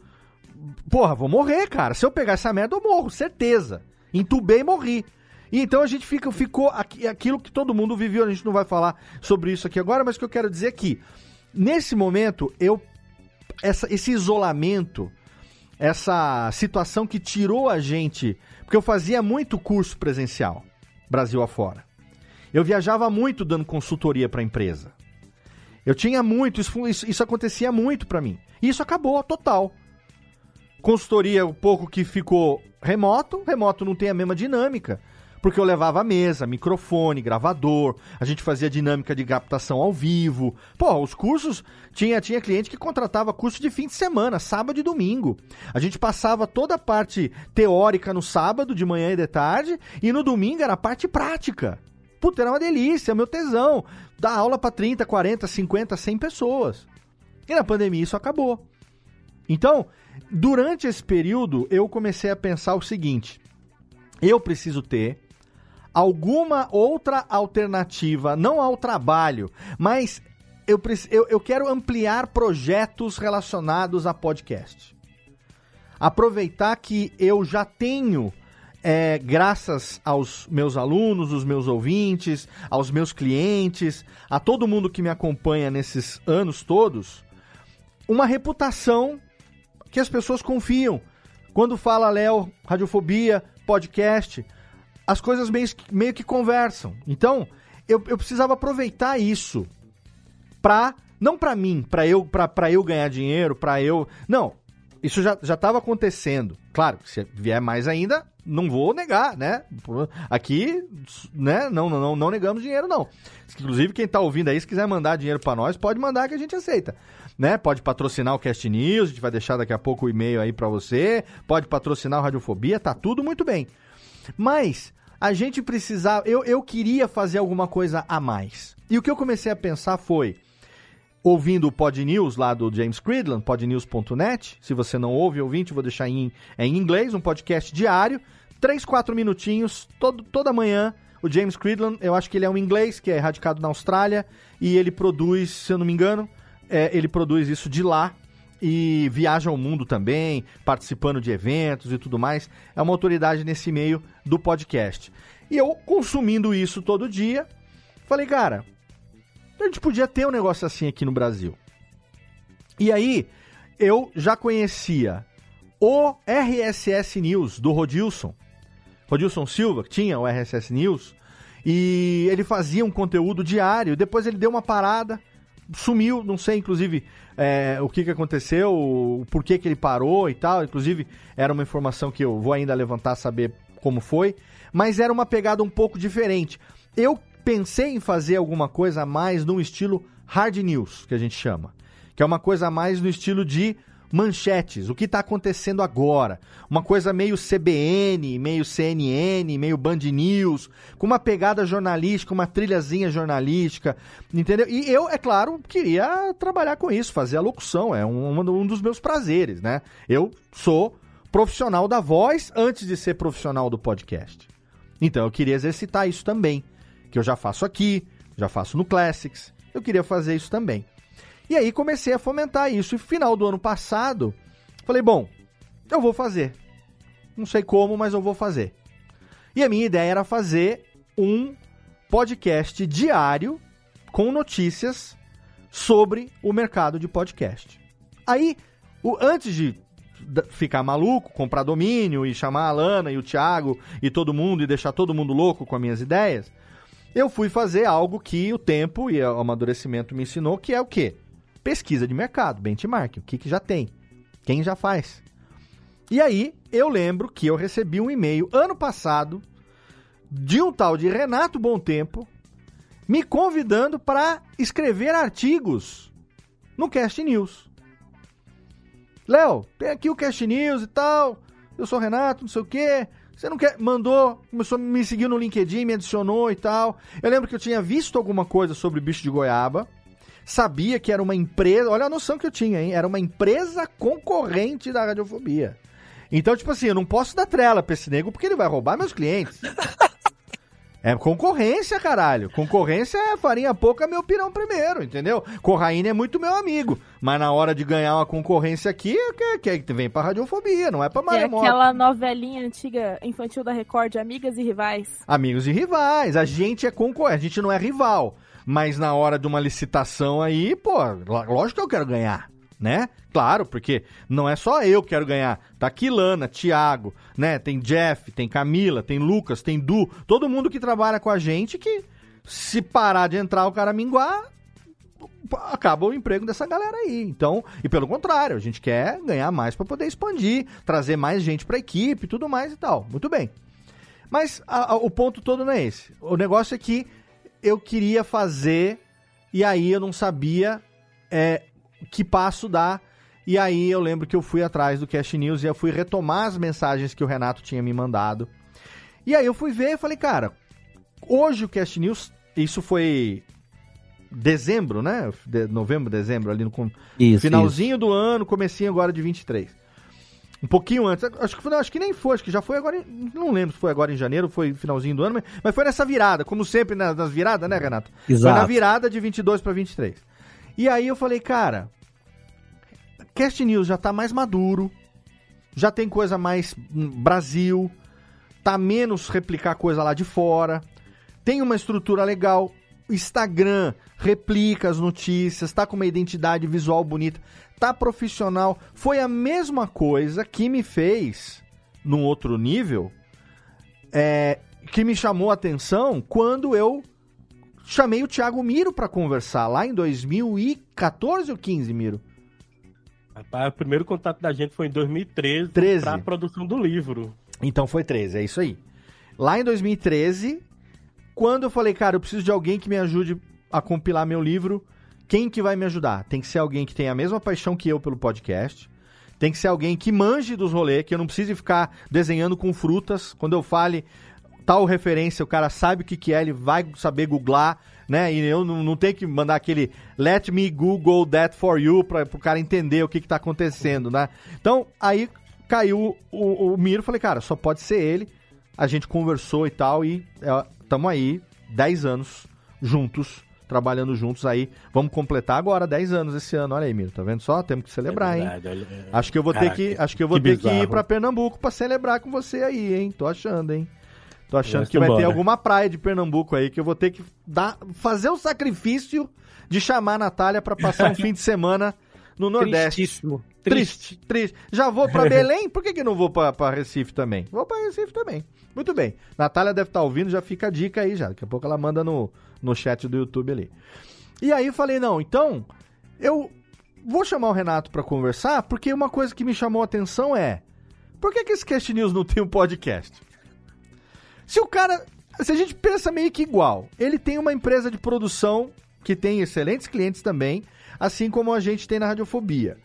S5: Porra, vou morrer, cara. Se eu pegar essa merda, eu morro, certeza. Entubei e morri. E então a gente fica, ficou aqui- aquilo que todo mundo viveu. A gente não vai falar sobre isso aqui agora, mas o que eu quero dizer é que, nesse momento, eu. Essa, esse isolamento, essa situação que tirou a gente. Porque eu fazia muito curso presencial, Brasil afora. Eu viajava muito dando consultoria para empresa. Eu tinha muito, isso, isso acontecia muito para mim. E isso acabou, total. Consultoria, o pouco que ficou remoto, remoto não tem a mesma dinâmica. Porque eu levava mesa, microfone, gravador, a gente fazia dinâmica de captação ao vivo. Pô, os cursos, tinha, tinha cliente que contratava curso de fim de semana, sábado e domingo. A gente passava toda a parte teórica no sábado, de manhã e de tarde, e no domingo era a parte prática. Puta, era uma delícia, meu tesão. Dar aula pra 30, 40, 50, 100 pessoas. E na pandemia isso acabou. Então, durante esse período, eu comecei a pensar o seguinte: eu preciso ter alguma outra alternativa, não ao trabalho, mas eu, eu, eu quero ampliar projetos relacionados a podcast. Aproveitar que eu já tenho, é, graças aos meus alunos, os meus ouvintes, aos meus clientes, a todo mundo que me acompanha nesses anos todos, uma reputação que as pessoas confiam. Quando fala Léo, radiofobia, podcast, as coisas meio, meio que conversam. Então, eu, eu precisava aproveitar isso pra. Não pra mim, pra eu, pra, pra eu ganhar dinheiro, pra eu. Não, isso já, já tava acontecendo. Claro, se vier mais ainda, não vou negar, né? Aqui, né? Não, não, não, não negamos dinheiro, não. Inclusive, quem tá ouvindo aí, se quiser mandar dinheiro pra nós, pode mandar que a gente aceita. Né? Pode patrocinar o Cast News, a gente vai deixar daqui a pouco o e-mail aí pra você. Pode patrocinar o Radiofobia, tá tudo muito bem. Mas a gente precisava. Eu, eu queria fazer alguma coisa a mais. E o que eu comecei a pensar foi. Ouvindo o Pod News lá do James Cridland, podnews.net. Se você não ouve, ouvinte, vou deixar em, em inglês, um podcast diário. Três, quatro minutinhos, todo, toda manhã. O James Cridland, eu acho que ele é um inglês, que é radicado na Austrália. E ele produz, se eu não me engano, é, ele produz isso de lá e viaja ao mundo também, participando de eventos e tudo mais. É uma autoridade nesse meio do podcast. E eu, consumindo isso todo dia, falei, cara, a gente podia ter um negócio assim aqui no Brasil. E aí, eu já conhecia o RSS News do Rodilson. Rodilson Silva, que tinha o RSS News, e ele fazia um conteúdo diário. Depois ele deu uma parada, sumiu, não sei, inclusive, é, o que, que aconteceu, o porquê que ele parou e tal. Inclusive, era uma informação que eu vou ainda levantar, saber como foi. Mas era uma pegada um pouco diferente. Eu pensei em fazer alguma coisa a mais no estilo hard news, que a gente chama. Que é uma coisa a mais no estilo de manchetes, o que está acontecendo agora. Uma coisa meio CBN, meio CNN, meio Band News, com uma pegada jornalística, uma trilhazinha jornalística, entendeu? E eu, é claro, queria trabalhar com isso, fazer a locução, é um, um dos meus prazeres, né? Eu sou profissional da voz antes de ser profissional do podcast. Então eu queria exercitar isso também, que eu já faço aqui, já faço no Classics, eu queria fazer isso também. E aí comecei a fomentar isso. E final do ano passado, falei, bom, eu vou fazer. Não sei como, mas eu vou fazer. E a minha ideia era fazer um podcast diário com notícias sobre o mercado de podcast. Aí, o, antes de ficar maluco, comprar domínio e chamar a Lana e o Thiago e todo mundo e deixar todo mundo louco com as minhas ideias, eu fui fazer algo que o tempo e o amadurecimento me ensinou, que é o quê? Pesquisa de mercado, benchmark, o que, que já tem, quem já faz. E aí, eu lembro que eu recebi um e-mail ano passado de um tal de Renato Bom Tempo me convidando para escrever artigos no Cast News. Léo, tem aqui o Cast News e tal. Eu sou Renato, não sei o quê. Você não quer. Mandou, começou a me seguir no LinkedIn, me adicionou e tal. Eu lembro que eu tinha visto alguma coisa sobre bicho de goiaba. Sabia que era uma empresa. Olha a noção que eu tinha, hein? Era uma empresa concorrente da radiofobia. Então, tipo assim, eu não posso dar trela pra esse nego porque ele vai roubar meus clientes. É concorrência, caralho. Concorrência é farinha pouca, meu pirão primeiro, entendeu? Corraine é muito meu amigo. Mas na hora de ganhar uma concorrência aqui, que, que, que vem pra radiofobia, não é pra
S8: É
S5: maremoto.
S8: aquela novelinha antiga infantil da Record, Amigas e Rivais.
S5: Amigos e rivais. A gente é concorrente, a gente não é rival. Mas na hora de uma licitação aí, pô, lógico que eu quero ganhar, né? Claro, porque não é só eu que quero ganhar. Tá aqui Lana, Thiago, né? Tem Jeff, tem Camila, tem Lucas, tem Du. Todo mundo que trabalha com a gente que se parar de entrar o cara minguar, acaba o emprego dessa galera aí. Então, e pelo contrário, a gente quer ganhar mais para poder expandir, trazer mais gente para equipe, tudo mais e tal. Muito bem. Mas a- a- o ponto todo não é esse. O negócio é que eu queria fazer e aí eu não sabia é, que passo dar. E aí eu lembro que eu fui atrás do Cash News e eu fui retomar as mensagens que o Renato tinha me mandado. E aí eu fui ver e falei, cara, hoje o Cash News, isso foi dezembro, né? De- novembro, dezembro, ali no
S10: Isso,
S5: finalzinho do ano, comecinho agora de 23. Um pouquinho antes, acho que, foi- não, acho que nem foi, acho que já foi agora, em- não lembro se foi agora em janeiro, foi finalzinho do ano, mas, mas foi nessa virada, como sempre nas, nas viradas, né, Renato? Foi
S10: Exato.
S5: na virada de 22 para 23. E aí eu falei, cara, Cast News já tá mais maduro, já tem coisa mais Brasil, tá menos replicar coisa lá de fora, tem uma estrutura legal, Instagram replica as notícias, tá com uma identidade visual bonita, tá profissional. Foi a mesma coisa que me fez, num outro nível, é, que me chamou a atenção quando eu chamei o Thiago Miro pra conversar lá em 2014 ou 15, Miro?
S9: Rapaz, o primeiro contato da gente foi em 2013
S5: 13.
S9: pra produção do livro.
S5: Então foi 13, é isso aí. Lá em 2013, quando eu falei, cara, eu preciso de alguém que me ajude a compilar meu livro, quem que vai me ajudar? Tem que ser alguém que tenha a mesma paixão que eu pelo podcast. Tem que ser alguém que manje dos rolês, que eu não precise ficar desenhando com frutas. Quando eu fale tal referência, o cara sabe o que, que é, ele vai saber googlar, né? E eu não, não tenho que mandar aquele let me google that for you para o cara entender o que, que tá acontecendo, né? Então, aí caiu o, o Miro, falei, cara, só pode ser ele. A gente conversou e tal, e estamos aí, 10 anos juntos, trabalhando juntos aí. Vamos completar agora 10 anos esse ano, olha aí, Miro, tá vendo só? Temos que celebrar,
S9: É
S5: hein?
S9: verdade, olha, é-
S5: Acho que eu vou
S9: Caraca,
S5: ter que, acho que eu vou
S9: que
S5: ter que ir pra Pernambuco pra celebrar com você aí, hein? Tô achando, hein? Tô achando que vai ter
S9: embora.
S5: alguma praia de Pernambuco aí que eu vou ter que dar, fazer o sacrifício de chamar a Natália pra passar um fim de semana no Nordeste.
S7: Tristíssimo.
S5: Triste, triste. Já vou pra Belém? Por que, que não vou pra, pra Recife também? Vou pra Recife também. Muito bem. Natália deve estar ouvindo, já fica a dica aí já. Daqui a pouco ela manda no, no chat do YouTube ali. E aí eu falei, não, então, eu vou chamar o Renato pra conversar, porque uma coisa que me chamou a atenção é, por que, que esse Cast News não tem um podcast? Se o cara, se a gente pensa meio que igual, ele tem uma empresa de produção que tem excelentes clientes também, assim como a gente tem na Radiofobia.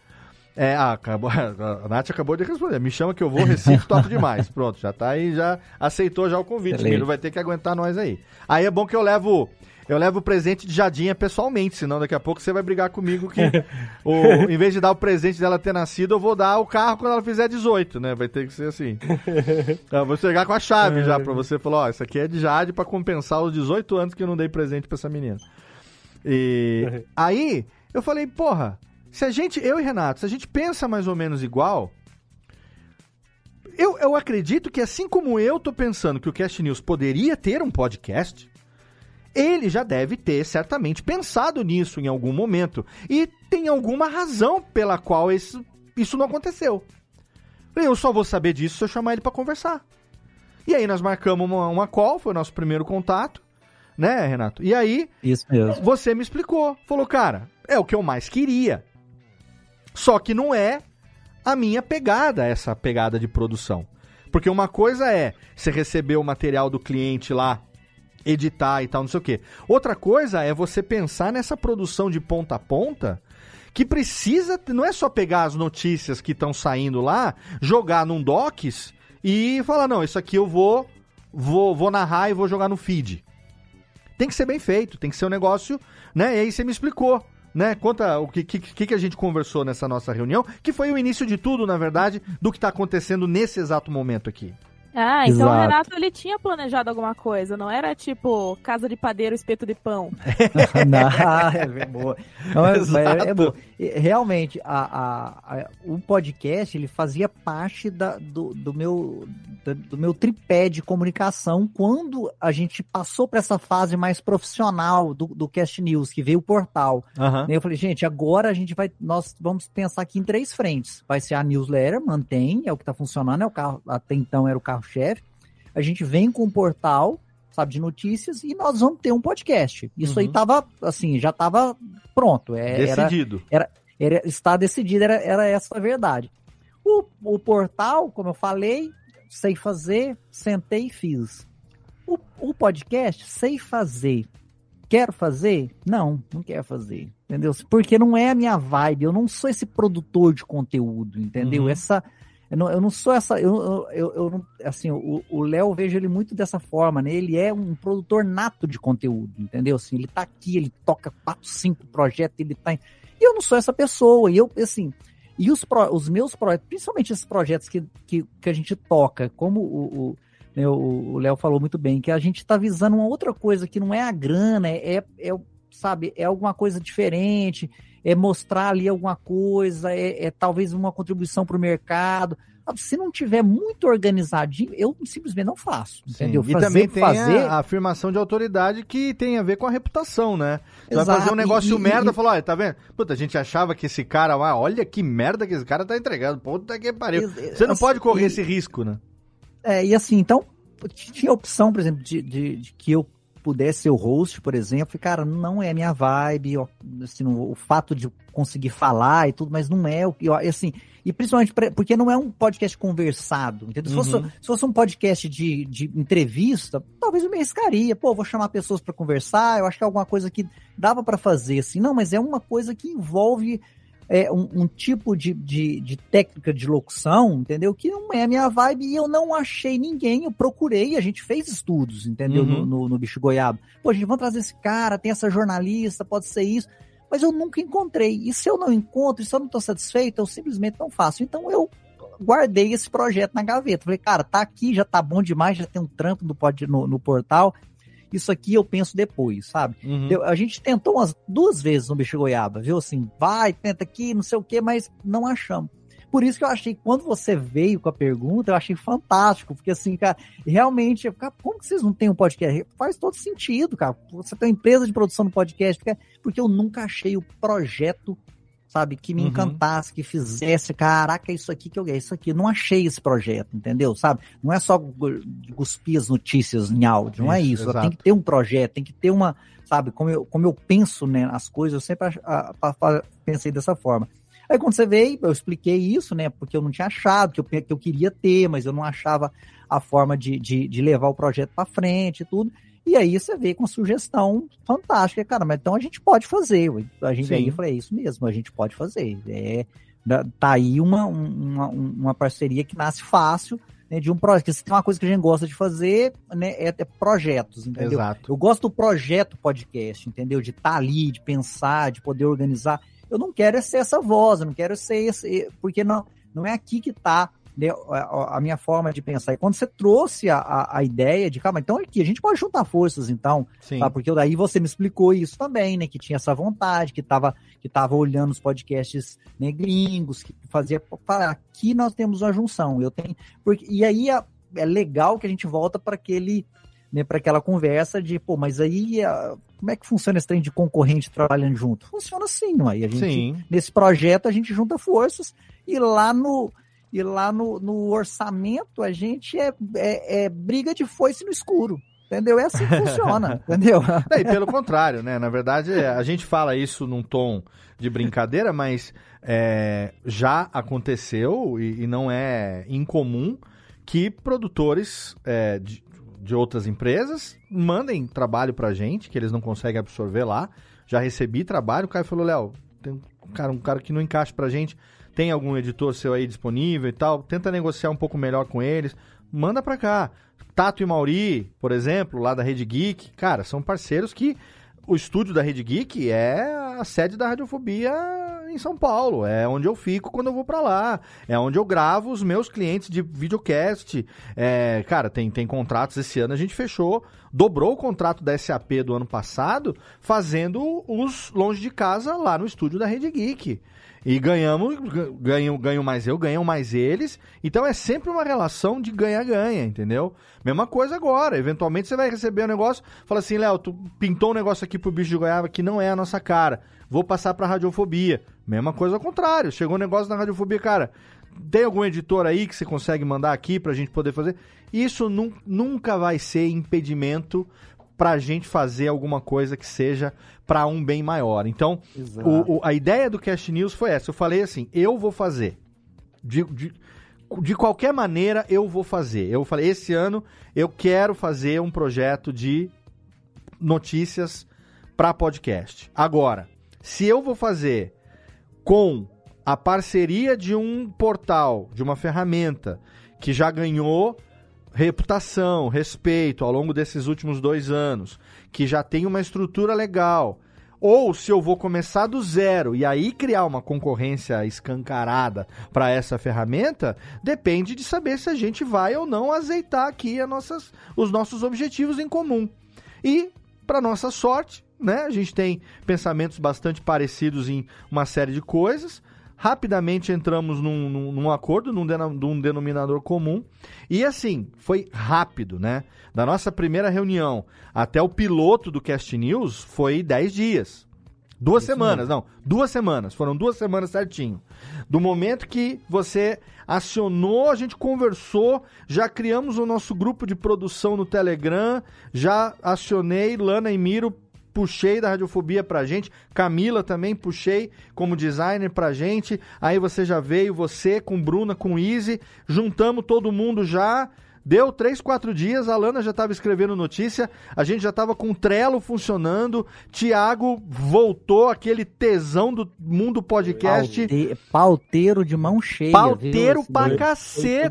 S5: É, ah, acabou, a Nath acabou de responder. Me chama que eu vou, Recife, top demais. Pronto, já tá aí, já aceitou já o convite. Miro vai ter que aguentar nós aí. Aí é bom que eu levo, eu levo o presente de Jadinha pessoalmente, senão daqui a pouco você vai brigar comigo que o, em vez de dar o presente dela ter nascido, eu vou dar o carro quando ela fizer 18, né? Vai ter que ser assim. Eu vou chegar com a chave já pra você falar, ó, isso aqui é de Jade pra compensar os 18 anos que eu não dei presente pra essa menina. E aí, eu falei, porra, se a gente, eu e Renato, se a gente pensa mais ou menos igual, eu, eu acredito que assim como eu tô pensando que o Cast News poderia ter um podcast, ele já deve ter certamente pensado nisso em algum momento. E tem alguma razão pela qual isso, isso não aconteceu. Eu só vou saber disso se eu chamar ele pra conversar. E aí nós marcamos uma, uma call, foi o nosso primeiro contato, né, Renato? E aí
S10: Isso mesmo.
S5: você me explicou. Falou, cara, é o que eu mais queria. Só que não é a minha pegada, essa pegada de produção. Porque uma coisa é você receber o material do cliente lá, editar e tal, não sei o quê. Outra coisa é você pensar nessa produção de ponta a ponta que precisa, não é só pegar as notícias que estão saindo lá, jogar num docs e falar, não, isso aqui eu vou, vou, vou narrar e vou jogar no feed. Tem que ser bem feito, tem que ser um negócio, né? E aí você me explicou, né? Conta o que, que, que a gente conversou nessa nossa reunião, que foi o início de tudo, na verdade, do que está acontecendo nesse exato momento aqui.
S8: Ah, então
S10: Exato.
S8: o Renato ele tinha planejado alguma coisa, não era tipo casa de padeiro, espeto de pão.
S10: Não, é boa. Não, é-
S5: Exato.
S10: é- é boa. Realmente, a, a- a- o podcast ele fazia parte da- do, do meu, do, do meu tripé de comunicação quando a gente passou para essa fase mais profissional do, do Cast News, que veio o portal. Daí Eu falei, gente, agora a gente vai. Nós vamos pensar aqui em três frentes. Vai ser a newsletter, mantém, é o que está funcionando, é o carro, até então era o carro-chefe. A gente vem com o portal, sabe, de notícias, e nós vamos ter um podcast. Isso aí
S5: Uhum.
S10: tava, assim, já tava pronto. é- era-
S5: Decidido.
S10: Era, era, está decidido, era, era essa a verdade. O, o portal, como eu falei, sei fazer, sentei e fiz. O, o podcast, sei fazer. Quero fazer? Não, não quero fazer. Entendeu? Porque não é a minha vibe. Eu não sou esse produtor de conteúdo, entendeu?
S5: Uhum.
S10: Essa. Eu não, eu não sou essa. Eu, eu, eu, assim, o Léo vejo ele muito dessa forma, né? Ele é um produtor nato de conteúdo, entendeu? Assim, ele tá aqui, ele toca quatro, cinco projetos, ele tá. em- E eu não sou essa pessoa. E eu, assim. E os, pro- os meus projetos, principalmente esses projetos que, que, que a gente toca, como o, o, né, o Léo falou muito bem, que a gente tá visando uma outra coisa que não é a grana, é, é, é, sabe, é alguma coisa diferente, é mostrar ali alguma coisa, é, é talvez uma contribuição para o mercado. Sabe, Se não tiver muito organizadinho, eu simplesmente não faço, entendeu?
S5: E
S10: Fazer
S5: também
S10: por
S5: tem
S10: fazer,
S5: a, afirmação de autoridade que tem a ver com a reputação, né? Você vai
S10: Exato,
S5: fazer um negócio
S10: e- e-
S5: merda,
S10: e-
S5: falar, olha, tá vendo? Puta, a gente achava que esse cara, ah, olha que merda que esse cara tá entregando, puta que pariu.
S10: Ex-
S5: Você não
S10: assim,
S5: pode correr
S10: e-
S5: esse risco, né?
S10: É, e assim, então, tinha a opção, por exemplo, de, de- de que eu pudesse ser o host, por exemplo, e, cara, não é a minha vibe, assim, o, fato de conseguir falar e tudo, mas não é o que, e assim, e principalmente porque não é um podcast conversado, entendeu? Se, fosse,
S5: Uhum.
S10: se fosse um podcast de, de entrevista, talvez eu me arriscaria, pô, vou chamar pessoas para conversar, eu acho que é alguma coisa que dava para fazer, assim, não, mas é uma coisa que envolve é, um, um tipo de, de, de técnica de locução, entendeu? Que não é a minha vibe e eu não achei ninguém. Eu procurei, a gente fez estudos, entendeu?
S5: Uhum.
S10: No, no, no Bicho Goiaba. Pô, gente, vamos trazer esse cara, tem essa jornalista, pode ser isso. Mas eu nunca encontrei. E se eu não encontro, e se eu não estou satisfeito, eu simplesmente não faço. Então eu guardei esse projeto na gaveta. Falei, cara, tá aqui, já tá bom demais, já tem um trampo no, no, no portal. Isso aqui eu penso depois, sabe?
S5: Uhum.
S10: Eu- a gente tentou umas duas vezes no Bicho Goiaba, viu? Assim, vai, tenta aqui, não sei o quê, mas não achamos. Por isso que eu achei, quando você veio com a pergunta, eu achei fantástico, porque assim, cara, realmente, cara, como que vocês não têm um podcast? Faz todo sentido, cara. Você tem uma empresa de produção do podcast, porque eu nunca achei o projeto, sabe, que me
S5: Uhum.
S10: encantasse, que fizesse, caraca, é isso aqui que eu é isso aqui. Não achei esse projeto, entendeu? Sabe? Não é só cuspir as notícias em áudio, não é
S5: Isso,
S10: isso. Tem que ter um projeto, tem que ter uma, sabe, como eu, como eu penso né, as coisas, eu sempre a- a- a- pensei dessa forma. Aí quando você veio, eu expliquei isso, né? Porque eu não tinha achado, que eu, que eu queria ter, mas eu não achava a forma de, de, de levar o projeto para frente e tudo. E aí você veio com uma sugestão fantástica, cara, mas então a gente pode fazer. A gente
S5: Sim.
S10: aí eu falei, é isso mesmo, a gente pode fazer. É, tá aí uma, uma, uma parceria que nasce fácil, né, de um projeto. Porque se tem uma coisa que a gente gosta de fazer, né, é, é projetos, entendeu?
S5: Exato.
S10: Eu gosto do projeto podcast, entendeu? De estar ali, de pensar, de poder organizar. Eu não quero é ser essa voz, eu não quero ser esse, porque não, não é aqui que tá né, a, a minha forma de pensar. E quando você trouxe a, a, a ideia de, calma, então aqui, a gente pode juntar forças, então, tá? porque daí você me explicou isso também, né? Que tinha essa vontade, que tava, que tava olhando os podcasts né, gringos, que fazia. Para aqui nós temos uma junção. Eu tenho. Porque, e aí é, é legal que a gente volta para aquele. Né, para aquela conversa de, pô, mas aí a- como é que funciona esse trem de concorrente trabalhando junto? Funciona assim, não é? E a gente,
S5: Sim.
S10: nesse projeto a gente junta forças e lá no e lá no, no orçamento a gente é, é, é briga de foice no escuro. Entendeu? É assim que funciona, entendeu?
S5: É, e pelo contrário, né? Na verdade, é, a gente fala isso num tom de brincadeira, mas é, já aconteceu e, e não é incomum que produtores é, de, de outras empresas mandem trabalho pra gente, que eles não conseguem absorver lá. Já recebi trabalho, o cara falou, Léo, tem um cara, um cara que não encaixa pra gente, tem algum editor seu aí disponível e tal, tenta negociar um pouco melhor com eles, manda pra cá. Tato e Mauri, por exemplo, lá da Rede Geek, cara, são parceiros que o estúdio da Rede Geek é a sede da Radiofobia em São Paulo, é onde eu fico quando eu vou pra lá, é onde eu gravo os meus clientes de videocast. É, cara, tem, tem contratos esse ano, a gente fechou, dobrou o contrato da SAP do ano passado, fazendo os longe de casa lá no estúdio da Rede Geek. E ganhamos, ga- ganho, ganho mais eu, ganham mais eles. Então é sempre uma relação de ganha-ganha, entendeu? Mesma coisa agora. Eventualmente você vai receber um negócio, fala assim, Léo, tu pintou um negócio aqui pro bicho de goiaba que não é a nossa cara. Vou passar pra radiofobia. Mesma coisa ao contrário. Chegou um negócio na radiofobia, cara. Tem algum editor aí que você consegue mandar aqui pra gente poder fazer? Isso nun- nunca vai ser impedimento pra gente fazer alguma coisa que seja pra um bem maior. Então, o- o- a ideia do Cast News foi essa. Eu falei assim, eu vou fazer. De, de, de qualquer maneira, eu vou fazer. Eu falei, esse ano eu quero fazer um projeto de notícias para podcast. Agora, se eu vou fazer com a parceria de um portal, de uma ferramenta que já ganhou reputação, respeito ao longo desses últimos dois anos, que já tem uma estrutura legal, ou se eu vou começar do zero e aí criar uma concorrência escancarada para essa ferramenta, depende de saber se a gente vai ou não azeitar aqui as nossas, os nossos objetivos em comum. E, para nossa sorte, né, a gente tem pensamentos bastante parecidos em uma série de coisas. Rapidamente entramos num, num- num acordo, num, dena- num denominador comum. E assim, foi rápido, né? Da nossa primeira reunião até o piloto do Cast News foi 10 dias. Duas semanas, não, duas semanas, foram duas semanas certinho. Do momento que você acionou, a gente conversou, já criamos o nosso grupo de produção no Telegram, já acionei Lana e Miro, puxei da Radiofobia pra gente, Camila também puxei como designer pra gente, aí você já veio, você com Bruna, com Easy, juntamos todo mundo já, Deu três, quatro dias, a Lana já estava escrevendo notícia, a gente já estava com o Trello funcionando, Tiago voltou, aquele tesão do mundo podcast.
S10: Paute- Pauteiro de mão cheia.
S5: Pauteiro
S10: viu?
S5: pra caceta.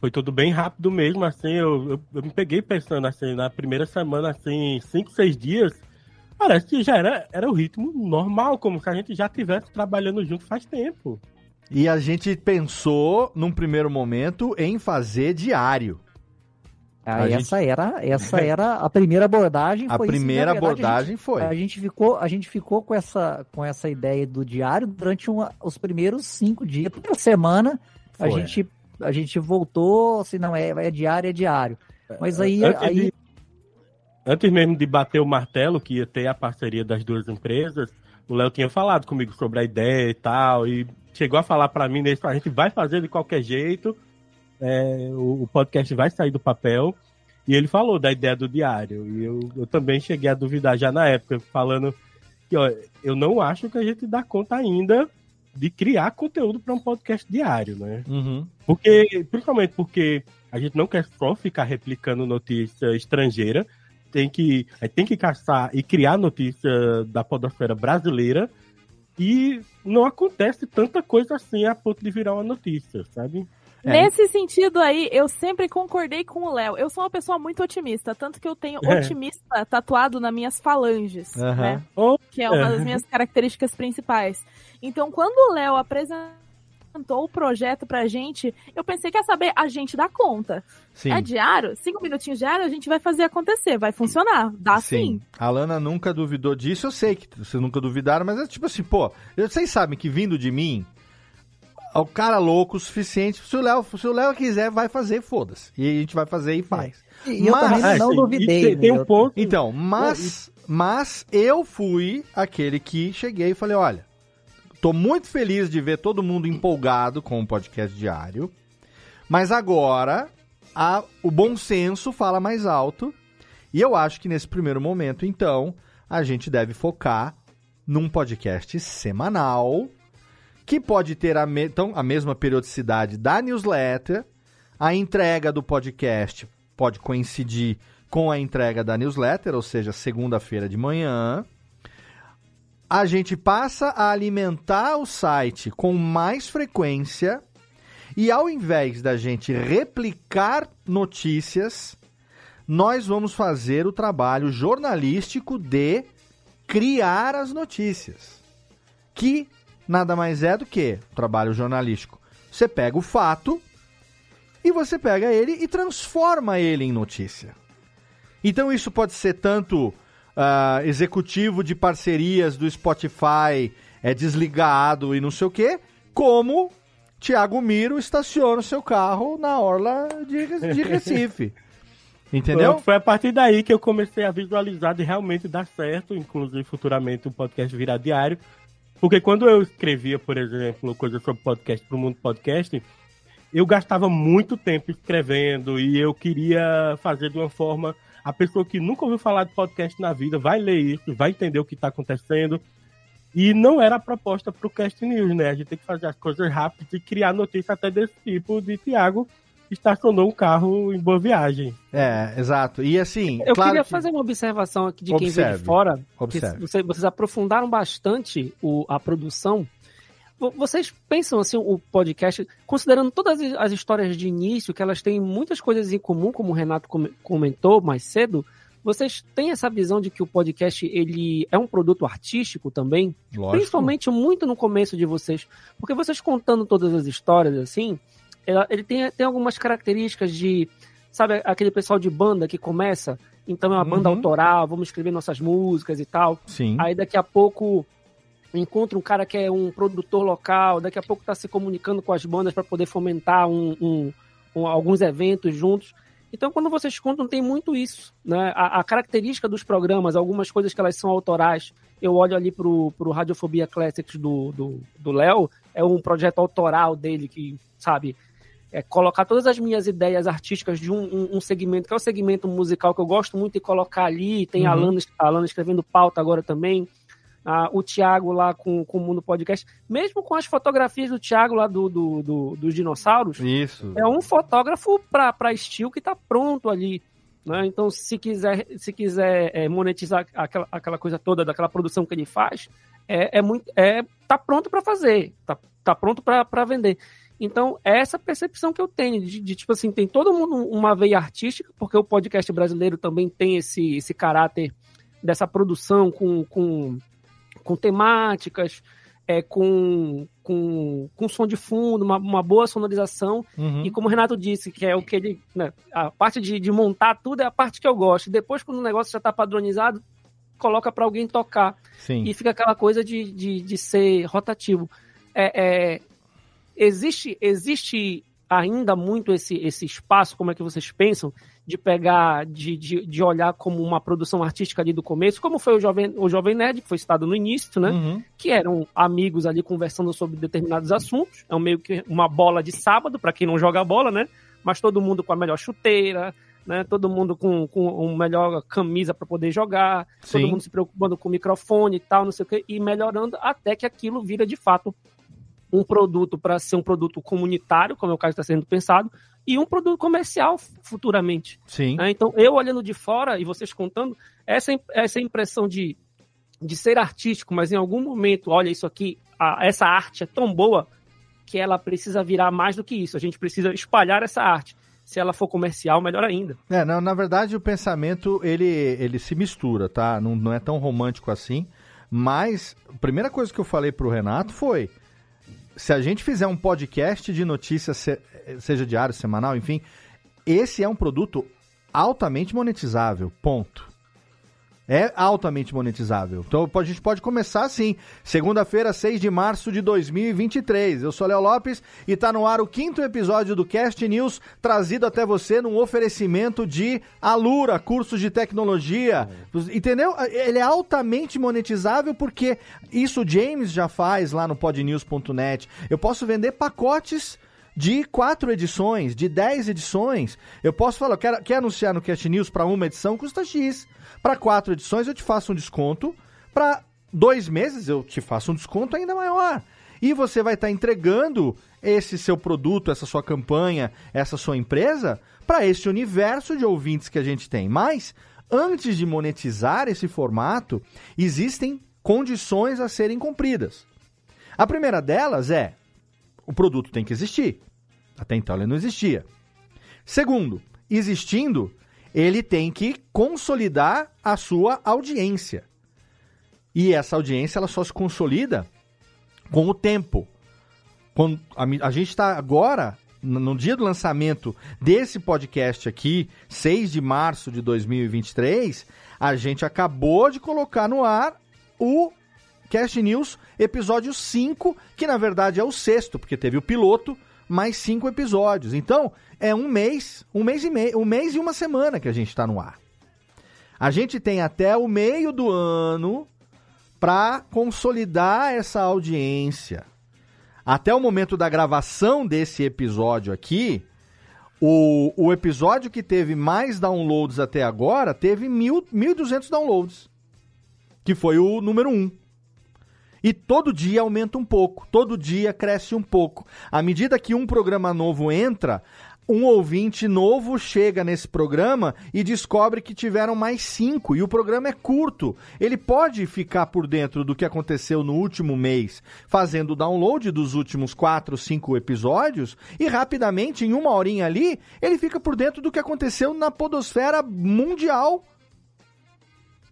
S9: Foi tudo bem rápido mesmo, assim, eu, eu, eu me peguei pensando assim, na primeira semana, assim, cinco, seis dias, parece que já era, era o ritmo normal, como se a gente já estivesse trabalhando junto faz tempo.
S5: E a gente pensou, num primeiro momento, em fazer diário.
S10: Ah,
S5: A gente-
S10: essa era, essa era a primeira abordagem.
S5: A
S10: foi isso,
S5: primeira
S10: na verdade,
S5: abordagem
S10: a gente,
S5: foi.
S10: A gente ficou, a gente ficou com essa, com essa ideia do diário durante uma- os primeiros cinco dias. Toda semana a
S5: Foi.
S10: gente, a gente voltou, assim, não é, é diário, é diário. Mas aí,
S9: Antes
S10: aí
S9: de- Antes mesmo de bater o martelo, que ia ter a parceria das duas empresas, o Léo tinha falado comigo sobre a ideia e tal, e chegou a falar pra mim, a gente vai fazer de qualquer jeito, é, o, o podcast vai sair do papel, e ele falou da ideia do diário, e eu, eu também cheguei a duvidar já na época, falando que ó, eu não acho que a gente dá conta ainda de criar conteúdo para um podcast diário, né?
S5: Uhum.
S9: Porque, principalmente porque a gente não quer só ficar replicando notícia estrangeira, tem que, tem que caçar e criar notícia da podosfera brasileira e não acontece tanta coisa assim a ponto de virar uma notícia, sabe?
S5: É.
S8: Nesse sentido aí, eu sempre concordei com o Léo. Eu sou uma pessoa muito otimista, tanto que eu tenho
S9: É.
S8: otimista tatuado nas minhas falanges, né?
S9: Oh,
S8: Que é uma
S9: é.
S8: das minhas características principais. Então, quando o Léo apresentou o projeto pra gente, eu pensei, quer saber? A gente dá conta.
S5: Sim.
S8: É diário? Cinco minutinhos diário, a gente vai fazer acontecer, vai funcionar. Dá sim.
S5: A Lana nunca duvidou disso, eu sei que vocês nunca duvidaram, mas é tipo assim, pô, vocês sabem que vindo de mim, é o cara louco o suficiente, se o Léo, se o Léo quiser, vai fazer, foda-se. E a gente vai fazer e faz.
S10: E eu também
S9: Ah,
S10: não
S9: sim,
S10: duvidei.
S9: tem- tem
S10: né?
S9: um ponto-
S5: Então, mas, mas eu fui aquele que cheguei e falei, olha, tô muito feliz de ver todo mundo empolgado com o podcast diário, mas agora a- o bom senso fala mais alto e eu acho que nesse primeiro momento, então, a gente deve focar num podcast semanal que pode ter a, me- então, a mesma periodicidade da newsletter, a entrega do podcast pode coincidir com a entrega da newsletter, ou seja, segunda-feira de manhã. A gente passa a alimentar o site com mais frequência e ao invés da gente replicar notícias, nós vamos fazer o trabalho jornalístico de criar as notícias. que nada mais é do que trabalho jornalístico. Você pega o fato e você pega ele e transforma ele em notícia. Então isso pode ser tanto ah, executivo de parcerias do Spotify é desligado e não sei o quê, como Tiago Miro estaciona o seu carro na orla de, de Recife. Entendeu?
S9: Foi a partir daí que eu comecei a visualizar de realmente dar certo, inclusive futuramente o podcast virar diário. Porque quando eu escrevia, por exemplo, coisas sobre podcast para o mundo podcast, eu gastava muito tempo escrevendo e eu queria fazer de uma forma. A pessoa que nunca ouviu falar de podcast na vida vai ler isso, vai entender o que está acontecendo. E não era a proposta para o Cast News, né? A gente tem que fazer as coisas rápidas e criar notícia até desse tipo de Tiago estacionou um carro em boa viagem.
S5: É, exato. E assim.
S7: Eu
S5: claro
S7: queria
S5: que...
S7: fazer uma observação aqui de quem
S5: Observe.
S7: veio de fora.
S5: Observe.
S7: Vocês, vocês aprofundaram bastante o, a produção. Vo- Vocês pensam assim, o podcast, considerando todas as- as histórias de início, que elas têm muitas coisas em comum, como o Renato come- comentou mais cedo, vocês têm essa visão de que o podcast ele é um produto artístico também?
S5: Lógico.
S7: Principalmente muito no começo de vocês. Porque vocês contando todas as histórias assim, ele tem, tem algumas características de. Sabe aquele pessoal de banda que começa? Então é uma banda
S5: Uhum.
S7: autoral, vamos escrever nossas músicas e tal.
S5: Sim.
S7: Aí daqui a pouco encontra um cara que é um produtor local, daqui a pouco está se comunicando com as bandas para poder fomentar um- um- um- alguns eventos juntos. Então, quando vocês contam, tem muito isso. Né? A, a característica dos programas, algumas coisas que elas são autorais. Eu olho ali pro, pro Radiofobia Classics do do do Léo, é um projeto autoral dele que, sabe, é colocar todas as minhas ideias artísticas de um, um- um segmento, que é o segmento musical que eu gosto muito de colocar ali. Tem a,
S5: Uhum.
S7: Alana, a Alana escrevendo pauta agora também. Ah, o Thiago lá com, com o Mundo Podcast. Mesmo com as fotografias do Thiago lá do, do, do- dos dinossauros,
S5: Isso.
S7: é um fotógrafo para estilo que está pronto ali. Né? Então, se quiser, se quiser é, monetizar aquela, aquela coisa toda daquela produção que ele faz, é, é muito, é, tá pronto para fazer, tá, tá pronto para vender. Então, é essa percepção que eu tenho de, de, tipo assim, tem todo mundo uma veia artística, porque o podcast brasileiro também tem esse, esse caráter dessa produção com, com, com temáticas, é, com, com, com som de fundo, uma, uma boa sonorização.
S5: Uhum.
S7: E como o Renato disse, que é o que ele. né, a parte de, de montar tudo é a parte que eu gosto. Depois, quando o negócio já está padronizado, coloca para alguém tocar.
S5: Sim.
S7: E fica aquela coisa de, de, de ser rotativo. É, é, existe, existe ainda muito esse, esse espaço, como é que vocês pensam, de pegar, de, de, de olhar como uma produção artística ali do começo, como foi o Jovem, o Jovem Nerd, que foi citado no início, né?
S5: Uhum.
S7: Que eram amigos ali conversando sobre determinados assuntos. É meio que uma bola de sábado, para quem não joga bola, né? Mas todo mundo com a melhor chuteira, né? Todo mundo com, com uma melhor camisa para poder jogar,
S5: Sim.
S7: todo mundo se preocupando com o microfone e tal, não sei o quê, e melhorando até que aquilo vira de fato um produto para ser um produto comunitário, como é o caso que está sendo pensado, e um produto comercial futuramente.
S5: Sim.
S7: né? Então, eu olhando de fora e vocês contando, essa, essa impressão de, de ser artístico, mas em algum momento, olha, isso aqui, a- essa arte é tão boa que ela precisa virar mais do que isso. A gente precisa espalhar essa arte. Se ela for comercial, melhor ainda.
S5: É, não, na verdade o pensamento ele, ele se mistura, tá? Não, não é tão romântico assim. Mas a primeira coisa que eu falei pro Renato foi: se a gente fizer um podcast de notícias, se- seja diário, semanal, enfim, esse é um produto altamente monetizável. Ponto. É altamente monetizável. Então a gente pode começar assim. Segunda-feira, 6 de março de 2023. Eu sou Léo Lopes e tá no ar o quinto episódio do Cast News, trazido até você num oferecimento de Alura, cursos de tecnologia. Entendeu? Ele é altamente monetizável porque isso o James já faz lá no podnews.net. Eu posso vender pacotes de quatro edições, de dez edições. Eu posso falar, quer, quer anunciar no Cast News para uma edição, custa X. Para quatro edições eu te faço um desconto. Para dois meses eu te faço um desconto ainda maior. E você vai estar entregando esse seu produto, essa sua campanha, essa sua empresa para esse universo de ouvintes que a gente tem. Mas antes de monetizar esse formato, existem condições a serem cumpridas. A primeira delas é o produto tem que existir. Até então ele não existia. Segundo, existindo, ele tem que consolidar a sua audiência. E essa audiência ela só se consolida com o tempo. Quando a, a gente está agora, no dia do lançamento desse podcast aqui, 6 de março de 2023, a gente acabou de colocar no ar o Cast News episódio 5, que na verdade é o sexto, porque teve o piloto, mais cinco episódios. Então, é um mês, um mês e meio, um mês e uma semana que a gente está no ar. A gente tem até o meio do ano para consolidar essa audiência. Até o momento da gravação desse episódio aqui, o, o episódio que teve mais downloads até agora teve mil- 1.200 downloads, que foi o número 1. E todo dia aumenta um pouco, todo dia cresce um pouco. À medida que um programa novo entra, um ouvinte novo chega nesse programa e descobre que tiveram mais cinco e o programa é curto. Ele pode ficar por dentro do que aconteceu no último mês, fazendo o download dos últimos quatro, cinco episódios e rapidamente, em uma horinha ali, ele fica por dentro do que aconteceu na podosfera mundial.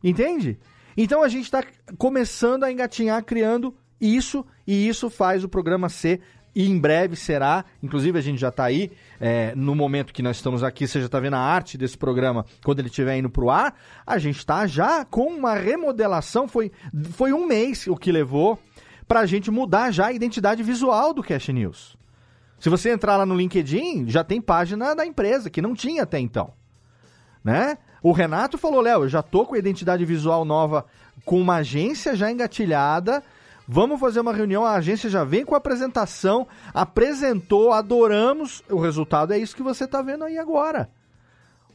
S5: Entende? Então a gente está começando a engatinhar criando isso e isso faz o programa ser e em breve será, inclusive a gente já está aí, é, no momento que nós estamos aqui, você já está vendo a arte desse programa quando ele estiver indo para o ar, a gente está já com uma remodelação, foi, foi um mês o que levou para a gente mudar já a identidade visual do Cash News. Se você entrar lá no LinkedIn, já tem página da empresa, que não tinha até então né? O Renato falou, Léo, eu já tô com a identidade visual nova, com uma agência já engatilhada. Vamos fazer uma reunião, a agência já vem com a apresentação, apresentou, adoramos. O resultado é isso que você tá vendo aí agora.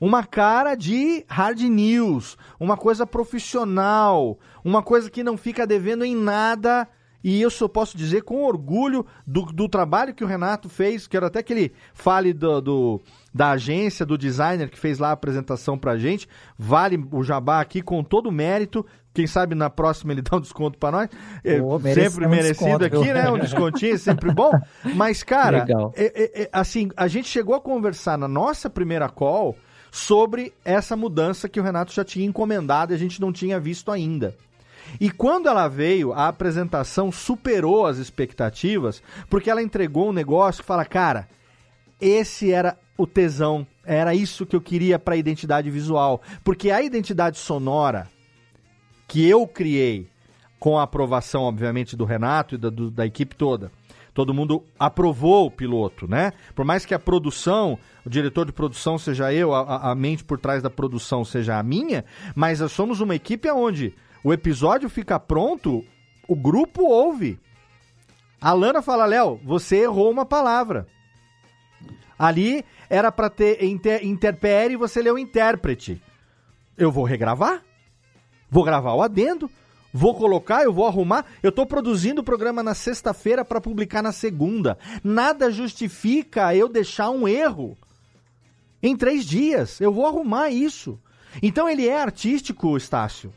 S5: Uma cara de hard news, uma coisa profissional, uma coisa que não fica devendo em nada. E eu só posso dizer com orgulho do, do trabalho que o Renato fez. Quero até que ele fale do, do- da agência, do designer que fez lá a apresentação pra gente. Vale o jabá aqui com todo o mérito. Quem sabe na próxima ele dá um desconto pra nós. É, sempre
S10: um
S5: merecido aqui,
S10: viu?
S5: né? Um descontinho é sempre bom. Mas, cara, é- é- é, assim, a gente chegou a conversar na nossa primeira call sobre essa mudança que o Renato já tinha encomendado e a gente não tinha visto ainda. E quando ela veio, a apresentação superou as expectativas, porque ela entregou um negócio que fala, cara, esse era o tesão, era isso que eu queria para a identidade visual, porque a identidade sonora que eu criei com a aprovação, obviamente, do Renato e da, do- da equipe toda. Todo mundo aprovou o piloto, né? Por mais que a produção, o diretor de produção seja eu, a- a, mente por trás da produção seja a minha, mas somos uma equipe onde o episódio fica pronto, o grupo ouve. A Lana fala, Léo, você errou uma palavra. Ali era para ter inter, interpere e você leu intérprete. Eu vou regravar? Vou gravar o adendo? Vou colocar, eu vou arrumar. Eu tô produzindo o programa na sexta-feira para publicar na segunda. Nada justifica eu deixar um erro em três dias. Eu vou arrumar isso. Então ele é artístico, Estácio.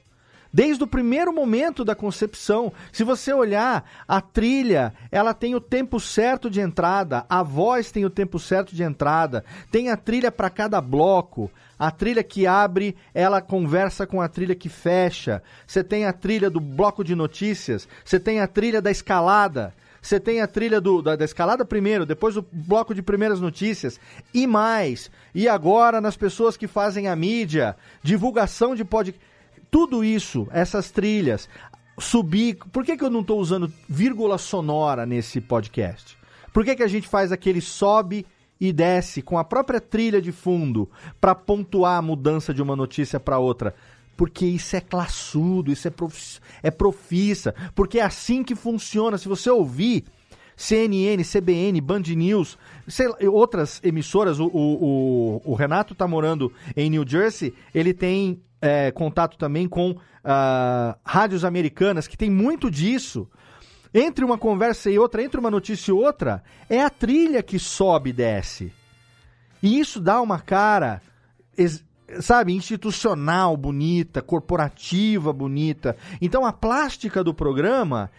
S5: Desde o primeiro momento da concepção. Se você olhar, a trilha, ela tem o tempo certo de entrada, a voz tem o tempo certo de entrada, tem a trilha para cada bloco. A trilha que abre, ela conversa com a trilha que fecha. Você tem a trilha do bloco de notícias, você tem a trilha da escalada. Você tem a trilha do- da, da escalada primeiro, depois o bloco de primeiras notícias e mais. E agora nas pessoas que fazem a mídia, divulgação de podcast. Tudo isso, essas trilhas, subir. Por que, que eu não estou usando vírgula sonora nesse podcast? Por que, que a gente faz aquele sobe e desce com a própria trilha de fundo para pontuar a mudança de uma notícia para outra? Porque isso é classudo, isso é, é profissa, porque é assim que funciona. Se você ouvir CNN, CBN, Band News, sei lá, outras emissoras, o, o, o, Renato tá morando em New Jersey, ele tem é, contato também com ah, rádios americanas, que tem muito disso. Entre uma conversa e outra, entre uma notícia e outra, é a trilha que sobe e desce. E isso dá uma cara, sabe, institucional bonita, corporativa bonita. Então a plástica do programa,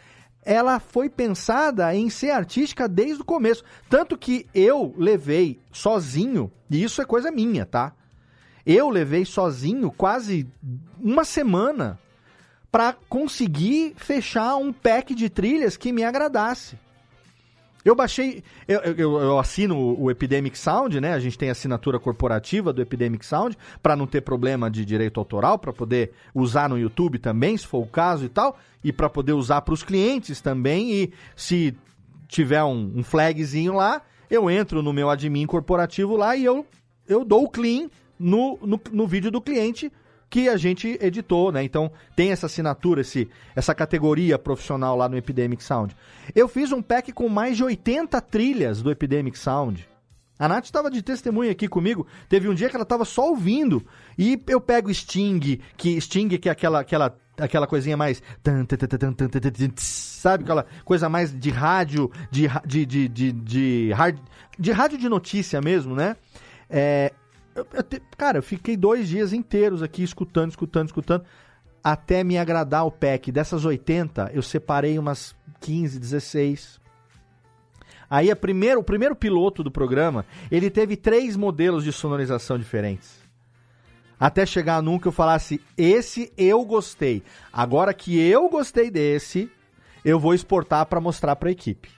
S5: ela foi pensada em ser artística desde o começo. Tanto que eu levei sozinho, e isso é coisa minha, tá? Eu levei sozinho quase uma semana para conseguir fechar um pack de trilhas que me agradasse. Eu baixei, eu, eu, eu assino o Epidemic Sound, né? A gente tem assinatura corporativa do Epidemic Sound para não ter problema de direito autoral, para poder usar no YouTube também, se for o caso e tal, e para poder usar para os clientes também. E se tiver um, um flagzinho lá, eu entro no meu admin corporativo lá e eu, eu dou o clean no, no, no vídeo do cliente que a gente editou, né? Então tem essa assinatura, esse, essa categoria profissional lá no Epidemic Sound. Eu fiz um pack com mais de 80 trilhas do Epidemic Sound. A Nath estava de testemunha aqui comigo. Teve um dia que ela estava só ouvindo. E eu pego Sting, que Sting que é aquela, aquela, aquela coisinha mais. Sabe? Aquela coisa mais de rádio, de, de, de, de, de, de rádio de notícia mesmo, né? É, eu, eu cara, eu fiquei dois dias inteiros aqui escutando, escutando, escutando, até me agradar o pack. Dessas 80, eu separei umas 15, 16. Aí a primeiro, o primeiro piloto do programa, ele teve três modelos de sonorização diferentes. Até chegar num que eu falasse, esse eu gostei. Agora que eu gostei desse, eu vou exportar para mostrar para a equipe.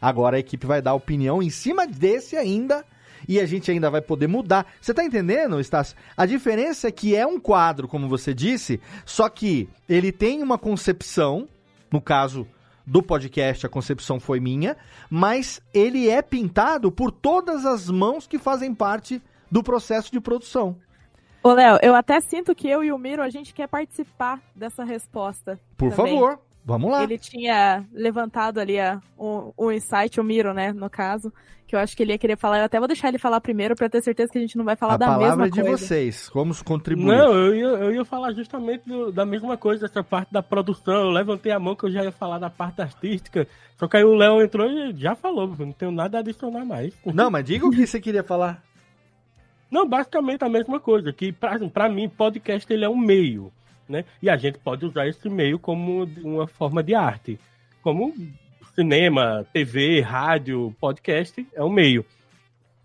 S5: Agora a equipe vai dar opinião em cima desse ainda e a gente ainda vai poder mudar. Você tá entendendo, Estácio? A diferença é que é um quadro, como você disse, só que ele tem uma concepção, no caso do podcast, a concepção foi minha, mas ele é pintado por todas as mãos que fazem parte do processo de produção.
S8: Ô, Léo, eu até sinto que eu e o Miro, a gente quer participar dessa resposta.
S5: Por também. favor, vamos lá.
S8: Ele tinha levantado ali a, um, um insight, o Miro, né, no caso, que eu acho que ele ia querer falar. Eu até vou deixar ele falar primeiro para ter certeza que a gente não vai falar
S5: a
S8: da mesma coisa.
S5: A palavra é de vocês, como contribuir.
S9: Não, eu ia, eu ia falar justamente do, da mesma coisa, essa parte da produção. Eu levantei a mão que eu já ia falar da parte artística, só que aí o Léo entrou e já falou, não tenho nada a adicionar mais.
S5: Não, mas diga o que você queria falar.
S9: Não, basicamente a mesma coisa, que para mim podcast ele é um meio, né? E a gente pode usar esse meio como uma forma de arte, como cinema, TV, rádio, podcast é um meio.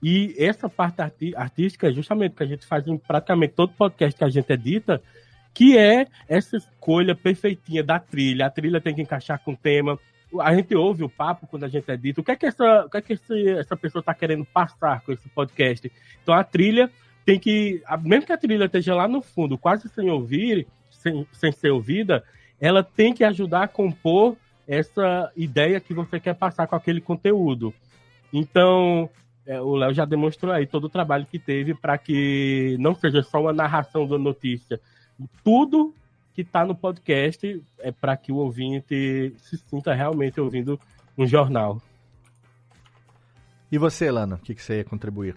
S9: E essa parte artística é justamente que a gente faz em praticamente todo podcast que a gente edita, que é essa escolha perfeitinha da trilha. A trilha tem que encaixar com o tema. A gente ouve o papo quando a gente edita. O que é que essa, o que é que esse, essa pessoa está querendo passar com esse podcast? Então a trilha tem que, mesmo que a trilha esteja lá no fundo, quase sem ouvir, sem, sem ser ouvida, ela tem que ajudar a compor essa ideia que você quer passar com aquele conteúdo. Então, é, o Léo já demonstrou aí todo o trabalho que teve para que não seja só uma narração da notícia. Tudo que está no podcast é para que o ouvinte se sinta realmente ouvindo um jornal.
S5: E você, Lana, o que, que você ia contribuir?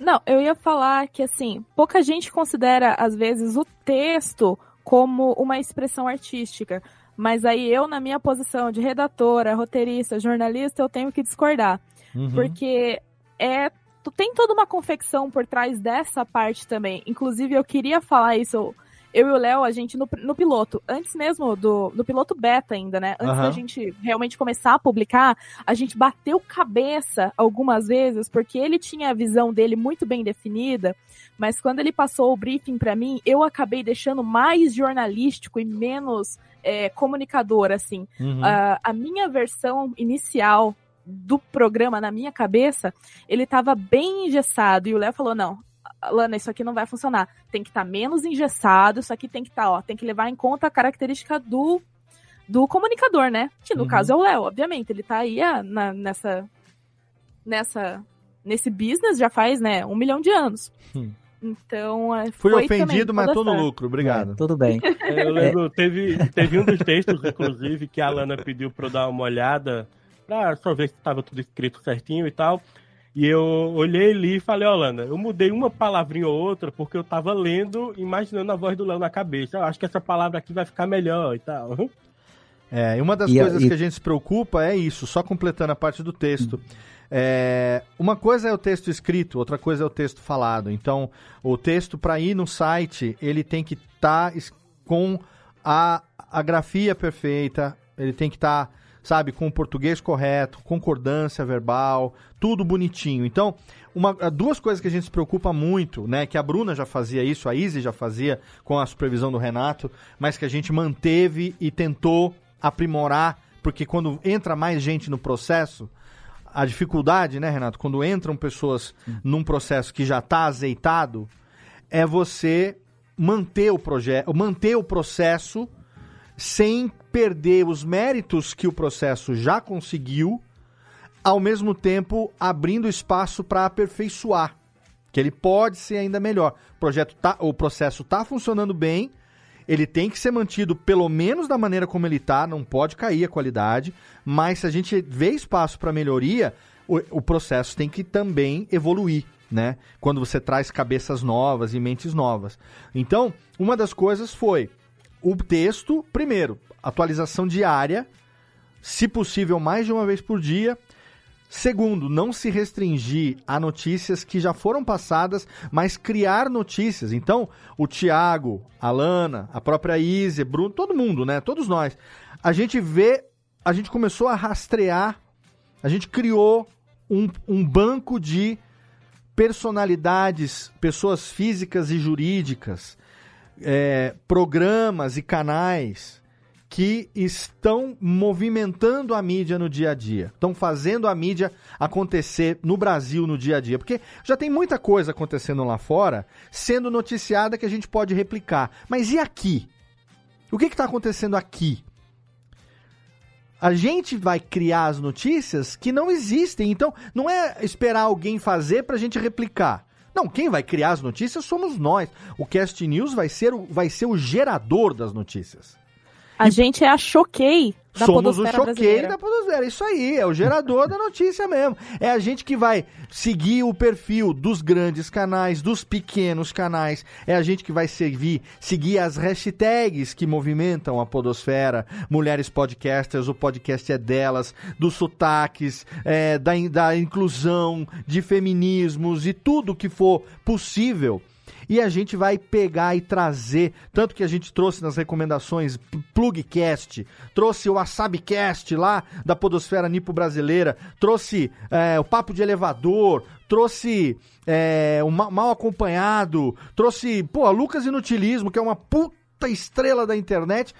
S8: Não, eu ia falar que assim, pouca gente considera às vezes o texto como uma expressão artística. Mas aí eu, na minha posição de redatora, roteirista, jornalista, eu tenho que discordar. Uhum. Porque é. Tem toda uma confecção por trás dessa parte também. Inclusive, eu queria falar isso eu e o Léo, a gente no, no piloto, antes mesmo do, do piloto beta ainda, né? Antes uhum. da gente realmente começar a publicar, a gente bateu cabeça algumas vezes, porque ele tinha a visão dele muito bem definida, mas quando ele passou o briefing para mim, eu acabei deixando mais jornalístico e menos é, comunicador, assim. Uhum. Uh, a minha versão inicial do programa na minha cabeça, ele tava bem engessado. E o Léo falou: não, Lana, isso aqui não vai funcionar. Tem que estar tá menos engessado, isso aqui tem que estar, tá, ó, tem que levar em conta a característica do, do comunicador, né? Que no uhum. caso é o Léo, obviamente. Ele tá aí ah, na, nessa. nessa. nesse business já faz, né, um milhão de anos. Hum. Então, é,
S5: Fui ofendido, mas tô no lucro, obrigado.
S10: É, tudo bem.
S9: Eu lembro, teve, teve um dos textos, inclusive, que a Lana pediu pra eu dar uma olhada, pra só ver se tava tudo escrito certinho e tal. E eu olhei ali e falei, Holanda, eu mudei uma palavrinha ou outra porque eu tava lendo, imaginando a voz do Léo na cabeça. Eu acho que essa palavra aqui vai ficar melhor e tal.
S5: É, e uma das e, coisas e... que a gente se preocupa é isso, só completando a parte do texto. Hum. É, uma coisa é o texto escrito, outra coisa é o texto falado. Então, o texto para ir no site, ele tem que estar tá com a, a grafia perfeita, ele tem que estar tá sabe, com o português correto, concordância verbal, tudo bonitinho. Então, uma, duas coisas que a gente se preocupa muito, né, que a Bruna já fazia isso, a Izzy já fazia com a supervisão do Renato, mas que a gente manteve e tentou aprimorar, porque quando entra mais gente no processo, a dificuldade, né, Renato, quando entram pessoas num processo que já está azeitado, é você manter o projeto, manter o processo sem perder os méritos que o processo já conseguiu, ao mesmo tempo abrindo espaço para aperfeiçoar, que ele pode ser ainda melhor. O projeto tá, o processo está funcionando bem, ele tem que ser mantido pelo menos da maneira como ele está, não pode cair a qualidade, mas se a gente vê espaço para melhoria, o, o processo tem que também evoluir. Né? Quando você traz cabeças novas e mentes novas. Então, uma das coisas foi o texto, primeiro, atualização diária, se possível mais de uma vez por dia. Segundo, não se restringir a notícias que já foram passadas, mas criar notícias. Então, o Tiago, a Lana, a própria Izzy, Bruno, todo mundo, né? Todos nós. A gente vê, a gente começou a rastrear, a gente criou um, um banco de personalidades, pessoas físicas e jurídicas, é, programas e canais que estão movimentando a mídia no dia a dia, estão fazendo a mídia acontecer no Brasil no dia a dia, porque já tem muita coisa acontecendo lá fora, sendo noticiada que a gente pode replicar. Mas e aqui? O que está acontecendo aqui? A gente vai criar as notícias que não existem, então não é esperar alguém fazer para a gente replicar. Não, quem vai criar as notícias somos nós. O Cast News vai ser o, vai ser o gerador das notícias.
S8: A e gente é a choquei da
S5: Somos o choquei da podosfera. Isso aí, é o gerador da notícia mesmo. É a gente que vai seguir o perfil dos grandes canais, dos pequenos canais. É a gente que vai seguir, seguir as hashtags que movimentam a podosfera. Mulheres podcasters, o podcast é delas, dos sotaques, é, da, da inclusão, de feminismos e tudo que for possível e a gente vai pegar e trazer, tanto que a gente trouxe nas recomendações Plugcast, trouxe o WasabiCast lá da Podosfera Nipo Brasileira, trouxe é, o Papo de Elevador, trouxe é, o Mal Acompanhado, trouxe, pô, Lucas Inutilismo, que é uma puta estrela da internet.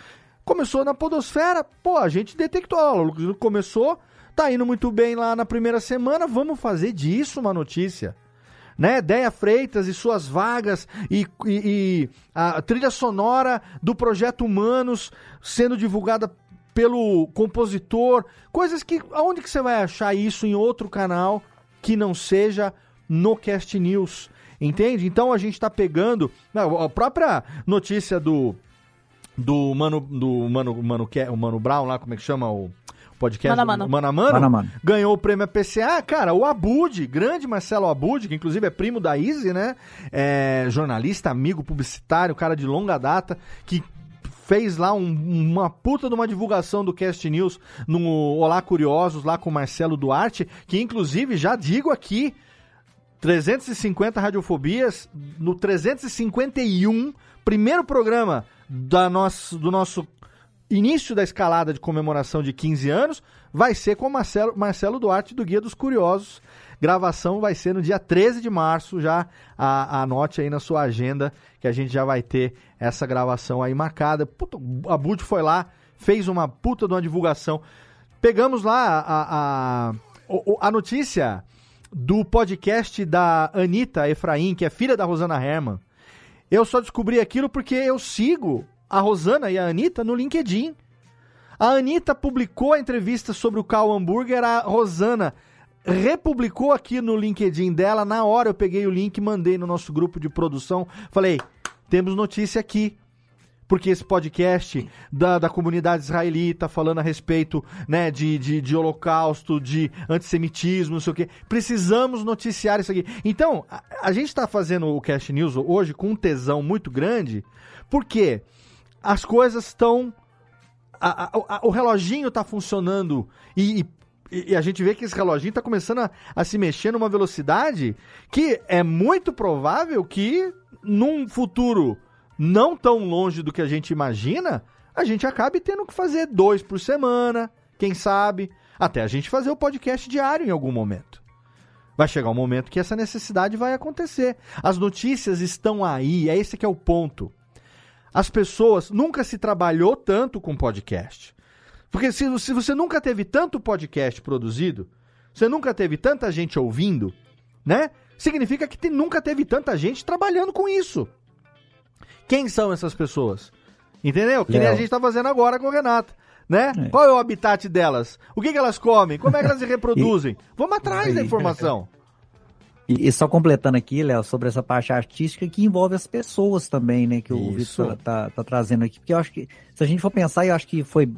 S5: Começou na Podosfera, pô, a gente detectou, o Lucas começou, tá indo muito bem lá na primeira semana, vamos fazer disso uma notícia né? Deia Freitas e suas vagas e, e, e a trilha sonora do projeto Humanos sendo divulgada pelo compositor, coisas que aonde que você vai achar isso em outro canal que não seja no Cast News, entende? Então a gente está pegando a própria notícia do do mano do mano mano o mano Brown lá, como é que chama o podcast
S8: Mano a Mano.
S5: Mano, a Mano,
S10: Mano a Mano.
S5: ganhou o prêmio PCA. Cara, o Abud, grande Marcelo Abud, que inclusive é primo da Izzy, né? É jornalista, amigo, publicitário, cara de longa data, que fez lá um- uma puta de uma divulgação do Cast News no Olá Curiosos, lá com o Marcelo Duarte, que inclusive já digo aqui, 350 radiofobias, no 351, primeiro programa da nosso, do nosso início da escalada de comemoração de 15 anos, vai ser com Marcelo, Marcelo Duarte do Guia dos Curiosos. Gravação vai ser no dia 13 de março, já a, anote aí na sua agenda que a gente já vai ter essa gravação aí marcada. Puta, a Bud foi lá, fez uma puta de uma divulgação. Pegamos lá a, a, a, notícia do podcast da Anitta Efraim, que é filha da Rosana Herman. Eu só descobri aquilo porque eu sigo a Rosana e a Anitta no LinkedIn. A Anitta publicou a entrevista sobre o Cal Hambúrguer, a Rosana republicou aqui no LinkedIn dela. Na hora eu peguei o link, mandei no nosso grupo de produção. Falei, temos notícia aqui. Porque esse podcast da, da comunidade israelita falando a respeito né, de, de, de holocausto, de antissemitismo, não sei o quê. Precisamos noticiar isso aqui. Então, a, a gente está fazendo o Cast News hoje com um tesão muito grande, porque as coisas estão. o reloginho está funcionando e, e, e, a gente vê que esse reloginho está começando a, a, se mexer numa velocidade que é muito provável que num futuro não tão longe do que a gente imagina, a gente acabe tendo que fazer dois por semana, quem sabe, até a gente fazer o podcast diário em algum momento. Vai chegar um momento que essa necessidade vai acontecer. As notícias estão aí, é esse que é o ponto. As pessoas nunca se trabalhou tanto com podcast. Porque se, se você nunca teve tanto podcast produzido, você nunca teve tanta gente ouvindo, né? Significa que te, nunca teve tanta gente trabalhando com isso. Quem são essas pessoas? Entendeu? Que nem a gente tá fazendo agora com o Renato. Né? É. Qual é o habitat delas? O que, que elas comem? Como é que elas se reproduzem? Vamos atrás da informação.
S10: E, e, só completando aqui, Léo, sobre essa parte artística que envolve as pessoas também, né? Que o Vitor tá, tá, trazendo aqui. Porque eu acho que, se a gente for pensar, eu acho que foi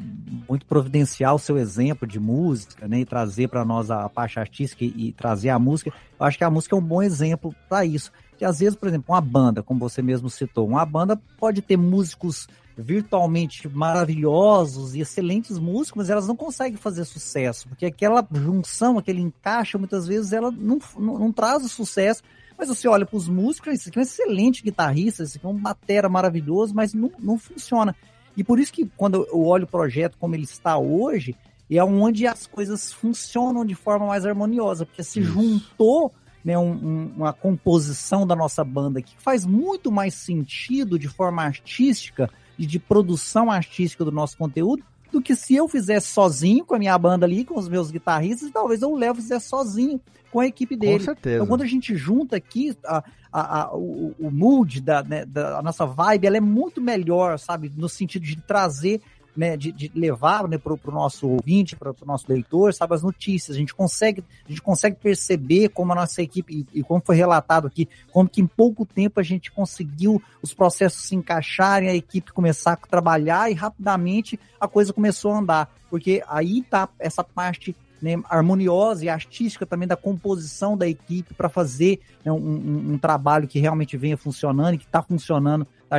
S10: muito providencial o seu exemplo de música, né? E trazer para nós a, a, parte artística e, e, trazer a música. Eu acho que a música é um bom exemplo para isso. Que às vezes, por exemplo, uma banda, como você mesmo citou, uma banda pode ter músicos virtualmente maravilhosos e excelentes músicos, mas elas não conseguem fazer sucesso, porque aquela junção, aquele encaixe, muitas vezes ela não, não, não traz o sucesso. Mas você olha para os músicos, esse aqui é um excelente guitarrista, esse aqui é um batera maravilhoso, mas não, não funciona. E por isso que quando eu olho o projeto como ele está hoje, é onde as coisas funcionam de forma mais harmoniosa, porque se isso. juntou né, um, um, uma composição da nossa banda que faz muito mais sentido de forma artística e de produção artística do nosso conteúdo do que se eu fizesse sozinho com a minha banda ali, com os meus guitarristas, e talvez eu Léo fizesse sozinho com a equipe dele. Com
S5: certeza.
S10: Então, quando a gente junta aqui, a, a, a o, o, mood da, né, da nossa vibe, ela é muito melhor, sabe? No sentido de trazer né, de, de levar né, para o nosso ouvinte, para o nosso leitor, sabe, as notícias. A gente consegue, a gente consegue perceber como a nossa equipe, e, e, como foi relatado aqui, como que em pouco tempo a gente conseguiu os processos se encaixarem, a equipe começar a trabalhar e rapidamente a coisa começou a andar. Porque aí tá essa parte né, harmoniosa e artística também da composição da equipe para fazer né, um, um, um, trabalho que realmente venha funcionando e que está funcionando da,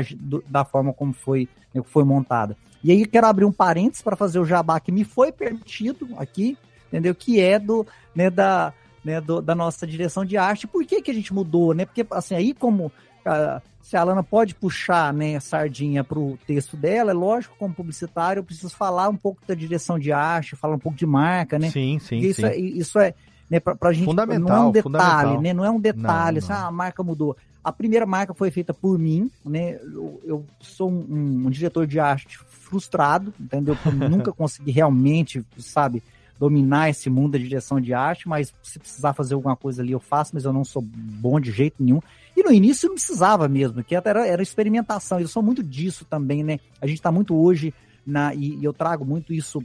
S10: da, forma como foi, né, foi montada. E aí quero abrir um parênteses para fazer o jabá que me foi permitido aqui, entendeu? Que é do, né, da, né, do, da nossa direção de arte. Por que, que a gente mudou, né? Porque assim, aí como uh, se a Alana pode puxar né, a sardinha para o texto dela, é lógico, como publicitário, eu preciso falar um pouco da direção de arte, falar um pouco de marca, né?
S5: Sim, sim,
S10: Porque isso
S5: sim.
S10: É, isso é né, pra, pra gente.
S5: Fundamental.
S10: Não é um detalhe, né? Não é um detalhe,
S5: não,
S10: não. Assim, ah, a marca mudou. A primeira marca foi feita por mim, né? Eu, eu sou um, um, diretor de arte frustrado, entendeu? Eu nunca consegui realmente, sabe, dominar esse mundo da direção de arte, mas se precisar fazer alguma coisa ali eu faço, mas eu não sou bom de jeito nenhum. E no início não precisava mesmo, que era, era experimentação. Eu sou muito disso também, né? A gente está muito hoje na e, e eu trago muito isso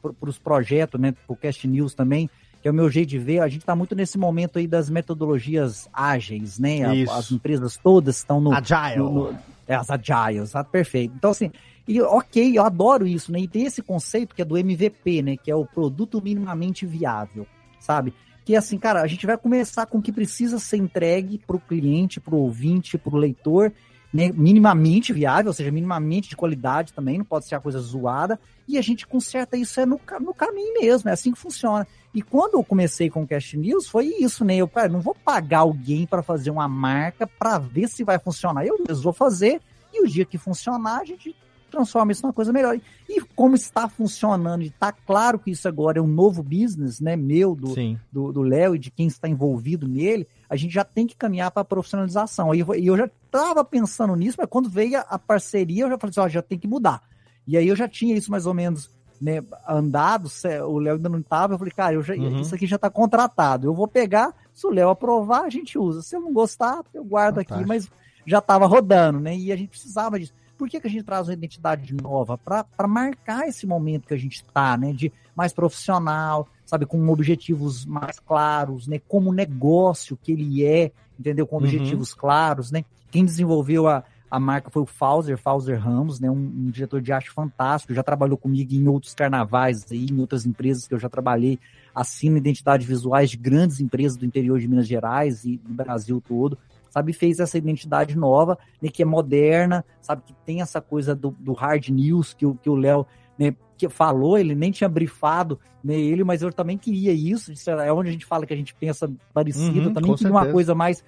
S10: para os projetos, né? Para o Cast News também que é o meu jeito de ver, a gente está muito nesse momento aí das metodologias ágeis, né? A, as empresas todas estão no.
S5: Agile.
S10: No, no, é, as agiles, tá perfeito. Então, assim, e ok, eu adoro isso, né? E tem esse conceito que é do MVP, né? Que é o produto minimamente viável, sabe? Que é assim, cara, a gente vai começar com o que precisa ser entregue para o cliente, para o ouvinte, para o leitor, né, minimamente viável, ou seja, minimamente de qualidade também, não pode ser a coisa zoada, e a gente conserta isso é no, no caminho mesmo, é assim que funciona. E quando eu comecei com o Cash News, foi isso, né? Eu, cara, não vou pagar alguém para fazer uma marca para ver se vai funcionar. Eu mesmo vou fazer, e o dia que funcionar, a gente transforma isso numa coisa melhor. E como está funcionando, e está claro que isso agora é um novo business, né? Meu, do Léo do, do e de quem está envolvido nele, a gente já tem que caminhar para a profissionalização. E eu, eu, já estava pensando nisso, mas quando veio a, a parceria, eu já falei assim, ó, já tem que mudar. E aí eu já tinha isso mais ou menos né, andado, o Léo ainda não estava, eu falei, cara, eu já, uhum. isso aqui já está contratado. Eu vou pegar, se o Léo aprovar, a gente usa. Se eu não gostar, eu guardo Fantástico. aqui, mas já estava rodando, né? E a gente precisava disso. Por que, que a gente traz uma identidade nova? Para marcar esse momento que a gente está, né? De mais profissional, sabe, com objetivos mais claros, né? Como negócio que ele é, entendeu? Com uhum. objetivos uhum. claros, né? Quem desenvolveu a, a marca foi o Fauser, Fauser Ramos, né? Um, um, diretor de arte fantástico, já trabalhou comigo em outros carnavais aí, em outras empresas que eu já trabalhei, assina identidades visuais de grandes empresas do interior de Minas Gerais e do Brasil todo sabe, fez essa identidade nova, né, que é moderna, sabe, que tem essa coisa do, do hard news que, que o Léo né, que falou, ele nem tinha brifado né, ele, mas eu também queria isso, é onde a gente fala que a gente pensa parecido, uhum, também queria uma coisa mais,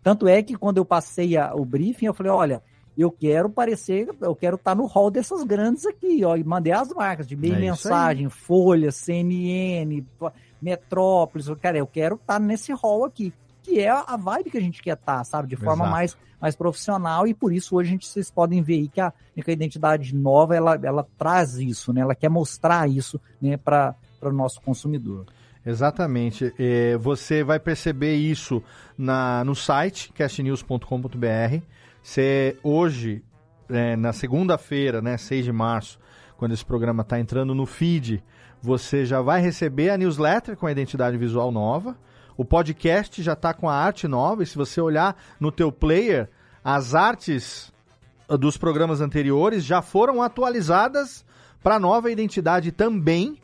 S10: Tanto é que quando eu passei a, o briefing, eu falei, olha, eu quero parecer, eu quero estar no hall dessas grandes aqui, ó, e mandei as marcas de meia
S5: É
S10: mensagem, Folha, CNN, Metrópolis, cara, eu quero estar nesse hall aqui, que é a vibe que a gente quer estar, sabe, de forma
S5: Exato.
S10: mais, mais profissional e por isso hoje a gente, vocês podem ver aí que a, que a identidade nova, ela, ela traz isso, né, ela quer mostrar isso, né, para o nosso consumidor.
S5: Exatamente. É, você vai perceber isso na, no site, castnews.com.br. Você hoje, é, na segunda-feira, né, 6 de março, quando esse programa está entrando no feed, você já vai receber a newsletter com a identidade visual nova. O podcast já está com a arte nova. E se você olhar no teu player, as artes ah, dos programas anteriores já foram atualizadas para a nova identidade também.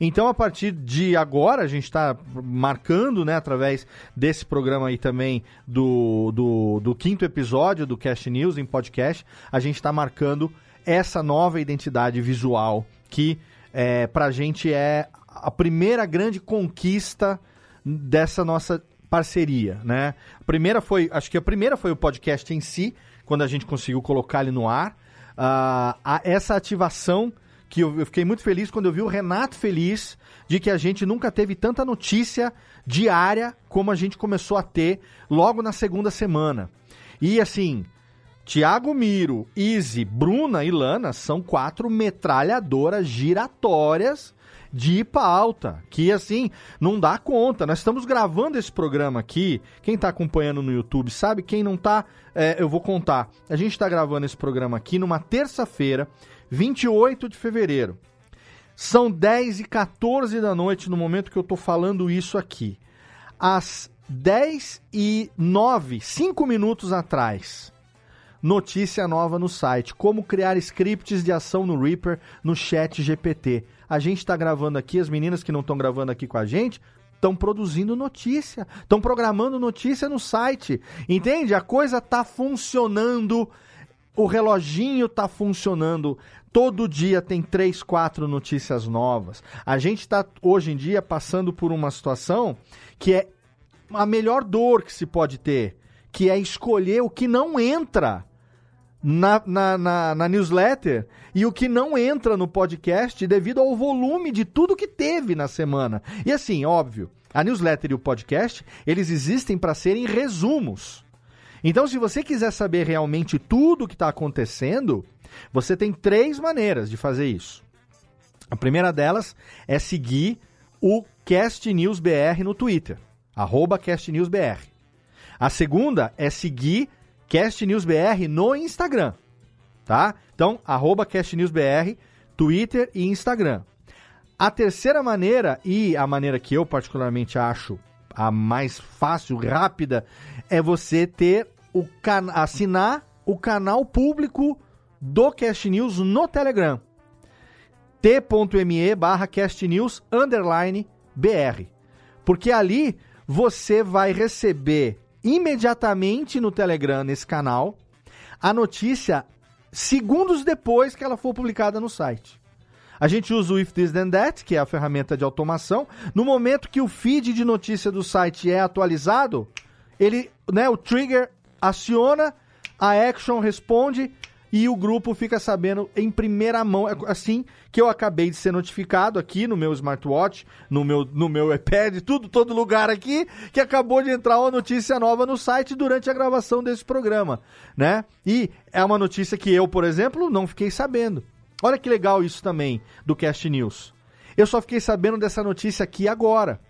S5: Então, a partir de agora, a gente está marcando, né, através desse programa aí também, do, do, do quinto episódio do Cast News em podcast, a gente está marcando essa nova identidade visual que, é, para a gente, é a primeira grande conquista dessa nossa parceria, né? A primeira foi, acho que a primeira foi o podcast em si, quando a gente conseguiu colocar ele no ar. A- essa ativação que eu, eu fiquei muito feliz quando eu vi o Renato feliz de que a gente nunca teve tanta notícia diária como a gente começou a ter logo na segunda semana. E assim, Tiago Miro, Izzy, Bruna e Lana são quatro metralhadoras giratórias de pauta, que assim, não dá conta. Nós estamos gravando esse programa aqui, quem está acompanhando no YouTube sabe, quem não tá, é, eu vou contar. A gente está gravando esse programa aqui numa terça-feira, 28 de fevereiro. São 10 e 14 da noite no momento que eu tô falando isso aqui. Às 10 e 9, 5 minutos atrás, notícia nova no site: como criar scripts de ação no Reaper no Chat GPT. A gente está gravando aqui, as meninas que não estão gravando aqui com a gente estão produzindo notícia, estão programando notícia no site. Entende? A coisa tá funcionando, o reloginho tá funcionando. Todo dia tem três, quatro notícias novas. A gente está hoje em dia passando por uma situação que é a melhor dor que se pode ter, que é escolher o que não entra na, na, na, na newsletter e o que não entra no podcast devido ao volume de tudo que teve na semana. E assim, óbvio, a newsletter e o podcast, eles existem para serem resumos. Então, se você quiser saber realmente tudo o que está acontecendo, você tem três maneiras de fazer isso. A primeira delas é seguir o Cast News BR no Twitter, arroba. A segunda é seguir Cast News BR no Instagram, tá? Então, arroba Cast News BR, Twitter e Instagram. A terceira maneira, e a maneira que eu particularmente acho a mais fácil, rápida, é você ter o can... assinar o canal público do Cast News no Telegram. t.me barra castnews underline br. Porque ali você vai receber imediatamente no Telegram, nesse canal, a notícia segundos depois que ela for publicada no site. A gente usa o If This Then That, que é a ferramenta de automação. No momento que o feed de notícia do site é atualizado, ele, né, o trigger aciona, a action responde e o grupo fica sabendo em primeira mão. É assim que eu acabei de ser notificado aqui no meu smartwatch, no meu, no meu iPad, tudo, todo lugar aqui, que acabou de entrar uma notícia nova no site durante a gravação desse programa, né? E é uma notícia que eu, por exemplo, não fiquei sabendo. Olha que legal isso também do Cast News. Eu só fiquei sabendo dessa notícia aqui agora.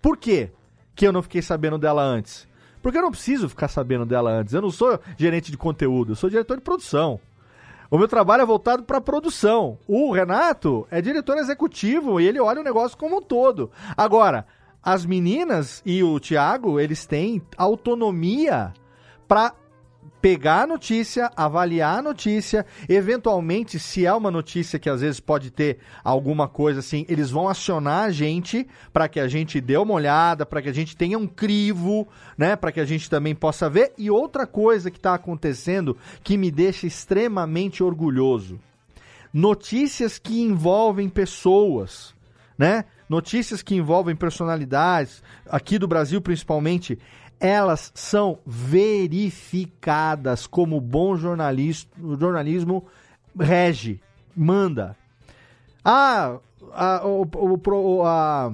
S5: Por quê que eu não fiquei sabendo dela antes? Porque eu não preciso ficar sabendo dela antes. Eu não sou gerente de conteúdo, eu sou diretor de produção. O meu trabalho é voltado para produção. O Renato é diretor executivo e ele olha o negócio como um todo. Agora, as meninas e o Thiago, eles têm autonomia para pegar a notícia, avaliar a notícia, eventualmente, se é uma notícia que às vezes pode ter alguma coisa assim, eles vão acionar a gente para que a gente dê uma olhada, para que a gente tenha um crivo, né, para que a gente também possa ver. E outra coisa que está acontecendo que me deixa extremamente orgulhoso: notícias que envolvem pessoas, né? Notícias que envolvem personalidades, aqui do Brasil principalmente, elas são verificadas como bom jornalismo, jornalismo rege, manda. Ah, a, o, o, o- a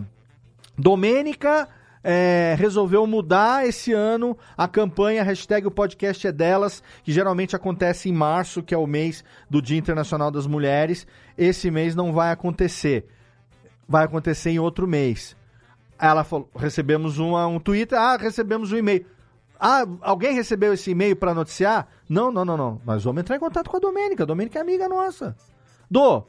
S5: Domênica é, resolveu mudar esse ano a campanha hashtag o podcast é delas, que geralmente acontece em março, que é o mês do Dia Internacional das Mulheres. Esse mês não vai acontecer. Vai acontecer em outro mês. Ela falou, recebemos uma, um Twitter, ah, recebemos um e-mail. Ah, alguém recebeu esse e-mail para noticiar? Não, não, não, não. Nós vamos entrar em contato com a Domênica. A Domênica é amiga nossa. Dô,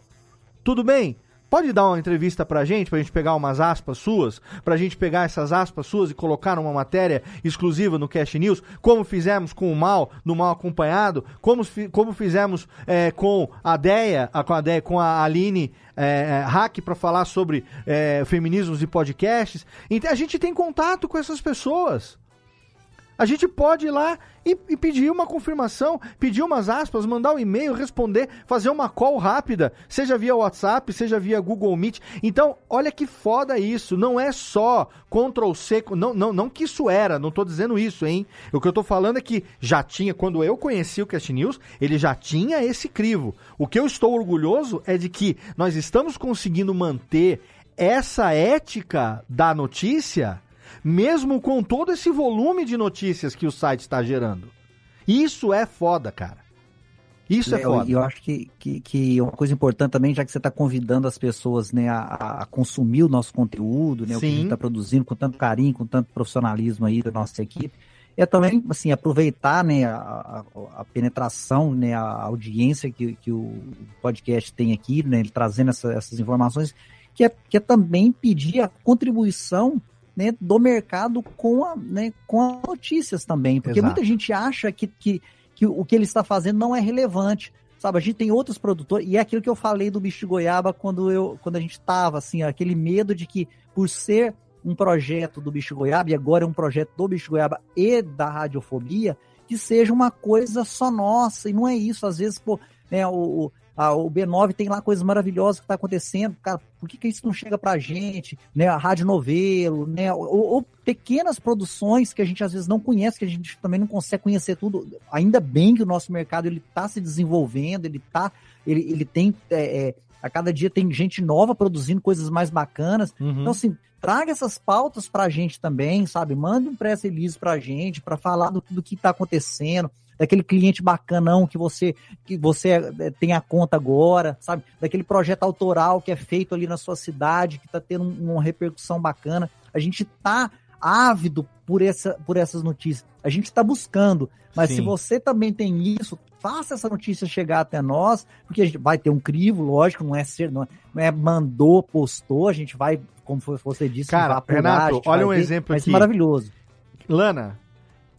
S5: tudo bem? Pode dar uma entrevista pra gente, pra gente pegar umas aspas suas, pra gente pegar essas aspas suas e colocar numa matéria exclusiva no Cash News, como fizemos com o Mal, no Mal Acompanhado, como, como fizemos é, com a Deia, com a Deia, com a Aline é, é, Hack pra falar sobre é, feminismos e podcasts. A gente tem contato com essas pessoas. A gente pode ir lá e, e pedir uma confirmação, pedir umas aspas, mandar um e-mail, responder, fazer uma call rápida, seja via WhatsApp, seja via Google Meet. Então, olha que foda isso. Não é só Ctrl C, não, não, não que isso era, não tô dizendo isso, hein? O que eu tô falando é que já tinha, quando eu conheci o Cast News, ele já tinha esse crivo. O que eu estou orgulhoso é de que nós estamos conseguindo manter essa ética da notícia mesmo com todo esse volume de notícias que o site está gerando. Isso é foda, cara. Isso é foda.
S10: E eu acho que, que, que uma coisa importante também, já que você está convidando as pessoas né, a, a consumir o nosso conteúdo, né, o que a gente está produzindo com tanto carinho, com tanto profissionalismo aí da nossa equipe, é também assim, aproveitar né, a, a- penetração, né, a audiência que, que o podcast tem aqui, né, ele trazendo essa- essas informações, que é, que é também pedir a contribuição né, do mercado com, a, né, com as notícias também. Porque
S5: Exato.
S10: muita gente acha que, que, que o que ele está fazendo não é relevante. Sabe, a gente tem outros produtores, e é aquilo que eu falei do bicho de goiaba quando, eu, quando a gente tava, assim, aquele medo de que, por ser um projeto do bicho goiaba, e agora é um projeto do bicho goiaba e da radiofobia, que seja uma coisa só nossa, e não é isso, às vezes, pô, né, o, o, a- o B9 tem lá coisas maravilhosas que tá acontecendo, cara, por que, que isso não chega pra gente, né, a Rádio Novelo, né, ou, ou pequenas produções que a gente às vezes não conhece, que a gente também não consegue conhecer tudo, ainda bem que o nosso mercado ele tá se desenvolvendo, ele tá, ele, ele tem, é, é, a cada dia tem gente nova produzindo coisas mais bacanas,
S5: Uhum.
S10: então assim, traga essas pautas pra gente também, sabe, manda um press release pra gente, pra falar do, do que tá acontecendo, daquele cliente bacanão que você que você eh, tem a conta agora, sabe? Daquele projeto autoral que é feito ali na sua cidade, que tá tendo um- uma repercussão bacana. A gente tá ávido por, essa, por essas notícias. A gente está buscando. Mas
S5: Sim.
S10: se você também tem isso, faça essa notícia chegar até nós, porque a gente vai ter um crivo, lógico, não é ser, não é, é mandou, postou, a gente vai, como você disse,
S5: Cara,
S10: vai apurar,
S5: Renato, olha um
S10: ver,
S5: exemplo aqui.
S10: maravilhoso.
S5: Lana,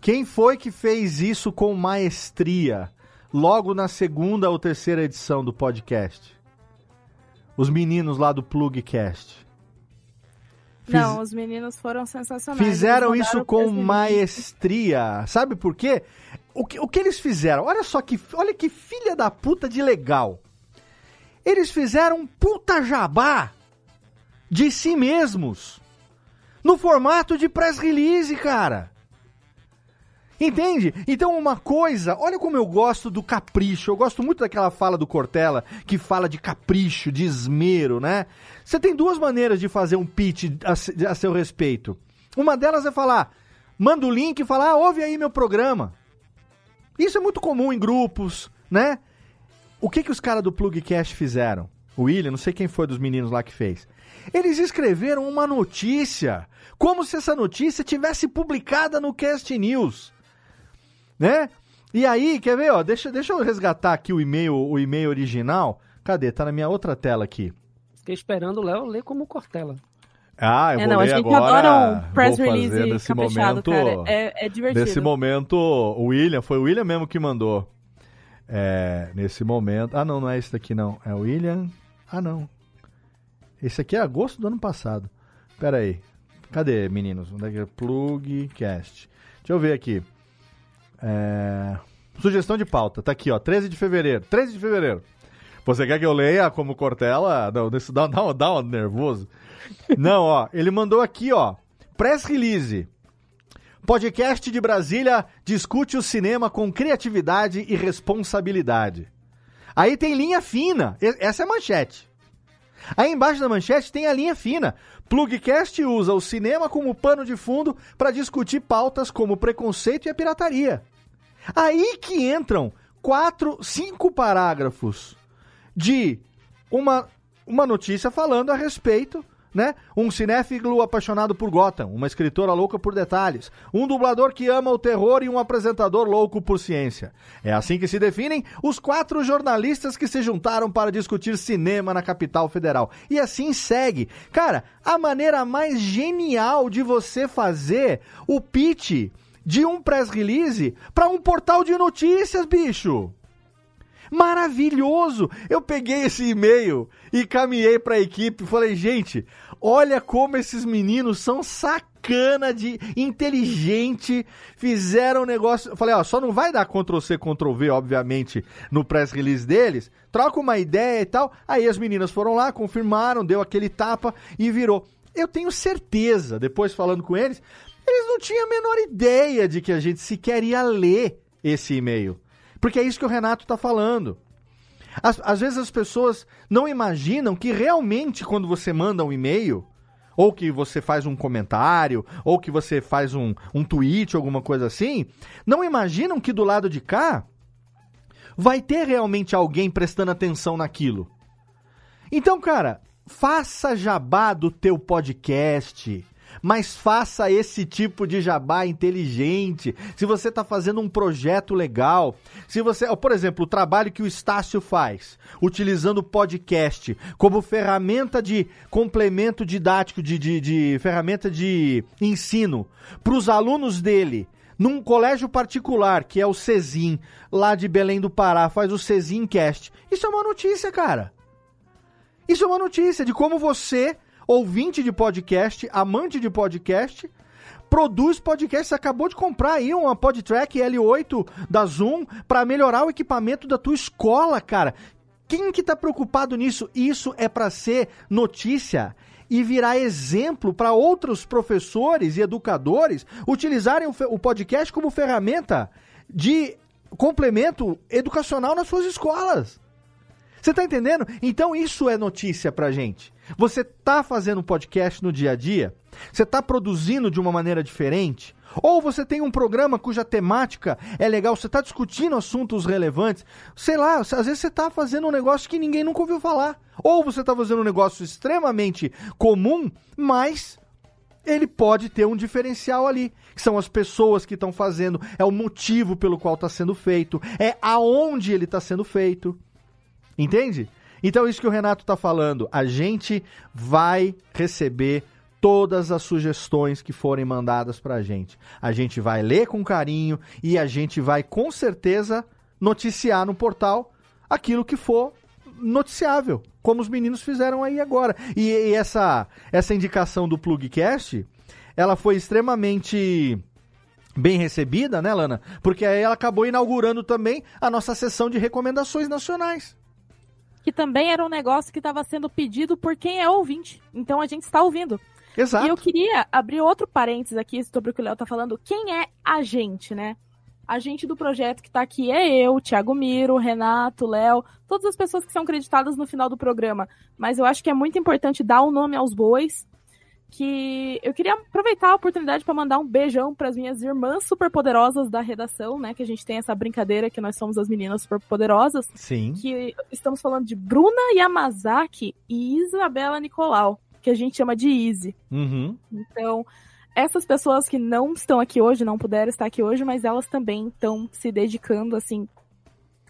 S5: quem foi que fez isso com maestria logo na segunda ou terceira edição do podcast? Os meninos lá do Plugcast. Fiz-
S8: Não, os meninos foram sensacionais.
S5: Fizeram isso com maestria. Sabe por quê? O que, o que eles fizeram? Olha só que, olha que filha da puta de legal. Eles fizeram um puta jabá de si mesmos. No formato de press release, cara. Entende? Então, uma coisa, olha como eu gosto do capricho. Eu gosto muito daquela fala do Cortella que fala de capricho, de esmero, né? Você tem duas maneiras de fazer um pitch a, a seu respeito. Uma delas é falar, manda o link e falar, ah, ouve aí meu programa. Isso é muito comum em grupos, né? O que que os caras do Plugcast fizeram? O William, não sei quem foi dos meninos lá que fez. Eles escreveram uma notícia, como se essa notícia tivesse publicada no Cast News, né? E aí, quer ver, ó, deixa, deixa eu resgatar aqui o e-mail, o e-mail original. Cadê? Tá na minha outra tela aqui.
S7: Fiquei esperando o Léo ler como Cortella.
S5: Ah, eu
S8: É,
S5: vou
S8: não, a
S5: ler
S8: gente
S5: agora.
S8: adora um press
S5: vou
S8: release
S5: fazer nesse momento.
S8: cara. É- é divertido.
S5: Nesse momento, o William, foi o William mesmo que mandou. É, nesse momento. Ah, não, não é esse daqui não. É o William. Ah, não. Esse aqui é agosto do ano passado. Pera aí. Cadê, meninos? Onde é que é? Plugcast. Deixa eu ver aqui. É, Sugestão de pauta. Tá aqui, ó. 13 de fevereiro. 13 de fevereiro. Você quer que eu leia como Cortella? Não, isso dá, dá, dá um nervoso. Não, ó. Ele mandou aqui, ó. Press release. Podcast de Brasília discute o cinema com criatividade e responsabilidade. Aí tem linha fina. Essa é a manchete. Aí embaixo da manchete tem a linha fina. Plugcast usa o cinema como pano de fundo para discutir pautas como preconceito e a pirataria. Aí que entram quatro, cinco parágrafos de uma, uma notícia falando a respeito, né? Um cinéfilo apaixonado por Gotham, uma escritora louca por detalhes, um dublador que ama o terror e um apresentador louco por ciência. É assim que se definem os quatro jornalistas que se juntaram para discutir cinema na capital federal. E assim segue. Cara, a maneira mais genial de você fazer o pitch de um press release para um portal de notícias, bicho. Maravilhoso! Eu peguei esse e-mail e caminhei para a equipe e falei, gente, olha como esses meninos são sacana de inteligente, fizeram um negócio. Falei, ó, só não vai dar Ctrl C, Ctrl V, obviamente, no press release deles. Troca uma ideia e tal. Aí as meninas foram lá, confirmaram, deu aquele tapa e virou. Eu tenho certeza, depois falando com eles, eles não tinham a menor ideia de que a gente sequer ia ler esse e-mail. Porque é isso que o Renato tá falando. Às, às vezes as pessoas não imaginam que realmente quando você manda um e-mail, ou que você faz um comentário, ou que você faz um, um tweet, alguma coisa assim, não imaginam que do lado de cá vai ter realmente alguém prestando atenção naquilo. Então, cara, faça jabá do teu podcast. Mas faça esse tipo de jabá inteligente. Se você está fazendo um projeto legal, se você, por exemplo, o trabalho que o Estácio faz, utilizando o podcast como ferramenta de complemento didático, de, de, de ferramenta de ensino para os alunos dele, num colégio particular, que é o Cezim, lá de Belém do Pará, faz o Cezimcast. Isso é uma notícia, cara. Isso é uma notícia de como você, ouvinte de podcast, amante de podcast, produz podcast. Você acabou de comprar aí uma PodTrack L8 da Zoom para melhorar o equipamento da tua escola, cara. Quem que tá preocupado nisso? Isso é para ser notícia e virar exemplo para outros professores e educadores utilizarem o, podcast como ferramenta de complemento educacional nas suas escolas. Você tá entendendo? Então isso é notícia pra gente. Você tá fazendo um podcast no dia a dia? Você tá produzindo de uma maneira diferente? Ou você tem um programa cuja temática é legal, você tá discutindo assuntos relevantes? Sei lá, às vezes você tá fazendo um negócio que ninguém nunca ouviu falar. Ou você tá fazendo um negócio extremamente comum, mas ele pode ter um diferencial ali, que são as pessoas que estão fazendo, é o motivo pelo qual está sendo feito, é aonde ele está sendo feito. Entende? Então, isso que o Renato está falando, a gente vai receber todas as sugestões que forem mandadas para a gente. A gente vai ler com carinho e a gente vai com certeza noticiar no portal aquilo que for noticiável, como os meninos fizeram aí agora. E, e essa, essa indicação do Plugcast, ela foi extremamente bem recebida, né, Lana? Porque aí ela acabou inaugurando também a nossa sessão de recomendações nacionais.
S8: Que também era um negócio que estava sendo pedido por quem é ouvinte. Então a gente está ouvindo.
S5: Exato.
S8: E eu queria abrir outro parênteses aqui sobre o que o Léo tá falando. Quem é a gente, né? A gente do projeto que tá aqui é eu, Thiago Miro, Renato, Léo, todas as pessoas que são creditadas no final do programa. Mas eu acho que é muito importante dar o nome aos bois. Que eu queria aproveitar a oportunidade para mandar um beijão para as minhas irmãs superpoderosas da redação, né? Que a gente tem essa brincadeira que nós somos as meninas superpoderosas.
S5: Sim.
S8: Que estamos falando de Bruna Yamazaki e Isabela Nicolau, que a gente chama de Izzy.
S5: Uhum.
S8: Então, essas pessoas que não estão aqui hoje, não puderam estar aqui hoje, mas elas também estão se dedicando, assim,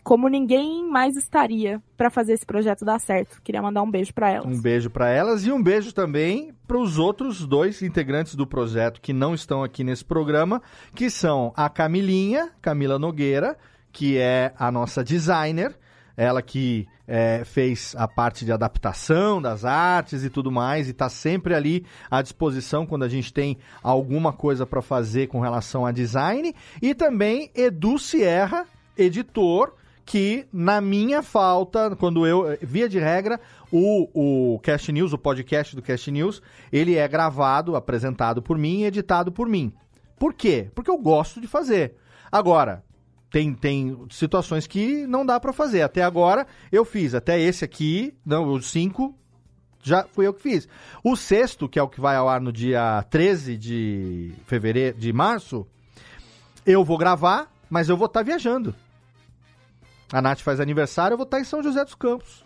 S8: como ninguém mais estaria para fazer esse projeto dar certo. Queria mandar um beijo para elas.
S5: Um beijo para elas e um beijo também para os outros dois integrantes do projeto que não estão aqui nesse programa, que são a Camilinha, Camila Nogueira, que é a nossa designer, ela que é, fez a parte de adaptação das artes e tudo mais, e está sempre ali à disposição quando a gente tem alguma coisa para fazer com relação a design. E também Edu Sierra, editor, que na minha falta, quando eu, via de regra, o, o Cast News, o podcast do Cast News, ele é gravado, apresentado por mim e editado por mim. Por quê? Porque eu gosto de fazer. Agora, tem, tem situações que não dá pra fazer. Até agora eu fiz. Até esse aqui, não, os cinco, já fui eu que fiz. O sexto, que é o que vai ao ar no dia 13 de fevereiro, de março, eu vou gravar, mas eu vou estar viajando. A Nath faz aniversário, eu vou estar em São José dos Campos.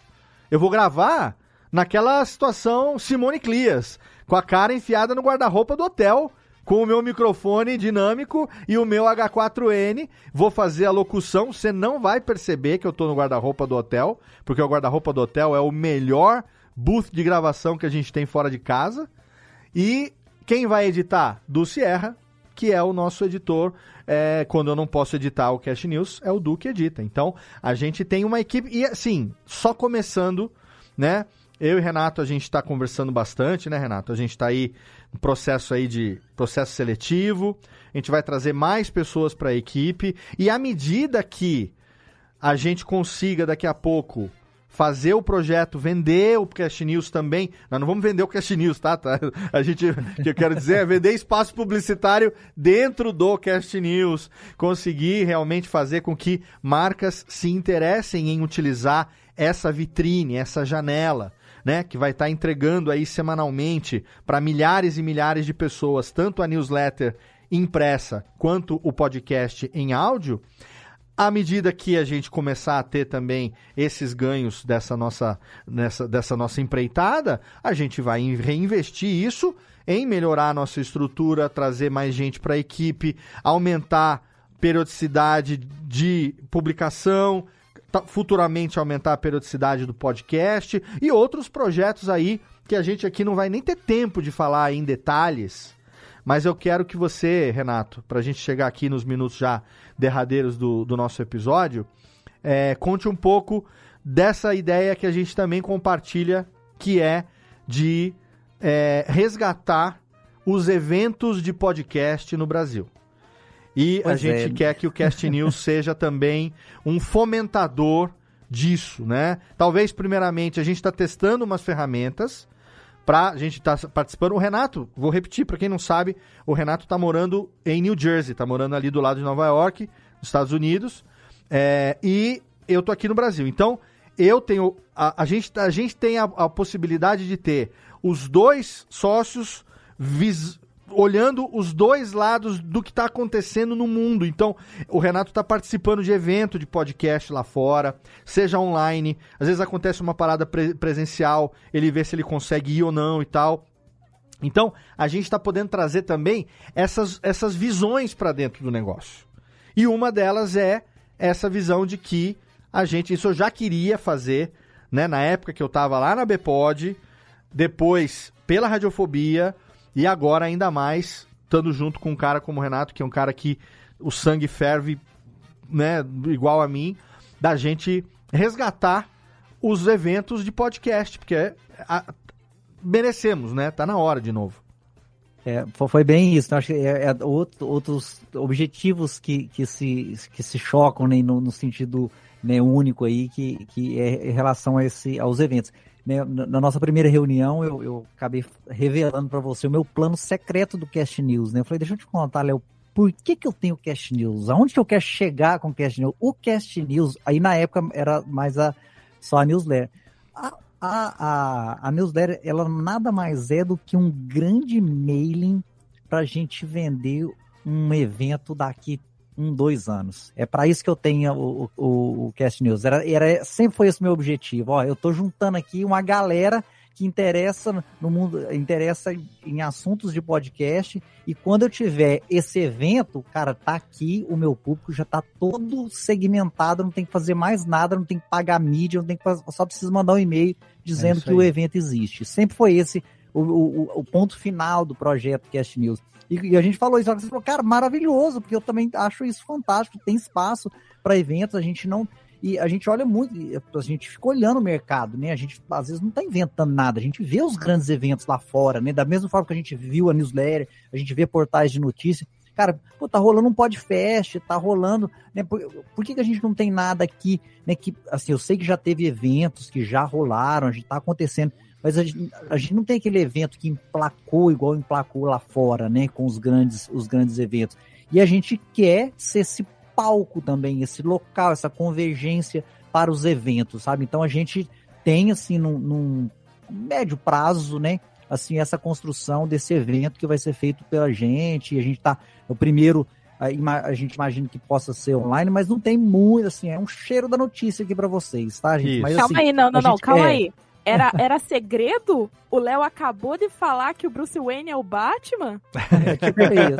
S5: Eu vou gravar naquela situação Simone Clias, com a cara enfiada no guarda-roupa do hotel, com o meu microfone dinâmico e o meu H4N. Vou fazer a locução. Você não vai perceber que eu tô no guarda-roupa do hotel, porque o guarda-roupa do hotel é o melhor booth de gravação que a gente tem fora de casa. E quem vai editar? Do Sierra, que é o nosso editor. É, quando eu não posso editar o Cash News, é o Du que edita. Então, a gente tem uma equipe. E assim, só começando, né? Eu e Renato, a gente está conversando bastante, né, Renato? A gente está aí no processo aí de processo seletivo. A gente vai trazer mais pessoas para a equipe. E à medida que a gente consiga daqui a pouco fazer o projeto, vender o Cast News também. Nós não vamos vender o Cast News, tá? tá? A gente, o que eu quero dizer é vender espaço publicitário dentro do Cast News, conseguir realmente fazer com que marcas se interessem em utilizar essa vitrine, essa janela. Né, que vai estar tá entregando aí semanalmente para milhares e milhares de pessoas, tanto a newsletter impressa quanto o podcast em áudio, à medida que a gente começar a ter também esses ganhos dessa nossa, nessa, dessa nossa empreitada, a gente vai reinvestir isso em melhorar a nossa estrutura, trazer mais gente para a equipe, aumentar periodicidade de publicação, futuramente aumentar a periodicidade do podcast e outros projetos aí que a gente aqui não vai nem ter tempo de falar em detalhes. Mas eu quero que você, Renato, para a gente chegar aqui nos minutos já derradeiros do, do nosso episódio, é, conte um pouco dessa ideia que a gente também compartilha, que é de é, resgatar os eventos de podcast no Brasil. E pois a gente é. quer que o Cast News seja também um fomentador disso, né? Talvez, primeiramente, a gente está testando umas ferramentas para a gente estar tá participando. O Renato, vou repetir, para quem não sabe, o Renato está morando em New Jersey, está morando ali do lado de Nova York, nos Estados Unidos, é, e eu tô aqui no Brasil. Então, eu tenho. A, a gente, a gente tem a, a, possibilidade de ter os dois sócios vis, olhando os dois lados do que está acontecendo no mundo. Então, o Renato está participando de evento de podcast lá fora, seja online. Às vezes acontece uma parada pre presencial, ele vê se ele consegue ir ou não e tal. Então, a gente está podendo trazer também essas, essas visões para dentro do negócio. E uma delas é essa visão de que a gente, isso eu já queria fazer, né, na época que eu estava lá na Bpod, depois pela radiofobia e agora ainda mais estando junto com um cara como o Renato, que é um cara que o sangue ferve, né, igual a mim, da gente resgatar os eventos de podcast, porque é, a, merecemos, né? Tá na hora de novo.
S10: É, foi bem isso. Acho que é, é outro, outros objetivos que, que, se, que se chocam né, no, no sentido né, único aí, que, que é em relação a esse, aos eventos. Né, na nossa primeira reunião, eu, eu acabei revelando para você o meu plano secreto do Cast News. Né? Eu falei, deixa eu te contar, Léo, por que, que eu tenho Cast News? Aonde que eu quero chegar com o Cast News? O Cast News, aí na época era mais a, só a newsletter. A, a, a, a newsletter, ela nada mais é do que um grande mailing para a gente vender um evento daqui um, dois anos. É para isso que eu tenho o, o, o Cast News. Era, era, sempre foi esse meu objetivo. Ó, eu tô juntando aqui uma galera que interessa no mundo, interessa em assuntos de podcast. E quando eu tiver esse evento, cara, tá aqui, o meu público já tá todo segmentado, não tem que fazer mais nada, não tem que pagar mídia, não tem que fazer, só precisa mandar um e-mail dizendo é que o evento existe. Sempre foi esse o, o, o, ponto final do projeto Cast News. E, e a gente falou isso, você falou, cara, maravilhoso, porque eu também acho isso fantástico, tem espaço para eventos, a gente não e a gente olha muito, a gente fica olhando o mercado, né? A gente às vezes não está inventando nada, a gente vê os grandes eventos lá fora, né? Da mesma forma que a gente viu a newsletter, a gente vê portais de notícia. Cara, pô, tá rolando um podcast, tá rolando, né? Por, por que, que a gente não tem nada aqui, né? Que, assim, eu sei que já teve eventos que já rolaram, a gente tá acontecendo, Mas a gente, a gente não tem aquele evento que emplacou igual emplacou lá fora, né? Com os grandes, os grandes eventos. E a gente quer ser esse palco também, esse local, essa convergência para os eventos, sabe? Então a gente tem, assim, num, num médio prazo, né? Assim, essa construção desse evento que vai ser feito pela gente. E a gente tá. O primeiro a, gente imagina que possa ser online, mas não tem muito, assim, é um cheiro da notícia aqui para vocês, tá, gente? Mas,
S8: calma
S10: assim,
S8: aí, não, não, não, calma
S10: é,
S8: aí. Era, era segredo? O Léo acabou de falar que o Bruce Wayne é o Batman?
S10: É tipo isso.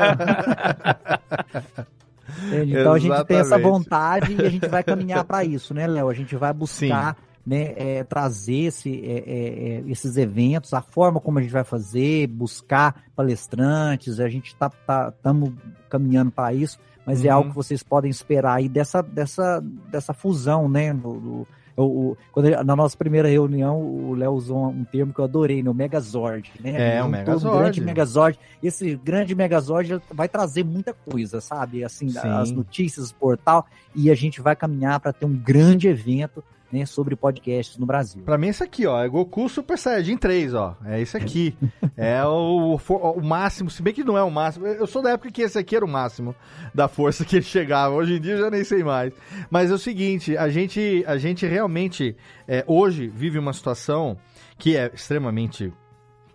S10: Então a gente tem essa vontade e a gente vai caminhar para isso, né, Léo? A gente vai buscar né, é, trazer esse, é, é, esses eventos, a forma como a gente vai fazer, buscar palestrantes, a gente tá, tá tamo caminhando para isso, mas é
S5: Uhum.
S10: algo que vocês podem esperar aí dessa, dessa, dessa fusão, né? Do, do- o, o- quando ele- na nossa primeira reunião, o Léo usou um termo que eu adorei, né? O Megazord. Né?
S5: É, o
S10: Juntou
S5: Megazord.
S10: Um grande Megazord. Esse grande Megazord vai trazer muita coisa, sabe? Assim,
S5: Sim.
S10: as notícias, o portal, e a gente vai caminhar para ter um grande evento né, sobre podcasts no Brasil.
S5: Pra mim é esse aqui, ó. É Goku Super Saiyajin 3, ó. É esse aqui. é o, o máximo, se bem que não é o máximo. Eu sou da época que esse aqui era o máximo da força que ele chegava. Hoje em dia eu já nem sei mais. Mas é o seguinte, a gente, a gente realmente é, hoje vive uma situação que é extremamente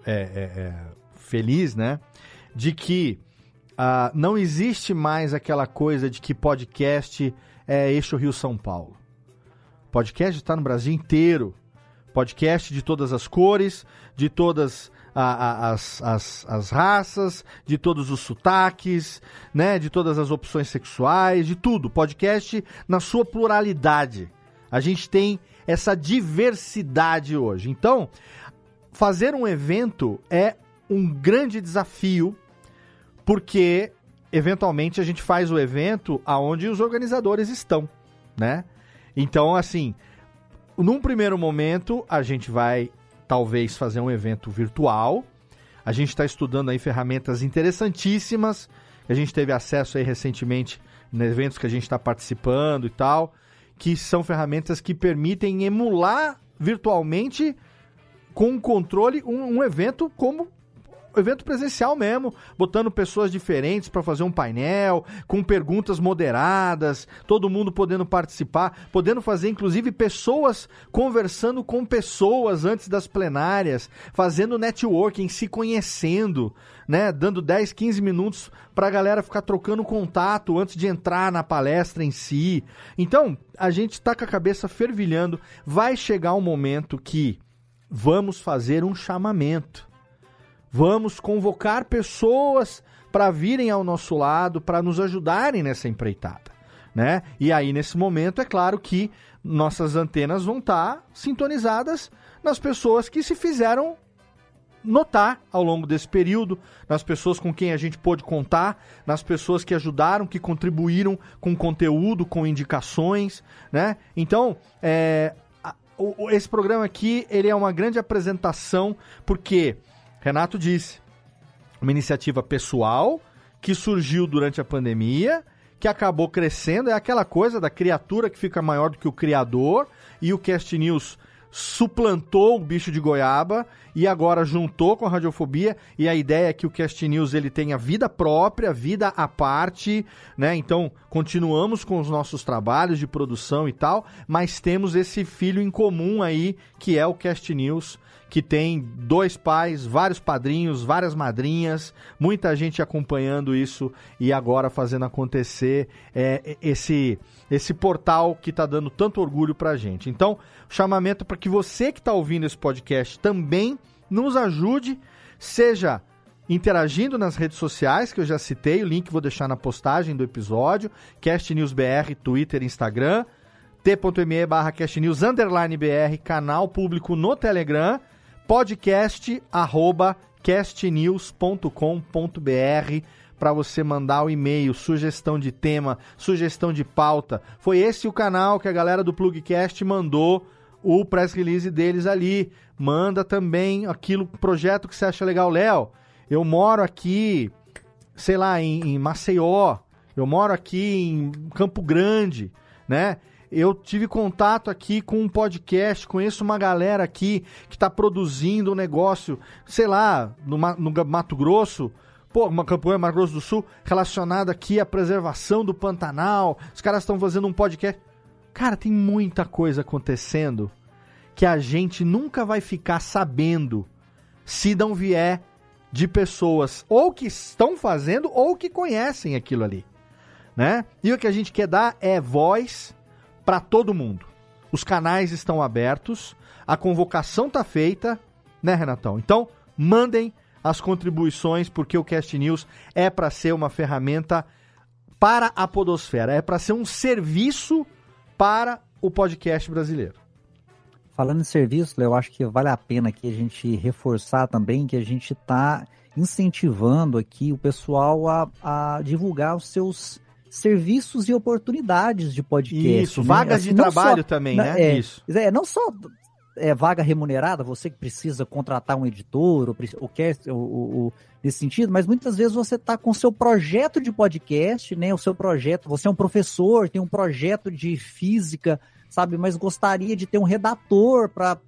S5: é, é, é, feliz, né? De que ah, não existe mais aquela coisa de que podcast é eixo Rio-São Paulo. Podcast está no Brasil inteiro. Podcast de todas as cores, de todas a- a- as, as, as raças, de todos os sotaques, né? De todas as opções sexuais, de tudo. Podcast na sua pluralidade. A gente tem essa diversidade hoje. Então, fazer um evento é um grande desafio, porque eventualmente a gente faz o evento aonde os organizadores estão, né? Então, assim, num primeiro momento, a gente vai talvez fazer um evento virtual. A gente está estudando aí ferramentas interessantíssimas. A gente teve acesso aí recentemente em eventos que a gente está participando e tal, que são ferramentas que permitem emular virtualmente com controle um, um evento como evento presencial mesmo, botando pessoas diferentes para fazer um painel, com perguntas moderadas, todo mundo podendo participar, podendo fazer inclusive pessoas conversando com pessoas antes das plenárias, fazendo networking, se conhecendo, né, dando 10, 15 minutos para a galera ficar trocando contato antes de entrar na palestra em si. Então, a gente está com a cabeça fervilhando, vai chegar um momento que vamos fazer um chamamento. Vamos convocar pessoas para virem ao nosso lado, para nos ajudarem nessa empreitada, né? E aí nesse momento é claro que nossas antenas vão estar sintonizadas nas pessoas que se fizeram notar ao longo desse período, nas pessoas com quem a gente pôde contar, nas pessoas que ajudaram, que contribuíram com conteúdo, com indicações, né? Então, é, esse programa aqui, ele é uma grande apresentação, porque Renato disse, uma iniciativa pessoal que surgiu durante a pandemia, que acabou crescendo, é aquela coisa da criatura que fica maior do que o criador, e o Cast News suplantou o bicho de goiaba e agora juntou com a radiofobia e a ideia é que o Cast News ele tenha vida própria, vida à parte, né? Então, continuamos com os nossos trabalhos de produção e tal, mas temos esse filho em comum aí, que é o Cast News, que tem dois pais, vários padrinhos, várias madrinhas, muita gente acompanhando isso e agora fazendo acontecer é, esse esse portal que está dando tanto orgulho pra gente. Então, chamamento para que você que está ouvindo esse podcast também nos ajude, seja interagindo nas redes sociais, que eu já citei, o link vou deixar na postagem do episódio, Cast News BR, Twitter, Instagram, t.me barra underline BR, canal público no Telegram, podcast arroba castnews.com.br para você mandar o e-mail, sugestão de tema, sugestão de pauta. Foi esse o canal que a galera do Plugcast mandou o press release deles ali. Manda também aquilo, projeto que você acha legal. Léo, eu moro aqui, sei lá, em, em Maceió, eu moro aqui em Campo Grande, né? Eu tive contato aqui com um podcast, conheço uma galera aqui que está produzindo um negócio, sei lá, no, no Mato Grosso, pô, uma campanha Mato Grosso do Sul relacionada aqui à preservação do Pantanal. Os caras estão fazendo um podcast. Cara, tem muita coisa acontecendo que a gente nunca vai ficar sabendo se não vier de pessoas ou que estão fazendo ou que conhecem aquilo ali, né? E o que a gente quer dar é voz para todo mundo. Os canais estão abertos, a convocação tá feita, né, Renatão? Então, mandem as contribuições porque o Cast News é para ser uma ferramenta para a podosfera, é para ser um serviço para o podcast brasileiro.
S10: Falando em serviço, eu acho que vale a pena aqui a gente reforçar também que a gente está incentivando aqui o pessoal a, a divulgar os seus serviços e oportunidades de podcast.
S5: Isso,
S10: né?
S5: vagas de
S10: não
S5: trabalho
S10: só-
S5: também, né?
S10: É,
S5: Isso.
S10: É, não só é, vaga remunerada, você que precisa contratar um editor, ou, ou quer, ou- ou nesse sentido, mas muitas vezes você está com o seu projeto de podcast, né? O seu projeto, você é um professor, tem um projeto de física, sabe? Mas gostaria de ter um redator para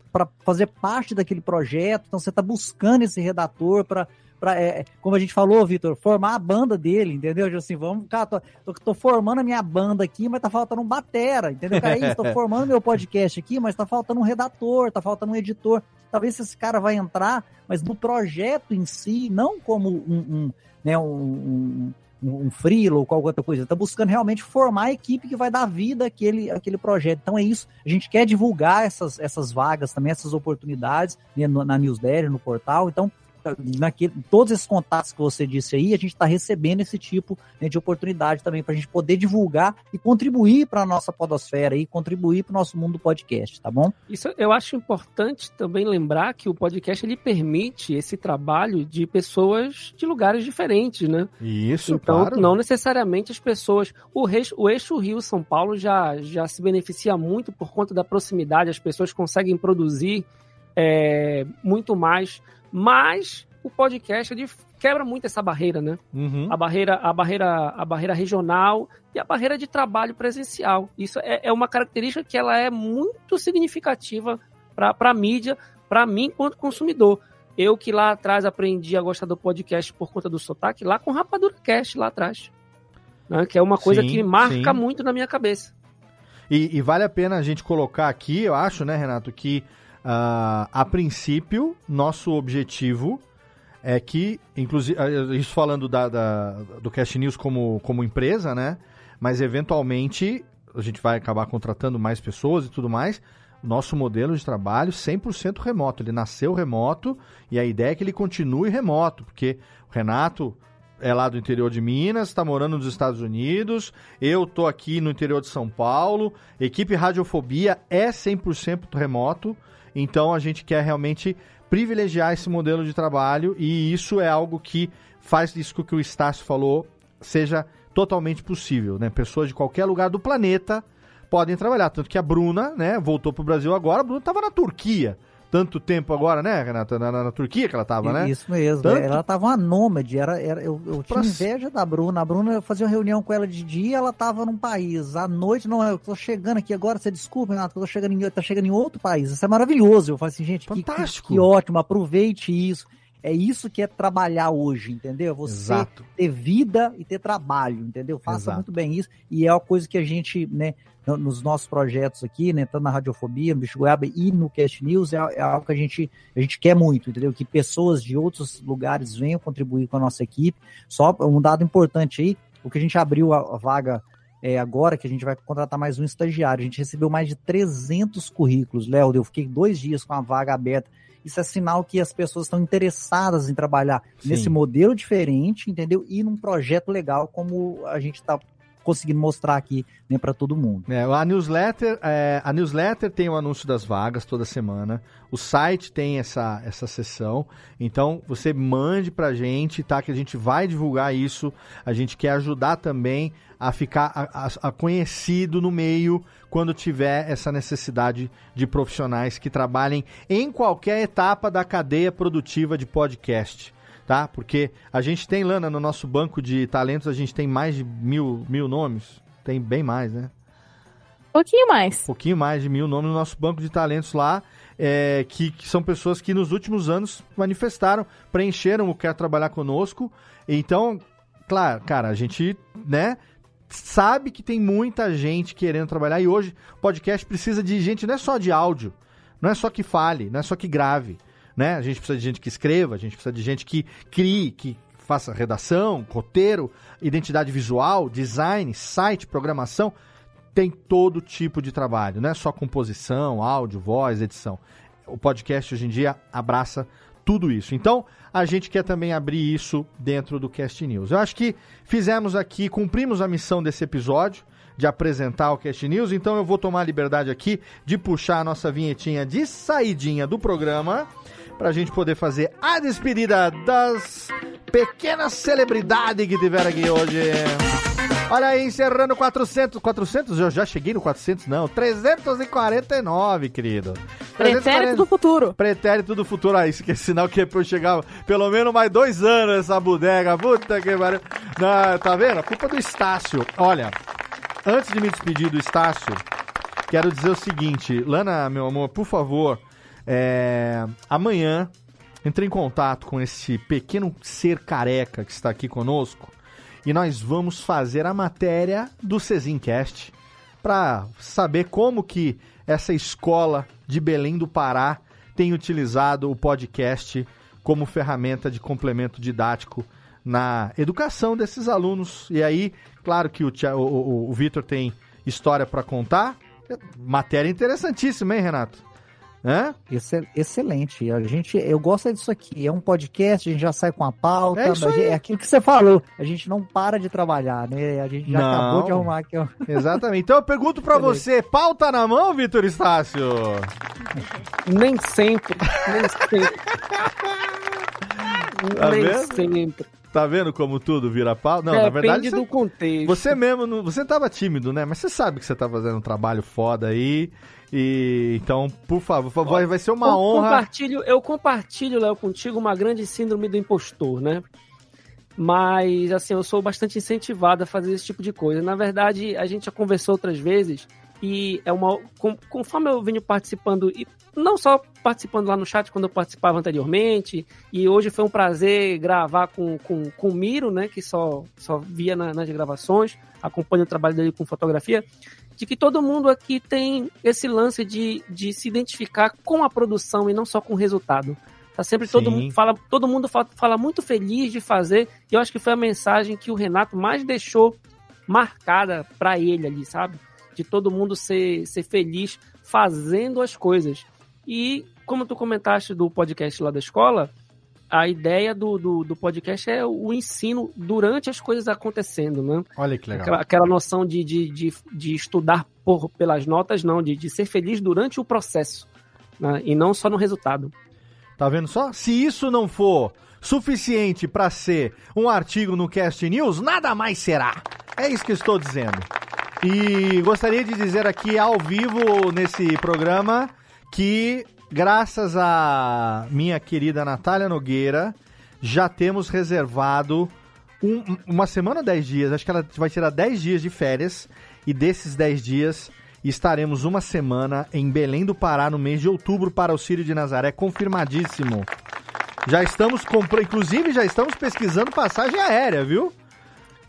S10: fazer parte daquele projeto. Então você está buscando esse redator para Pra, é, como a gente falou, Vitor, formar a banda dele, entendeu? Tipo Assim, vamos, cara, tô, tô, tô formando a minha banda aqui, mas tá faltando um batera, entendeu? Cara, é isso, tô formando meu podcast aqui, mas tá faltando um redator, tá faltando um editor. Talvez esse cara vai entrar, mas no projeto em si, não como um, um né, um, um, um freelo ou qualquer outra coisa. Tá buscando realmente formar a equipe que vai dar vida àquele, àquele projeto. Então é isso. A gente quer divulgar essas, essas vagas também, essas oportunidades né, na newsletter, no portal. Então, naquele, todos esses contatos que você disse aí, a gente está recebendo esse tipo né, de oportunidade também para a gente poder divulgar e contribuir para a nossa podosfera e contribuir para o nosso mundo do podcast, tá bom?
S7: Isso eu acho importante também lembrar que o podcast ele permite esse trabalho de pessoas de lugares diferentes, né?
S5: Isso,
S7: Então,
S5: claro.
S7: não necessariamente as pessoas. O, reix- o eixo Rio-São Paulo já, já se beneficia muito por conta da proximidade, as pessoas conseguem produzir é, muito mais, mas o podcast ele quebra muito essa barreira, né?
S5: Uhum.
S7: A barreira, a barreira, a barreira regional e a barreira de trabalho presencial. Isso é, é uma característica que ela é muito significativa para a mídia, para mim enquanto consumidor. Eu que lá atrás aprendi a gostar do podcast por conta do sotaque, lá com Rapadura Cast lá atrás. Né? Que é uma coisa
S5: Sim,
S7: que marca
S5: sim.
S7: muito na minha cabeça.
S5: E, e vale a pena a gente colocar aqui, eu acho, né, Renato, que ah, a princípio, nosso objetivo é que, inclusive, ah, isso falando da, da- do Cast News como, como empresa, né? Mas eventualmente a gente vai acabar contratando mais pessoas e tudo mais. Nosso modelo de trabalho 100% remoto. Ele nasceu remoto e a ideia é que ele continue remoto, porque o Renato é lá do interior de Minas, está morando nos Estados Unidos, eu tô aqui no interior de São Paulo, equipe Radiofobia é 100% remoto, então a gente quer realmente privilegiar esse modelo de trabalho e isso é algo que faz isso que o Estácio falou seja totalmente possível, né? Pessoas de qualquer lugar do planeta podem trabalhar, tanto que a Bruna, né, voltou pro Brasil agora, a Bruna estava na Turquia, tanto tempo agora, né, Renata, na, na- na Turquia que ela tava, né?
S10: Isso mesmo.
S5: Tanto-
S10: Ela tava uma nômade. Era, era, eu eu tinha
S5: Pra-
S10: inveja da Bruna. A Bruna eu fazia uma reunião com ela de dia, ela tava num país. À noite, não, eu tô chegando aqui agora, você desculpa, Renato, que eu tô chegando em, tá chegando em outro país. Isso é maravilhoso. Eu falo assim, gente, que, que, que ótimo, aproveite isso. É isso que é trabalhar hoje, entendeu? Você
S5: Exato.
S10: ter vida e ter trabalho, entendeu? Faça
S5: Exato.
S10: muito bem isso. E é uma coisa que a gente, né, nos nossos projetos aqui, né, tanto na Radiofobia, no Bicho Goiaba e no Cast News, é, é algo que a gente, a gente quer muito, entendeu? Que pessoas de outros lugares venham contribuir com a nossa equipe. Só um dado importante aí, o que a gente abriu a, vaga é, agora, que a gente vai contratar mais um estagiário. A gente recebeu mais de 300 currículos, Léo. Eu fiquei dois dias com a vaga aberta. Isso é sinal que as pessoas estão interessadas em trabalhar
S5: Sim.
S10: nesse modelo diferente, entendeu? E num projeto legal como a gente está conseguindo mostrar aqui né, para todo mundo.
S5: É, a newsletter, é, a newsletter tem o anúncio das vagas toda semana. O site tem essa, essa sessão. Então você mande pra gente, tá? Que a gente vai divulgar isso. A gente quer ajudar também a ficar a, a- a conhecido no meio quando tiver essa necessidade de profissionais que trabalhem em qualquer etapa da cadeia produtiva de podcast tá? Porque a gente tem, Lana, no nosso banco de talentos, a gente tem mais de mil, mil nomes. Tem bem mais, né?
S8: Pouquinho mais.
S5: pouquinho mais de mil nomes no nosso banco de talentos lá, é, que, que são pessoas que nos últimos anos manifestaram, preencheram o Quer Trabalhar Conosco. Então, claro, cara, a gente, né, sabe que tem muita gente querendo trabalhar e hoje o podcast precisa de gente, não é só de áudio, não é só que fale, não é só que grave, né? A gente precisa de gente que escreva, a gente precisa de gente que crie, que faça redação, roteiro, identidade visual, design, site, programação tem todo tipo de trabalho, não é só composição, áudio, voz, edição. O podcast hoje em dia abraça tudo isso. Então, a gente quer também abrir isso dentro do Cast News. Eu acho que fizemos aqui, cumprimos a missão desse episódio de apresentar o Cast News, então eu vou tomar a liberdade aqui de puxar a nossa vinhetinha de saidinha do programa para a gente poder fazer a despedida das pequenas celebridades que tiveram aqui hoje. Olha aí, encerrando 400. 400? Eu já cheguei no 400, não. 349, querido.
S8: Pretérito do futuro.
S5: Pretérito do futuro. Ah, isso que é sinal que é pra eu chegar pelo menos mais dois anos essa bodega. Puta que pariu. Tá vendo? A culpa do Estácio. Olha, antes de me despedir do Estácio, quero dizer o seguinte. Lana, meu amor, por favor, é, amanhã entre em contato com esse pequeno ser careca que está aqui conosco e nós vamos fazer a matéria do Cezincast para saber como que essa escola de Belém do Pará tem utilizado o podcast como ferramenta de complemento didático na educação desses alunos. E aí, claro que o, o, o- Vitor tem história para contar. Matéria interessantíssima, hein, Renato? Hã?
S10: Excel- excelente. A gente, eu gosto disso aqui. É um podcast, a gente já sai com a pauta.
S5: É
S10: é aquilo que você falou. A gente não para de trabalhar, né? A gente já
S5: Não.
S10: acabou de arrumar aqui.
S5: Exatamente. Então eu pergunto para você, pauta na mão, Vitor Estácio?
S7: Nem sempre. Nem sempre.
S5: Tá
S7: nem
S5: vendo?
S7: sempre.
S5: Tá vendo como tudo vira pau? Não,
S7: Depende
S5: na verdade,
S7: do
S5: você,
S7: contexto.
S5: você mesmo, não- você tava tímido, né? Mas você sabe que você tá fazendo um trabalho foda aí. E então, por favor, vai, vai ser uma
S7: Eu
S5: honra.
S7: Compartilho, eu compartilho, Léo, contigo uma grande síndrome do impostor, né? Mas, assim, eu sou bastante incentivado a fazer esse tipo de coisa. Na verdade, a gente já conversou outras vezes e é uma. conforme eu venho participando, e não só participando lá no chat quando eu participava anteriormente, e hoje foi um prazer gravar com, com, com o Miro, né? Que só, só via na- nas gravações, acompanha o trabalho dele com fotografia de que todo mundo aqui tem esse lance de, de se identificar com a produção e não só com o resultado. Tá sempre todo mundo fala, todo mundo fala, fala muito feliz de fazer, e eu acho que foi a mensagem que o Renato mais deixou marcada pra ele ali, sabe? De todo mundo ser, ser feliz fazendo as coisas. E como tu comentaste do podcast lá da escola, a ideia do, do, do podcast é o ensino durante as coisas acontecendo, né?
S5: Olha que legal.
S7: Aquela, aquela noção de, de, de, de estudar por, pelas notas, não, de, de ser feliz durante o processo. né? E não só no resultado.
S5: Tá vendo só? Se isso não for suficiente para ser um artigo no Cast News, nada mais será. É isso que estou dizendo. E gostaria de dizer aqui ao vivo nesse programa que, graças a minha querida Natália Nogueira, já temos reservado um- uma semana ou 10 dias. Acho que ela vai tirar 10 dias de férias. E desses 10 dias estaremos uma semana em Belém do Pará no mês de outubro para o Círio de Nazaré. Confirmadíssimo. Já estamos comprando, inclusive já estamos pesquisando passagem aérea, viu?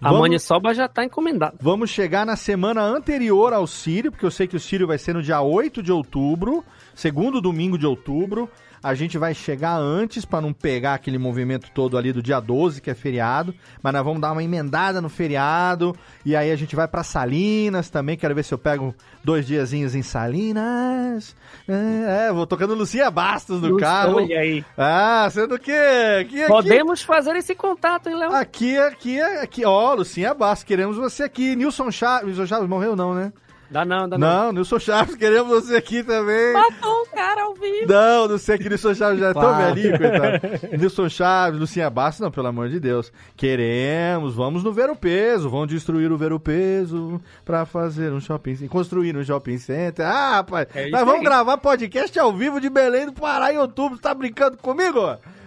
S7: A Maniçoba já tá encomendada.
S5: Vamos chegar na semana anterior ao Sírio, porque eu sei que o Sírio vai ser no dia 8 de outubro, segundo domingo de outubro. A gente vai chegar antes para não pegar aquele movimento todo ali do dia 12, que é feriado, mas nós vamos dar uma emendada no feriado e aí a gente vai para Salinas também. Quero ver se eu pego dois diazinhos em Salinas. É, é, vou tocando Lucia Bastos no
S7: Lucia,
S5: carro.
S7: olha aí.
S5: Ah, sendo o quê? Aqui, aqui.
S7: Podemos fazer esse contato, hein, Léo?
S5: Aqui, aqui, aqui, ó, Lucinha Bastos, queremos você aqui. Nilson Chaves, Nilson Chaves morreu não, né?
S7: Dá não, dá não.
S5: Não, Nilson Chaves, queremos você aqui também.
S8: Matou um cara ao vivo.
S5: Não, não sei que Nilson Chaves já é tão velhinho, coitado. Nilson Chaves, Lucinha Bastos, não, pelo amor de Deus. Queremos, vamos no Ver o Peso, vão destruir o Ver o Peso pra fazer um shopping center, construir um shopping center. Ah, rapaz,
S7: É isso
S5: nós vamos
S7: aí.
S5: gravar podcast ao vivo de Belém do Pará em outubro, tá brincando comigo?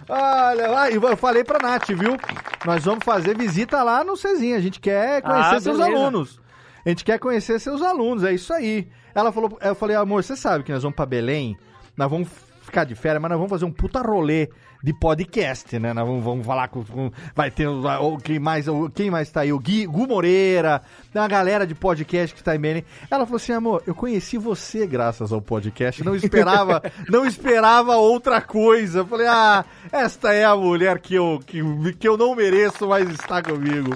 S5: Olha lá, e eu falei pra Nath, viu? Nós vamos fazer visita lá no Cezinha, a gente quer conhecer
S7: Ah,
S5: seus
S7: beleza.
S5: alunos. A gente quer conhecer seus alunos, é isso aí. Ela falou, eu falei, amor, você sabe que nós vamos pra Belém, nós vamos ficar de férias, mas nós vamos fazer um puta rolê de podcast, né? Nós vamos, vamos falar com, com- Vai ter. o- Quem mais, o- quem mais tá aí? O Gui, Gu Moreira, uma galera de podcast que tá em Belém. Ela falou assim, amor, eu conheci você graças ao podcast. Não esperava, não esperava outra coisa. Eu falei, ah, esta é a mulher que eu, que, que eu não mereço, mas está comigo.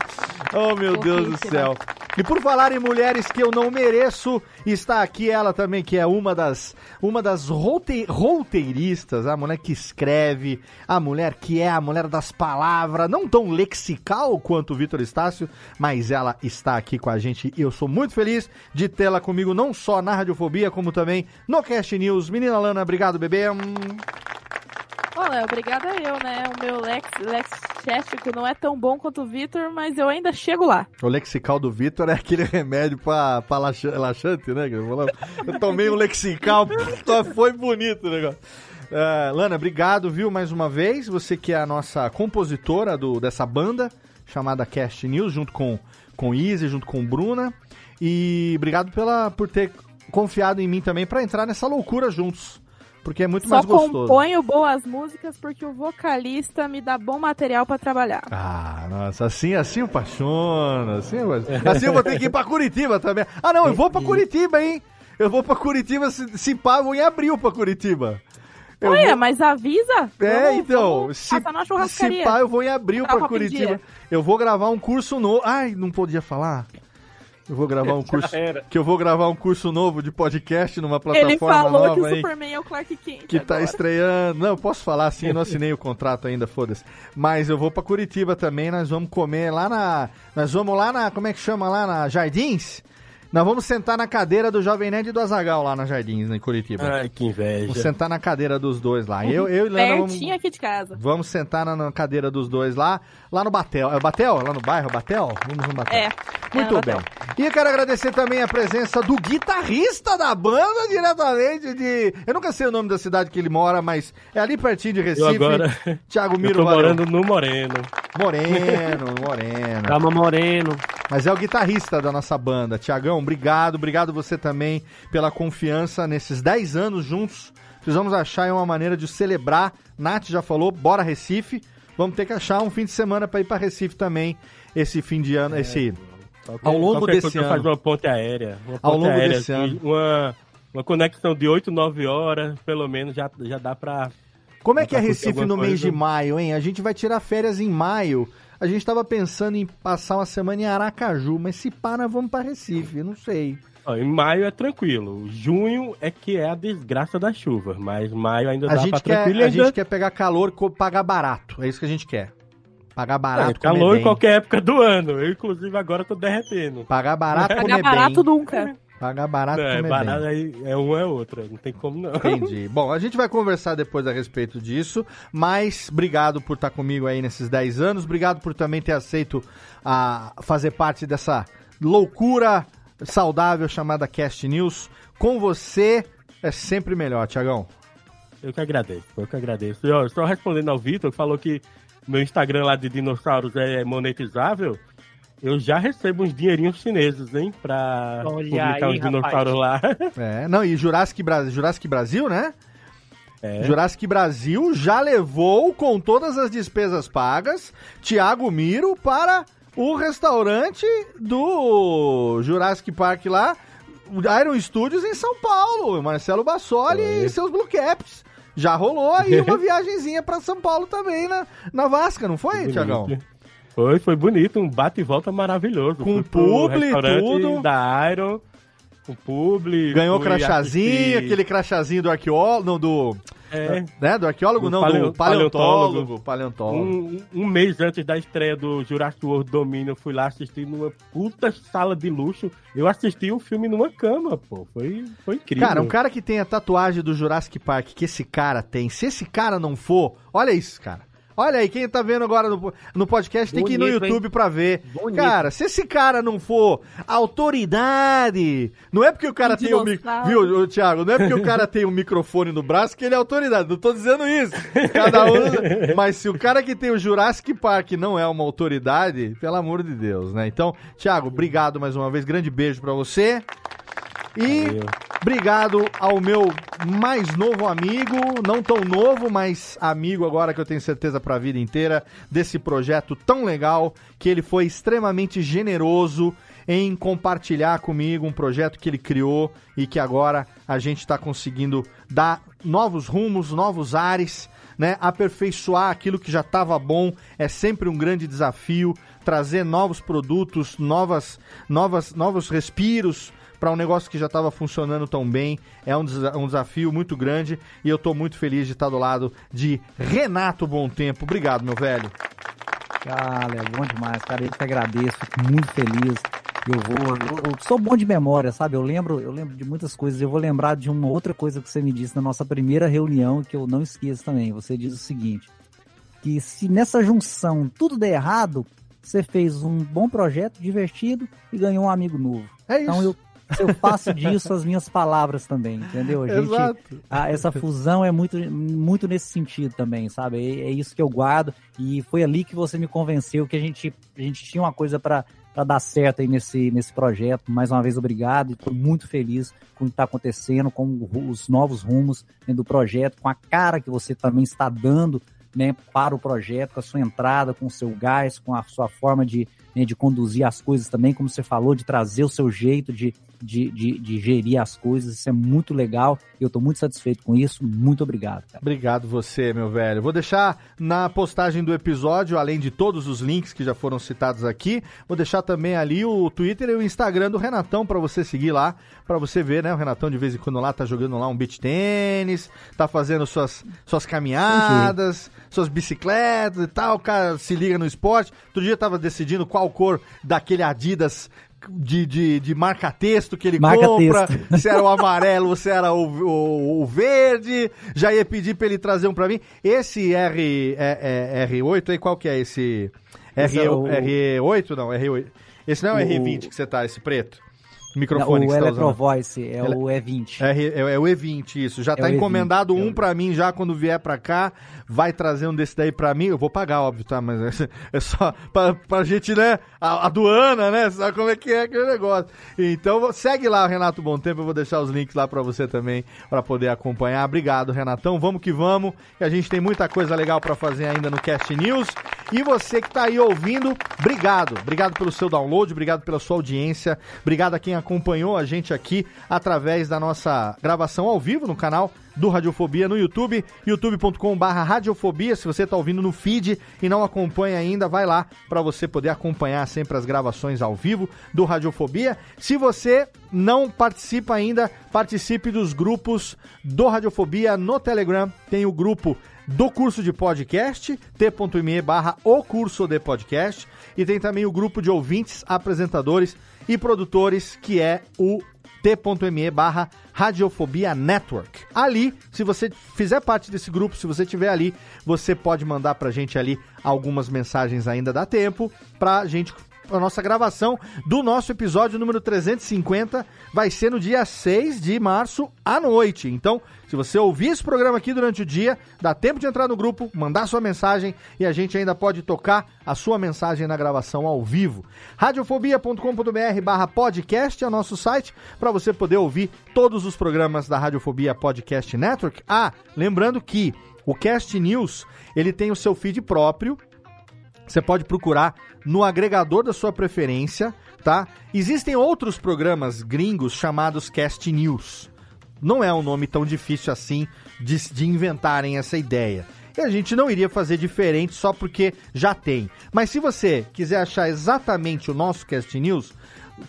S5: Oh, meu Deus do céu. E por falar em mulheres que eu não mereço, está aqui ela também, que é uma das, uma das rote, roteiristas, a mulher que escreve, a mulher que é a mulher das palavras, não tão lexical quanto o Vitor Estácio, mas ela está aqui com a gente e eu sou muito feliz de tê-la comigo, não só na Radiofobia, como também no Cast News. Menina Lana, obrigado, bebê.
S8: Olha, obrigada eu, né? O meu Lex, Lex Chético não é tão bom quanto o Vitor, mas eu ainda chego lá.
S5: O lexical do Vitor é aquele remédio pra, pra laxa- laxante, né? Eu tomei um lexical, foi bonito o negócio. É, Lana, obrigado, viu, mais uma vez. Você que é a nossa compositora do, dessa banda, chamada Cast News, junto com, com Izzy, junto com Bruna. E obrigado pela, por ter confiado em mim também pra entrar nessa loucura juntos. Porque é muito
S8: Só
S5: mais gostoso.
S8: componho boas músicas porque o vocalista me dá bom material pra trabalhar.
S5: Ah, nossa, assim, assim eu apaixono, assim eu, assim eu vou ter que ir pra Curitiba também. Ah, não, eu vou pra Curitiba, hein? Eu vou pra Curitiba, se, se pá, eu vou em abril pra Curitiba. Eu
S8: Olha,
S5: vou-
S8: mas avisa.
S5: É,
S8: Vamos-
S5: então, se, se pá, eu vou em abril
S8: em
S5: Curitiba. Eu vou gravar um curso novo. Ai, não podia falar? Eu vou gravar um curso. Que eu vou gravar um curso novo de podcast numa plataforma
S8: Ele falou
S5: nova
S8: que o
S5: aí.
S8: Superman é o Clark Kent.
S5: Que tá
S8: agora.
S5: estreando. Não, eu posso falar assim, eu não assinei o contrato ainda, foda-se. Mas eu vou pra Curitiba também, nós vamos comer lá na. Nós vamos lá na. Como é que chama lá? Na Jardins? Nós vamos sentar na cadeira do Jovem Nerd e do Azagal lá na Jardins, em Curitiba.
S9: Ai, que inveja.
S5: Vamos sentar na cadeira dos dois lá. Eu, eu e Lana vamos,
S8: Pertinho aqui de casa.
S5: vamos sentar na, na cadeira dos dois lá, lá no Batel. É o Batel? Lá no bairro Batel? Vamos no Batel.
S8: É.
S5: Muito
S8: é,
S5: bem.
S8: Natal.
S5: E eu quero agradecer também a presença do guitarrista da banda, diretamente de. Eu nunca sei o nome da cidade que ele mora, mas é ali pertinho de Recife.
S9: Eu agora.
S5: Thiago
S9: Eu
S5: Miro,
S9: tô
S5: valeu.
S9: morando no Moreno.
S5: Moreno, Moreno.
S7: Calma Moreno.
S5: Mas é o guitarrista da nossa banda. Tiagão, obrigado. Obrigado você também pela confiança nesses 10 anos juntos. Precisamos achar uma maneira de celebrar. Nath já falou, bora Recife. Vamos ter que achar um fim de semana para ir para Recife também. Esse fim de ano, esse
S9: Qualquer-
S5: Ao longo desse ano.
S9: faço uma ponte aérea. Uma
S5: Ao
S9: ponte
S5: longo
S9: aérea,
S5: desse ano.
S9: Uma, uma conexão de 8, 9 horas, pelo menos, já, já dá pra.
S5: Como é que é
S9: curtir
S5: Recife no mês de maio, hein? A gente vai tirar férias em maio. A gente tava pensando em passar uma semana em Aracaju, mas se nós vamos para Recife, eu não sei.
S9: Ó, em maio é tranquilo. Junho é que é a desgraça da chuva, mas maio ainda
S5: A
S9: dá pra
S5: gente, quer,
S9: tranquilo.
S5: a
S9: ainda-
S5: gente quer pegar calor e pagar barato. É isso que a gente quer. Pagar barato,
S9: É, calor
S5: bem.
S9: em qualquer época do ano. Eu, inclusive, agora tô derretendo.
S5: Pagar barato,
S8: Pagar
S5: comer
S8: barato
S5: bem.
S8: nunca.
S5: Pagar barato,
S9: Não, é
S5: comer
S9: barato
S5: bem.
S9: é uma é outra. Não tem como não.
S5: Entendi. Bom, a gente vai conversar depois a respeito disso, mas obrigado por estar comigo aí nesses 10 anos, obrigado por também ter aceito a fazer parte dessa loucura saudável chamada Cast News. Com você é sempre melhor, Tiagão.
S9: Eu que agradeço, eu que agradeço. E, ó, só respondendo ao Vitor, que falou que meu Instagram lá de dinossauros é monetizável. Eu já recebo uns dinheirinhos chineses, hein? Pra
S7: Olha
S9: publicar
S7: aí,
S9: uns dinossauros lá.
S5: É, não, e Jurassic, Bra Jurassic Brasil, né?
S9: É.
S5: Jurassic Brasil já levou, com todas as despesas pagas, Thiago Miro para o restaurante do Jurassic Park lá, Iron Studios em São Paulo. Marcelo Bassoli e seus Blue Caps. Já rolou aí uma viagenzinha para São Paulo também na, na Vasca, não foi, Tiagão?
S9: Foi, foi bonito, um bate e volta maravilhoso.
S5: Com
S9: Fui
S5: publi,
S9: restaurante
S5: tudo.
S9: Da Iron, com publi.
S5: Ganhou crachazinho, aquele crachazinho do arqueólogo, não, do...
S9: É.
S5: Né, do arqueólogo?
S9: Do
S5: não,
S9: paleo-
S5: do paleontólogo.
S9: paleontólogo. Um, um mês antes da estreia do Jurassic World Domínio, eu fui lá assistir numa puta sala de luxo. Eu assisti o filme numa cama, pô. Foi, foi incrível.
S5: Cara, um cara que tem a tatuagem do Jurassic Park que esse cara tem, se esse cara não for, olha isso, cara. Olha aí, quem tá vendo agora no, no podcast tem que ir no
S7: Bonito,
S5: YouTube
S7: hein?
S5: pra ver.
S7: Bonito.
S5: Cara, se esse cara não for autoridade, não é porque o cara
S8: Um
S5: tem o
S8: dinossauro.
S5: Viu, Thiago? Não é porque o cara tem um microfone no braço que ele é autoridade. Não tô dizendo isso. Cada um. Mas se o cara que tem o Jurassic Park não é uma autoridade, pelo amor de Deus, né? Então, Thiago, obrigado mais uma vez. Grande beijo pra você. E
S9: Valeu.
S5: obrigado ao meu mais novo amigo, não tão novo, mas amigo agora que eu tenho certeza pra vida inteira desse projeto tão legal, que ele foi extremamente generoso em compartilhar comigo um projeto que ele criou e que agora a gente está conseguindo dar novos rumos, novos ares, né? Aperfeiçoar aquilo que já estava bom é sempre um grande desafio, trazer novos produtos, novas, novas, novos respiros para um negócio que já estava funcionando tão bem. É um, desa- um desafio muito grande e eu estou muito feliz de estar do lado de Renato Bom Tempo. Obrigado, meu velho.
S10: Ah, Léo, bom demais, cara. Eu que agradeço, fico muito feliz. Eu vou. Eu, eu sou bom de memória, sabe? Eu lembro, eu lembro de muitas coisas. Eu vou lembrar de uma outra coisa que você me disse na nossa primeira reunião, que eu não esqueço também. Você diz o seguinte: que se nessa junção tudo der errado, você fez um bom projeto, divertido e ganhou um amigo novo.
S5: É isso.
S10: Então eu, eu faço disso as minhas palavras também, entendeu? A gente,
S5: Exato.
S10: a- essa fusão é muito, muito nesse sentido também, sabe? É, é isso que eu guardo e foi ali que você me convenceu que a gente, a gente tinha uma coisa para dar certo aí nesse, nesse projeto. Mais uma vez, obrigado. Estou muito feliz com o que está acontecendo, com os novos rumos né, do projeto, com a cara que você também está dando né, para o projeto, com a sua entrada, com o seu gás, com a sua forma de, né, de conduzir as coisas também, como você falou, de trazer o seu jeito de, de, de, de gerir as coisas. Isso é muito legal eu estou muito satisfeito com isso. Muito obrigado, cara.
S5: Obrigado você, meu velho. Vou deixar na postagem do episódio, além de todos os links que já foram citados aqui, vou deixar também ali o Twitter e o Instagram do Renatão para você seguir lá, para você ver, né? O Renatão de vez em quando lá tá jogando lá um beach tênis, tá fazendo suas, suas caminhadas, suas bicicletas e tal. O cara se liga no esporte. Outro dia eu tava decidindo qual cor daquele Adidas de, de, de marca-texto que ele
S10: Marca
S5: compra,
S10: texto.
S5: se era o amarelo, se era o, o, o verde. Já ia pedir pra ele trazer um pra mim. Esse R, é, é, R8 aí, qual que é esse?
S10: Esse
S5: R,
S10: é o-
S5: R8? Não, R8. Esse não é O- R20 que você tá, esse preto? O microfone
S10: o
S5: que você tá
S10: é
S5: Ele-
S10: o E20.
S5: É, é, é o E20, isso. Já
S10: É
S5: tá
S10: o E20,
S5: encomendado
S10: é
S5: um
S10: o-
S5: pra mim já quando vier pra cá. Vai trazer um desse daí pra mim. Eu vou pagar, óbvio, tá? Mas é, é só pra, pra gente, né? A, aduana, né? Sabe como é que é aquele negócio. Então segue lá, Renato Bom Tempo. Eu vou deixar os links lá pra você também, pra poder acompanhar. Obrigado, Renatão. Vamos que vamos. Que a gente tem muita coisa legal pra fazer ainda no Cast News. E você que tá aí ouvindo, obrigado. Obrigado pelo seu download, obrigado pela sua audiência. Obrigado a quem acompanhou a gente aqui através da nossa gravação ao vivo no canal do Radiofobia no YouTube, youtube.com.br Radiofobia. Se você tá ouvindo no feed e não acompanha ainda, vai lá para você poder acompanhar sempre as gravações ao vivo do Radiofobia. Se você não participa ainda, participe dos grupos do Radiofobia no Telegram. Tem o grupo do curso de podcast, t.me barra o curso de podcast, e tem também o grupo de ouvintes, apresentadores e produtores, que é o t.me barra Radiofobia Network. Ali, se você fizer parte desse grupo, se você tiver ali, você pode mandar pra gente ali algumas mensagens ainda dá tempo pra gente a nossa gravação do nosso episódio número 350 vai ser no dia 6 de março à noite. Então, se você ouvir esse programa aqui durante o dia, dá tempo de entrar no grupo, mandar sua mensagem e a gente ainda pode tocar a sua mensagem na gravação ao vivo. Radiofobia.com.br barra podcast é o nosso site para você poder ouvir todos os programas da Radiofobia Podcast Network. Ah, lembrando que o Cast News, ele tem o seu feed próprio, você pode procurar no agregador da sua preferência, tá? Existem outros programas gringos chamados Cast News. Não é um nome tão difícil assim de, de inventarem essa ideia. E a gente não iria fazer diferente só porque já tem. Mas se você quiser achar exatamente o nosso Cast News,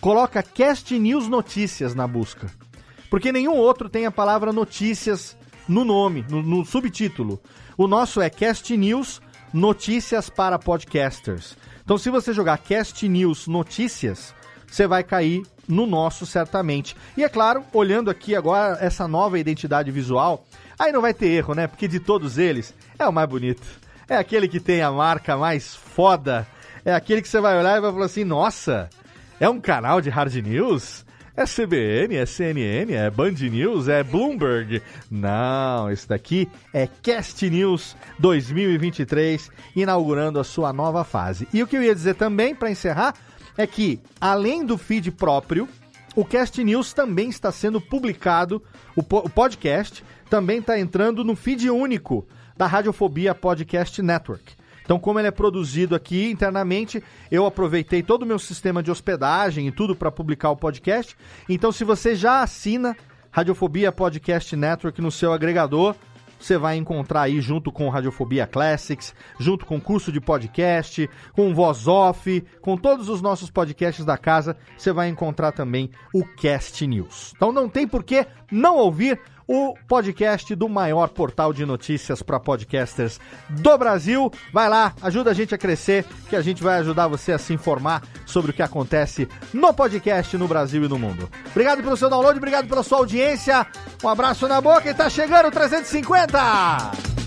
S5: coloca Cast News Notícias na busca. Porque nenhum outro tem a palavra notícias no nome, no, no subtítulo. O nosso é Cast News Notícias para Podcasters. Então, se você jogar Cast News Notícias, você vai cair no nosso certamente. E é claro, olhando aqui agora essa nova identidade visual, aí não vai ter erro, né? Porque de todos eles é o mais bonito. é aquele que tem a marca mais foda, é aquele que você vai olhar e vai falar assim: nossa, é um canal de hard news? É CBN, é CNN, é Band News, é Bloomberg. Não, esse daqui é Cast News 2023, inaugurando a sua nova fase. E o que eu ia dizer também, para encerrar, é que, além do feed próprio, o Cast News também está sendo publicado, o, po o podcast também está entrando no feed único da Radiofobia Podcast Network. Então, como ele é produzido aqui internamente, eu aproveitei todo o meu sistema de hospedagem e tudo para publicar o podcast. Então, se você já assina Radiofobia Podcast Network no seu agregador, você vai encontrar aí junto com Radiofobia Classics, junto com curso de podcast, com voz off, com todos os nossos podcasts da casa, você vai encontrar também o Cast News. Então não tem por que não ouvir o podcast do maior portal de notícias para podcasters do Brasil. Vai lá, ajuda a gente a crescer, que a gente vai ajudar você a se informar sobre o que acontece no podcast no Brasil e no mundo. Obrigado pelo seu download, obrigado pela sua audiência. Um abraço na boca e tá chegando o 350!